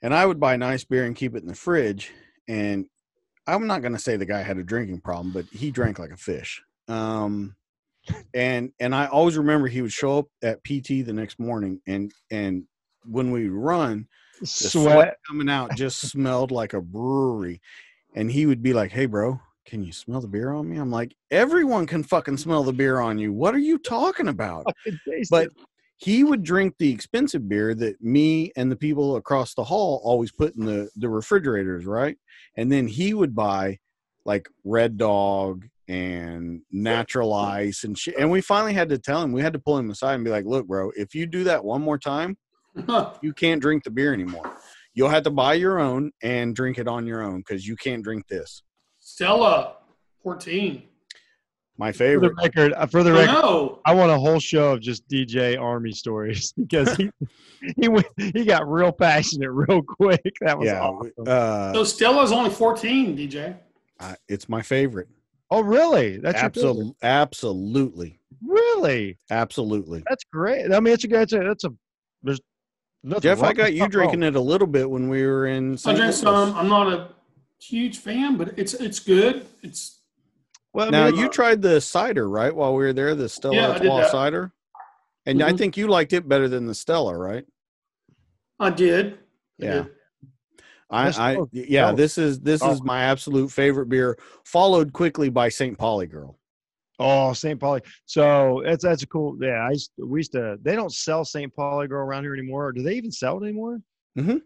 And I would buy nice beer and keep it in the fridge. And I'm not going to say the guy had a drinking problem, but he drank like a fish. Um, and and I always remember he would show up at PT the next morning and and when we run, the sweat, Sweat. coming out just smelled like a brewery. And he would be like, Hey, bro, can you smell the beer on me? I'm like, Everyone can fucking smell the beer on you. What are you talking about? *laughs* But it. he would drink the expensive beer that me and the people across the hall always put in the, the refrigerators, right? And then he would buy like Red Dog and Natural Ice and shit. And we finally had to tell him, we had to pull him aside and be like, look, bro, if you do that one more time, *laughs* you can't drink the beer anymore. You'll have to buy your own and drink it on your own because you can't drink this. Stella, fourteen. My favorite. for the favorite. record, uh, for the record, know. I want a whole show of just DJ Army stories *laughs* because he he went, he got real passionate real quick. That was Yeah. awesome. Uh, So Stella's only fourteen. DJ. I- it's my favorite. Oh, really? That's your? Absolutely. Absolutely. Really? Absolutely. That's great. I mean, it's a that's a that's a there's nothing Jeff, I got you nothing drinking wrong. it a little bit when we were in I St. drank Louis. some. I'm not a huge fan, but it's it's good. It's Well, I Now mean, you tried the cider, right? While we were there, the Stella Yeah, Artois cider, and I Mhm. think you liked it better than the Stella, right? I did. I Yeah. did. I, I yeah, this is this is my absolute favorite beer, followed quickly by St. Pauli Girl. Oh, St. Pauli. So that's that's a cool. Yeah, I used, we used to. They don't sell St. Pauli girl around here anymore. Or do they even sell it anymore? Mhm.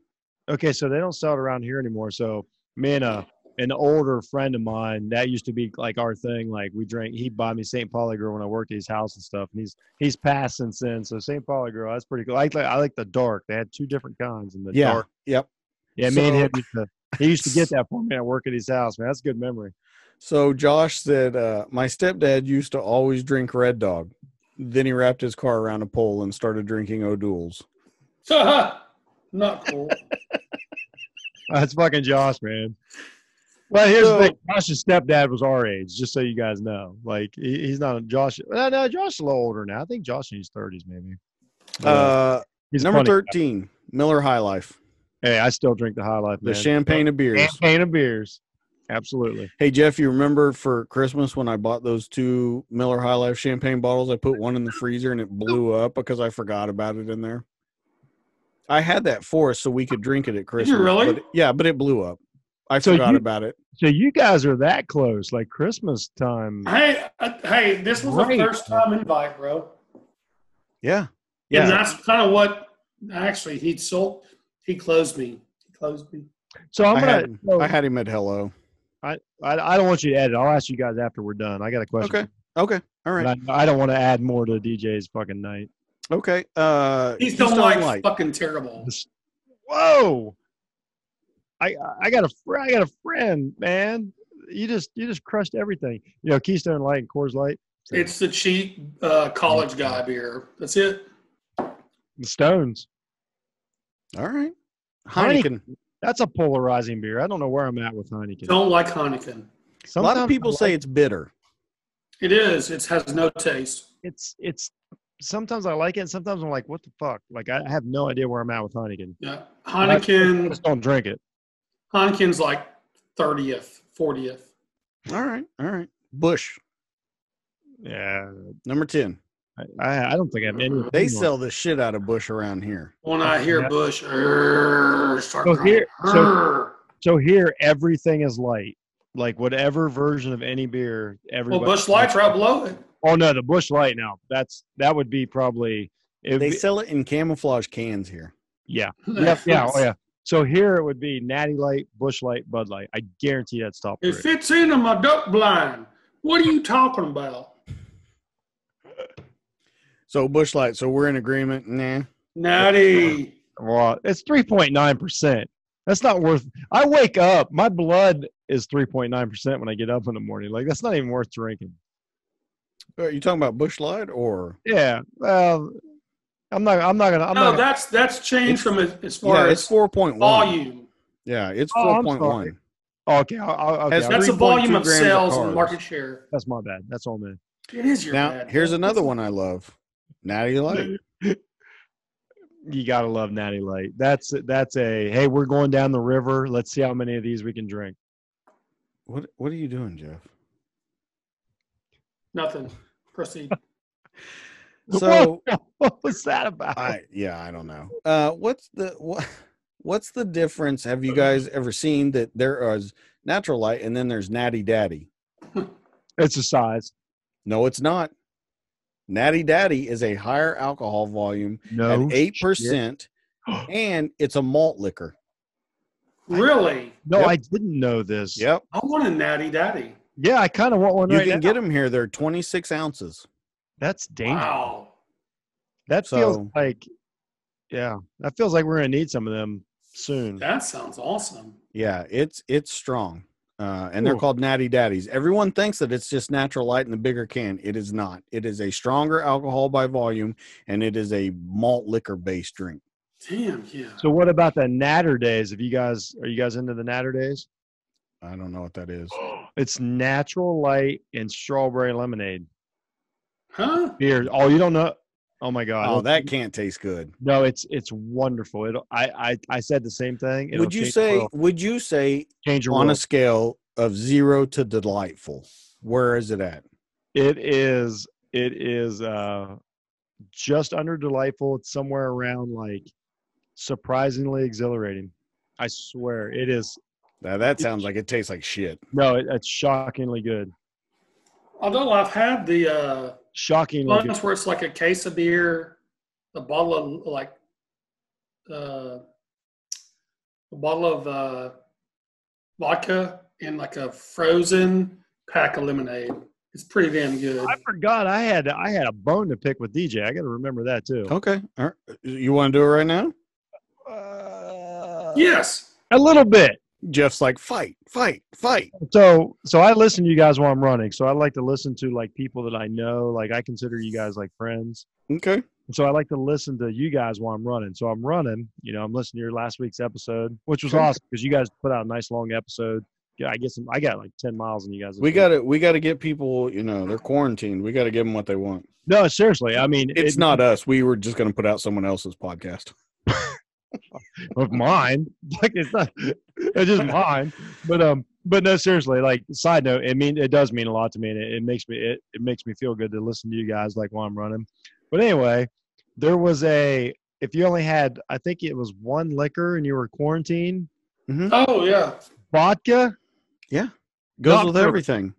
Okay, so they don't sell it around here anymore. So me and a an older friend of mine that used to be like our thing. Like we drank. He'd buy me St. Pauli girl when I worked at his house and stuff. And he's he's passed since then. So St. Pauli girl, that's pretty cool. I like I like the dark. They had two different kinds. And the Yeah. dark. Yep. Yeah, me and So- him used to. He used to get that for me at work at his house. Man, that's a good memory. So Josh said, uh, my stepdad used to always drink Red Dog. Then he wrapped his car around a pole and started drinking O'Doul's. *laughs* not cool. *laughs* That's fucking Josh, man. Well, here's So- the thing. Josh's stepdad was our age, just so you guys know. Like he, he's not a Josh. No, no, Josh is a little older now. I think Josh in his thirties, maybe. But, Uh, he's number funny guy. thirteen, Miller High Life. Hey, I still drink the High Life. The man. champagne of beers. Champagne of beers. Absolutely. Hey Jeff, you remember for Christmas when I bought those two Miller High Life champagne bottles? I put one in the freezer and it blew up because I forgot about it in there. I had that for us so we could drink it at Christmas. really? but- yeah, but it blew up. I So forgot you- about it. So you guys are that close, like Christmas time. Hey, uh, hey, this was Great. a first time invite, bro. Yeah. And Yeah. that's kind of what actually he'd sold. He closed me. He closed me. So I'm I gonna. had, so I had him at hello. I, I I don't want you to edit. I'll ask you guys after we're done. I got a question. Okay. Okay. All right. I, I don't want to add more to DJ's fucking night. Okay. Uh He's don't Keystone like Light. fucking terrible. Whoa! I I got a fr- I got a friend, man. You just you just crushed everything. You know, Keystone Light and Coors Light. It's the cheap uh, college guy beer. That's it. The Stones. All right. Heineken. Heineken. That's a polarizing beer. I don't know where I'm at with Heineken. Don't like Heineken. A lot of people I say it's bitter. It is. It has no taste. it's it's. Sometimes I like it, and sometimes I'm like, what the fuck? Like I have no idea where I'm at with Heineken. Yeah. Heineken I just don't drink it. Heineken's like thirtieth, fortieth. All right. All right. Busch, Yeah, number 10. I, I, I don't think I have any. They opinion sell the shit out of Busch around here. When I hear Yeah. Busch, uh, "Err," So here- so- uh. So here, everything is light. Like whatever version of any beer, well. Busch Lights right below it. Oh no, the Busch Light. Now that's that would be probably. It'd They be- sell it in camouflage cans here. yeah, *laughs* yep, yeah, oh yeah. So here it would be Natty Light, Busch Light, Bud Light. I guarantee that's top It three. fits into my duck blind. What are you talking about? So Busch Light. So we're in agreement. Nah. Natty. Well, it's three point nine percent. That's not worth. I wake up, my blood is three point nine percent when I get up in the morning. Like that's not even worth drinking. Are you talking about Busch Light or? Yeah, well, I'm not. I'm not gonna. I'm no, not. that's that's changed from as, as far Yeah, it's as four point one. volume. Yeah, it's Oh, four I'm point sorry. one. Oh, okay, I'll, I'll, okay. That's a volume of grams of sales and market share. that's my bad. That's all man. It is your Now bad. here's another one I love. Natty Light. *laughs* You gotta love Natty Light. That's that's a hey, we're going down the river. Let's see how many of these we can drink. What What are you doing, Jeff? Nothing. Proceed. *laughs* So *laughs* what was that about? I yeah, I don't know. Uh, what's the what? What's the difference? Have you guys ever seen that there is natural light and then there's Natty Daddy? It's a size. No, it's not. Natty Daddy is a higher alcohol volume No, at eight shit. percent, *gasps* and it's a malt liquor. really? No, Yep. I didn't know this. Yep, I want a natty daddy. Yeah, I kind of want one you right can now. get them here. They're twenty six ounces. That's dangerous. Wow. That feels So- like, yeah, that feels like we're gonna need some of them soon. That sounds awesome. Yeah, it's it's strong. Uh, and they're Cool. called Natty Daddies. Everyone thinks that it's just natural light in the bigger can. It is not. It is a stronger alcohol by volume, and it is a malt liquor based drink. Damn, yeah. So what about the Naturdays? If you guys are you guys into the Naturdays? I don't know what that is. *gasps* It's natural light and strawberry lemonade Huh? beer. Oh, you don't know? Oh my god! Oh, that can't taste good. no, it's it's wonderful. It I I, I said the same thing. It'll Would you say? Would you say change your on a scale of zero to delightful? Where is it at? It is it is uh just under delightful. It's somewhere around like surprisingly exhilarating. I swear it is. Now that sounds like it tastes like shit. No, it, it's shockingly good. Although I've had the uh, Shockingly ones good. where it's like a case of beer, a bottle of like uh, a bottle of uh, vodka, and like a frozen pack of lemonade. It's pretty damn good. I forgot I had I had a bone to pick with DJ. I got to remember that too. Okay, All right. you want to do it right now? Uh, Yes. A little bit. Jeff's like fight, fight, fight. So so I listen to you guys while I'm running. So I like to listen to like people that I know. Like I consider you guys like friends. Okay. So I like to listen to you guys while I'm running. So I'm running, you know, I'm listening to your last week's episode, which was awesome because you guys put out a nice long episode. Yeah, I some. I got like ten miles, and you guys. We got to we got to get people. You know, they're quarantined. We got to give them what they want. No, seriously. I mean, It's it- not us. We were just going to put out someone else's podcast. *laughs* *laughs* of mine. *laughs* Like it's not, it's just mine. But um, but no, seriously. Like side note, it mean it does mean a lot to me, and it, it makes me it, it makes me feel good to listen to you guys like while I'm running. But anyway, there was a if you only had I think it was one liquor and you were quarantined, Oh yeah. vodka. Yeah. Goes Not with bourbon. everything.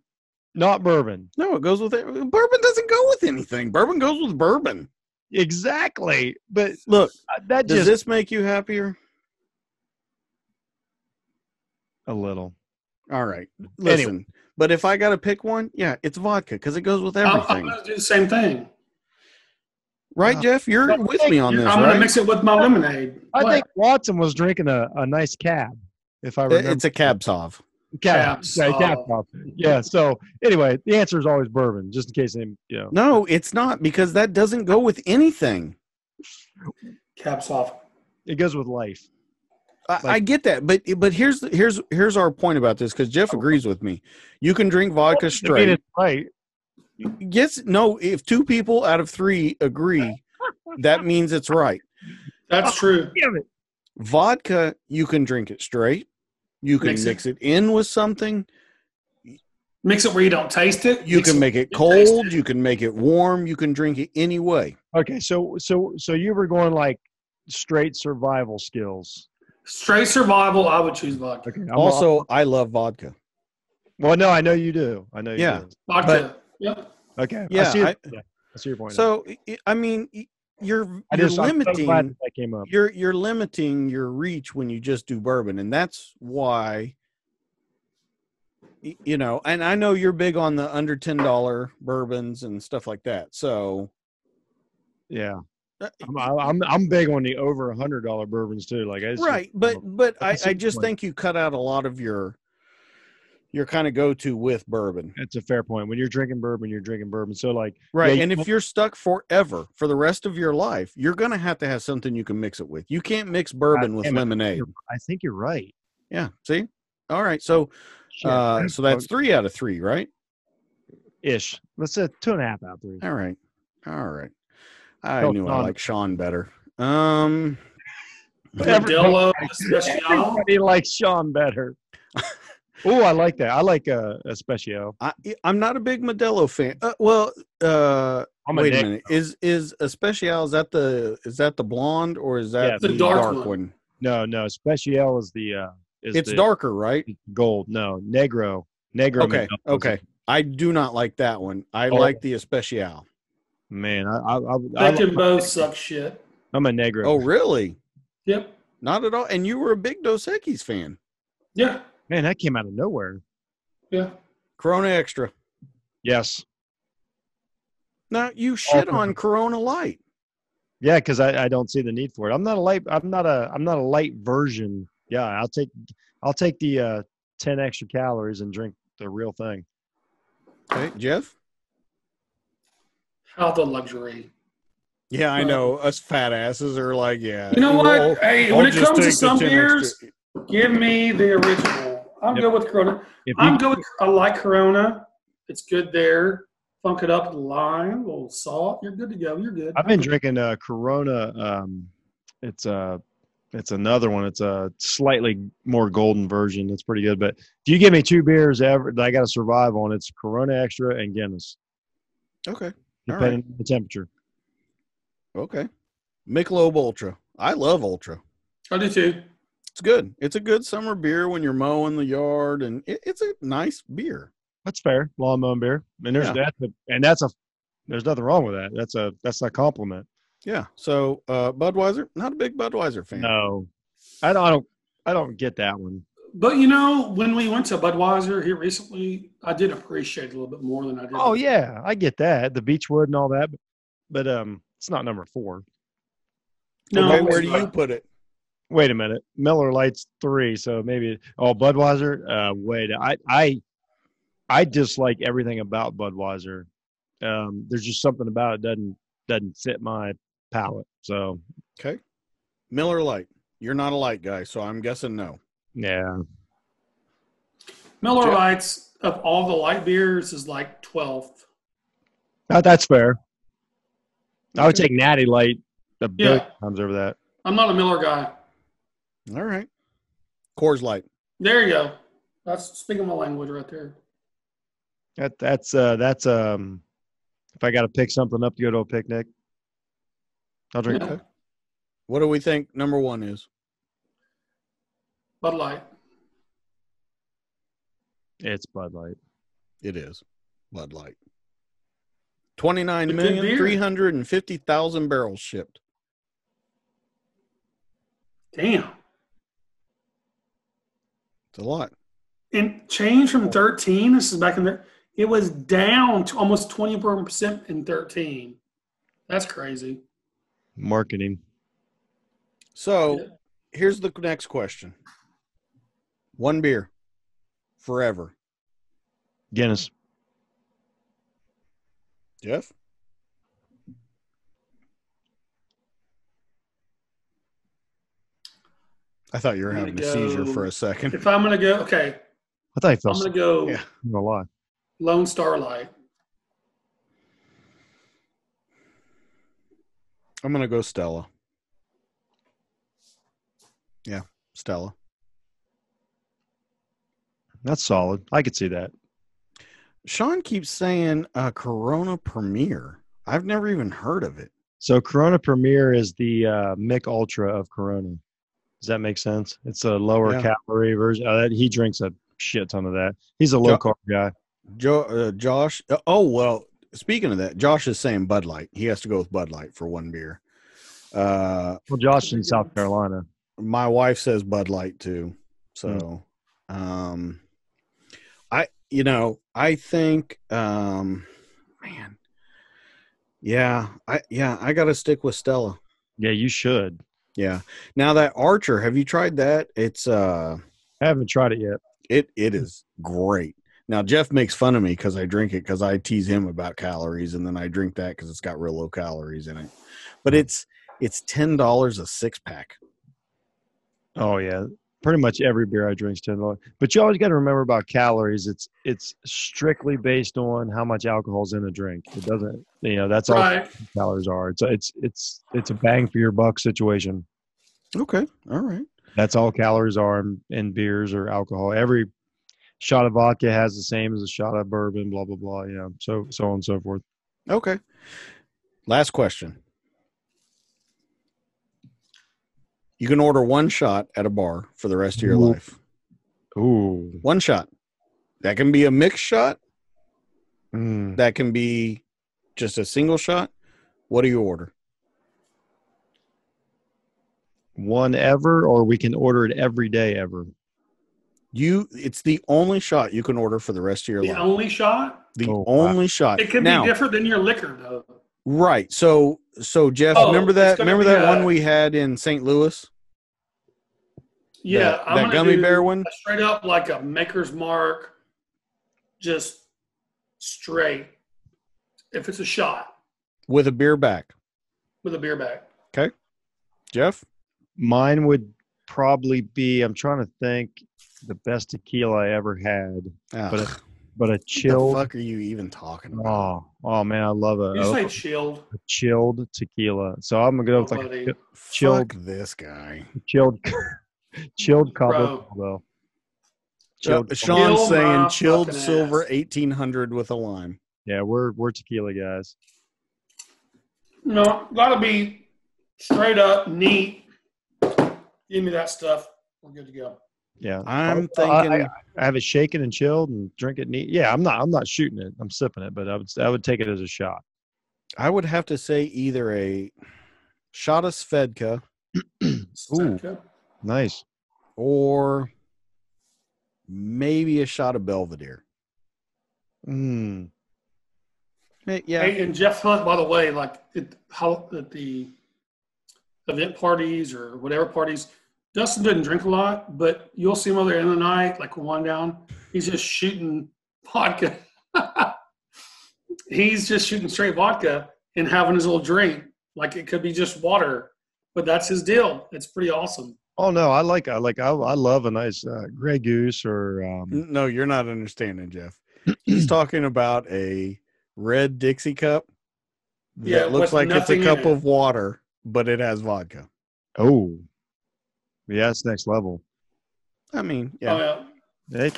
Not bourbon. No, it goes with it. Bourbon doesn't go with anything. Bourbon goes with bourbon. Exactly. But Look, that does just this make you happier? a little. All right. Listen, but if I got to pick one, yeah, it's vodka because it goes with I'm, I'm everything. gonna do the same thing. Right, Uh, Jeff? You're no, with thank me on this, I'm gonna mix it with my lemonade. I What? think Watson was drinking a, a nice cab. If I remember, It's a cab sauv. Cab. Cab Yeah, cab Sauv. sauv. Yeah. So anyway, the answer is always bourbon, just in case any, you know. No, it's not because that doesn't go with anything. caps off. It goes with life. I, Like- I get that, but but here's here's here's our point about this because Jeff agrees with me. You can drink vodka straight. it's right. Yes, no. If two people out of three agree, that means it's right. That's true. Damn it. Vodka, you can drink it straight. You can Mix mix, it. it. in with something. Mix it where you don't taste it. You Mix can make it you taste cold. You can make it warm. You can drink it any way. Okay. So so so you were going like straight survival skills. Straight survival, I would choose vodka. Okay. I'm also, I love vodka. well, no, I know you do. I know you Yeah. do. Vodka. yep. Okay. Yeah, I see, your, I- yeah, I see your point. So I- I mean, y- you're I you're just I'm so limiting. that, came up. you're you're limiting your reach when you just do bourbon and that's why you know and i know you're big on the under ten dollar bourbons and stuff like that so Yeah. uh, I'm, I'm I'm big on the over a hundred dollar bourbons too. Like I just, right but but I i see i your just point. think you cut out a lot of your your kind of go-to with bourbon That's a fair point. When you're drinking bourbon, you're drinking bourbon. So like, right Yeah, and you- if you're stuck forever for the rest of your life you're gonna have to have something you can mix it with you can't mix bourbon with lemonade I think you're right. yeah see all right so Shit. uh so that's three out of three right ish. Let's say two and a half out of three. All right. All right. I Go knew I Sean. liked Sean better. Um Modelo Especial. *laughs* Everybody likes Sean better. *laughs* oh, I like that. I like uh, a special. I I'm not a big Modelo fan. Uh, well, uh I'm a wait a Nick. minute. Is is Especial is that the is that the blonde or is that Yeah, the, the dark dark, one. one? No, no. Especial is the uh, is It's the darker, right? gold. No, negro. Negro. Okay. Modelo Okay. I do not like that one. I Oh. like the Especial. Man, I, I, I, They I can both suck shit. I'm a negro. Oh, really? Yep. Not at all. And you were a big Dos Equis fan. Yeah. Man, that came out of nowhere. Yeah. Corona Extra. Yes. Now you shit Okay. on Corona Light. Yeah, because I, I don't see the need for it. I'm not a light. I'm not a. I'm not a light version. Yeah, I'll take. I'll take the uh, ten extra calories and drink the real thing. Okay, Jeff? How the luxury. Yeah, I know. Us fat asses are like, yeah. You know what? well, hey, I'll when it comes to some beers, extra- give me the original. I'm Yep. good with Corona. If I'm you, good with. I like Corona. It's good there. Funk it up lime, a little salt. You're good to go. You're good. I've been drinking uh, Corona. Um, it's a. It's another one. It's a slightly more golden version. It's pretty good. But if you give me two beers ever that I got to survive on, it's Corona Extra and Guinness, Okay. All depending on the temperature. Okay. Michelob Ultra. I love Ultra. I do too. It's good. It's a good summer beer when you're mowing the yard, and it, it's a nice beer. That's fair. Lawn mowing beer. And there's Yeah. that. And that's a. There's nothing wrong with that. That's a. That's a compliment. Yeah. So uh, Budweiser, not a big Budweiser fan. No, I don't. I don't. I don't get that one. But you know, when we went to Budweiser here recently, I did appreciate it a little bit more than I did. Oh yeah, I get that. The Beechwood and all that, but, but um, it's not number four. No, okay, where do you put it? Wait a minute, Miller Lites three, so maybe oh Budweiser. Uh, wait, I I I dislike everything about Budweiser. Um, there's just something about it doesn't doesn't fit my palate. So Okay. Miller Lite. You're not a light guy, so I'm guessing no. yeah, Miller Jeff? Lights of all the light beers is like 12th. that, that's fair. I would take Natty Light a billion Yeah. times over that. I'm not a Miller guy. All right. Coors Light. There you go. That's speaking my language right there. That that's uh that's um if I got to pick something up to go to a picnic, I'll drink Yeah. that. What do we think number one is? Bud Light. It's Bud Light. It is Bud Light. Twenty-nine It's a good million beer. three hundred and fifty thousand barrels shipped. Damn. It's a lot. And change from 13. This is back in there, It was down to almost 20% in 13. That's crazy. Marketing. So here's the next question. One beer forever. Guinness. Jeff? I thought you were I'm having a gonna seizure for a second. If I'm going to go, okay, I thought you I'm going to go Yeah. I'm gonna lie. Lone Star Light. I'm gonna go Stella. Yeah, Stella. That's solid. I could see that. Sean keeps saying uh, Corona Premier. I've never even heard of it. So Corona Premier is the uh, Mich Ultra of Corona. Does that make sense? It's a lower Yeah. calorie version. Uh, that, he drinks a shit ton of that. He's a low Jo- carb guy. Jo- uh, Josh. uh, oh well. Speaking of that, Josh is saying Bud Light. He has to go with Bud Light for one beer. Uh, Well, Josh in South Carolina. my wife says Bud Light too. So, um, I you know I think um, man, yeah, I yeah I got to stick with Stella. Yeah, you should. Yeah. Now that Archer, have you tried that? It's uh, I haven't tried it yet. it it is great. Now Jeff makes fun of me because I drink it because I tease him about calories, and then I drink that because it's got real low calories in it. But it's it's ten dollars a six pack. Oh yeah, pretty much every beer I drink is ten dollars. But you always got to remember about calories. It's it's strictly based on how much alcohol's in a drink. It doesn't, you know, that's all calories are. It's it's it's it's a bang for your buck situation. Okay, all right. That's all calories are in, in beers or alcohol. Every shot of vodka has the same as a shot of bourbon. Blah blah blah. You know, so so on and so forth. Okay. Last question. You can order one shot at a bar for the rest of your Ooh. life. Ooh, One shot. That can be a mixed shot. Mm. That can be just a single shot. What do you order? one ever, or we can order it every day ever. You it's the only shot you can order for the rest of your The life. The only shot? the Oh, wow. only shot. It can now, be different than your liquor, though. Right. So so Jeff, Oh, remember that remember that a- one we had in St. Louis? Yeah, That- I'm that gummy do bear one? straight up like a Maker's Mark, just straight. If it's a shot With a beer back. with a beer back. Okay. Jeff? Mine would probably be. I'm trying to think. The best tequila I ever had, Ah, but a, but a what the fuck are you even talking about? Oh, oh man, I love a, You a- say chilled. a chilled tequila. So I'm gonna go with like buddy. a chilled, Fuck this guy. chilled, *laughs* chilled Bro. cabo. Though. Chilled, uh, Chilled. Sean Chill saying chilled silver ass. 1800 with a lime. Yeah, we're we're tequila guys. No, gotta be straight up neat. Give me that stuff. We're good to go. Yeah, I'm I- I- thinking I have it shaken and chilled and drink it neat. Yeah, I'm not I'm not shooting it. I'm sipping it, but I would I would take it as a shot. I would have to say either a shot of Svedka *clears throat* Ooh. Nice. or maybe a shot of Belvedere. Mm. Eh, Yeah. Hey, and Jeff Hunt, by the way, like it, how at the event parties or whatever parties, Dustin doesn't drink a lot, but you'll see him over there in the night, like one down. He's just shooting vodka. *laughs* he's just shooting straight vodka and having his little drink, like it could be just water, but that's his deal. It's pretty awesome. Oh no, I like I like I, I love a nice uh, Grey Goose or um, No, you're not understanding, Jeff. He's *clears throat* talking about a red Dixie cup that Yeah, looks like it's a cup it. of water, but it has vodka. oh Yeah, it's next level. I mean, Oh, yeah. yeah. They,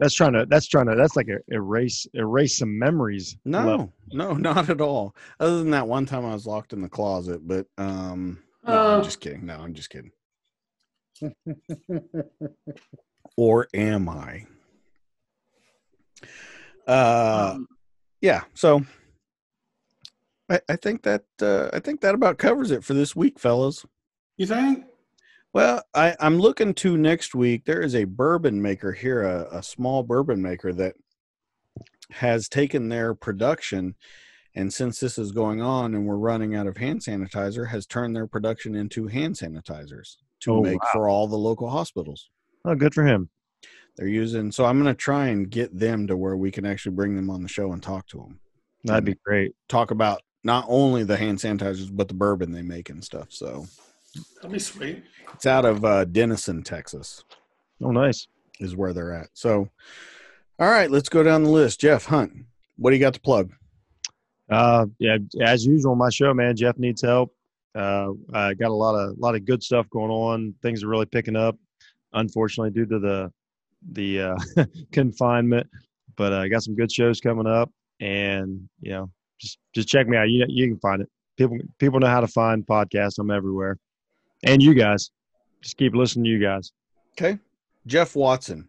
that's trying to. That's trying to. That's like a erase erase some memories. No, level. no, not at all. Other than that one time I was locked in the closet, but um, no, Uh. I'm just kidding. No, I'm just kidding. or am I? Uh, Um, yeah. So I, I think that uh, I think that about covers it for this week, fellas. you think? Well, I, I'm looking to next week. There is a bourbon maker here, a, a small bourbon maker that has taken their production, and since this is going on and we're running out of hand sanitizer, has turned their production into hand sanitizers to Oh, make wow. for all the local hospitals. Oh, good for him. They're using, so I'm going to try and get them to where we can actually bring them on the show and talk to them. That'd be great. Talk about not only the hand sanitizers, but the bourbon they make and stuff. So That'd be sweet. it's out of uh, Denison, Texas. Oh, nice. is where they're at. So, all right, let's go down the list. Jeff Hunt, what do you got to plug? Uh, yeah, as usual, my show, man. Jeff needs help. Uh, I got a lot of lot of good stuff going on. Things are really picking up. Unfortunately, due to the the uh, *laughs* confinement, but uh, I got some good shows coming up, and you know, just just check me out. You you can find it. People people know how to find podcasts. I'm everywhere, and you guys, just keep listening to you guys. Okay, Jeff Watson,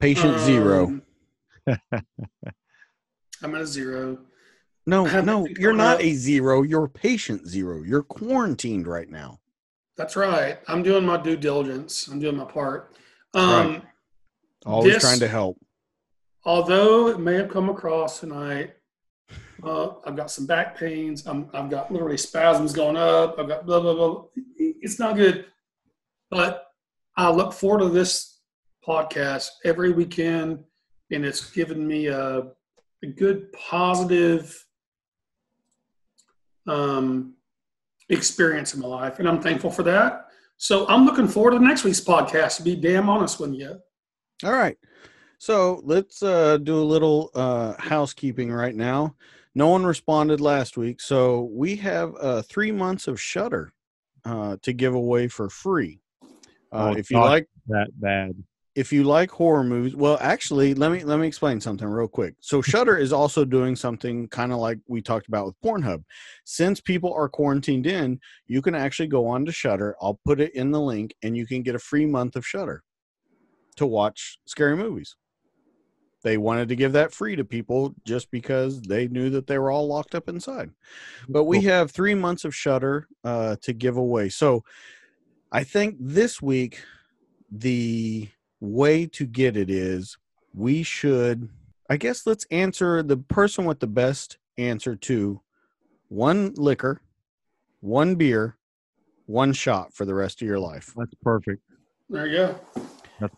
patient zero. Um, *laughs* I'm at a zero. No, no, you're not up. a zero. You're patient zero. You're quarantined right now. That's right. I'm doing my due diligence. I'm doing my part. Um, Right. Always This- trying to help. Although it may have come across tonight, uh, I've got some back pains. I'm, I've got literally spasms going up. I've got blah, blah, blah. It's not good. But I look forward to this podcast every weekend, and it's given me a, a good, positive um, experience in my life. And I'm thankful for that. So I'm looking forward to the next week's podcast, to be damn honest with you. All right. So let's uh, do a little uh, housekeeping right now. No one responded last week, so we have uh, three months of Shudder uh, to give away for free. Uh, Oh, if you not like that bad. if you like horror movies, well, actually, let me let me explain something real quick. So Shudder is also doing something kind of like we talked about with Pornhub. Since people are quarantined in, you can actually go on to Shudder. I'll put it in the link, and you can get a free month of Shudder to watch scary movies. They wanted to give that free to people just because they knew that they were all locked up inside. But we have three months of Shudder uh, to give away. So I think this week the way to get it is we should i guess let's answer the person with the best answer to one liquor one beer one shot for the rest of your life That's perfect. There you go.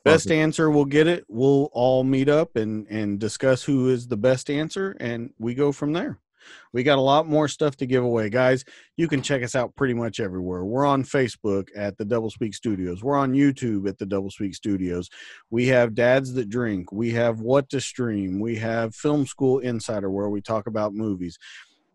Best answer will get it. We'll all meet up and and discuss who is the best answer and we go from there. We got a lot more stuff to give away. Guys you can check us out pretty much everywhere. We're on facebook at the double speak studios. We're on youtube at the double speak studios. We have dads that drink. We have what to stream. We have film school insider where we talk about movies.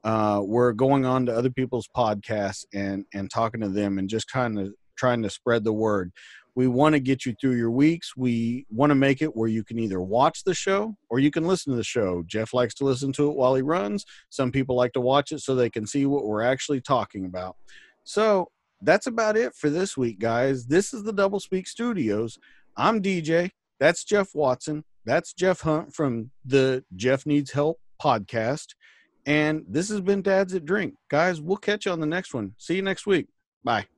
Uh, we're going on to other people's podcasts and and talking to them and just kind of trying to spread the word we want to get you through your weeks. We want to make it where you can either watch the show or you can listen to the show. Jeff likes to listen to it while he runs. Some people like to watch it so they can see what we're actually talking about. So that's about it for this week, guys. This is the Double Speak Studios. I'm DJ. That's Jeff Watson. That's Jeff Hunt from the Jeff Needs Help podcast. And this has been Dads at Drink. Guys, we'll catch you on the next one. See you next week. Bye.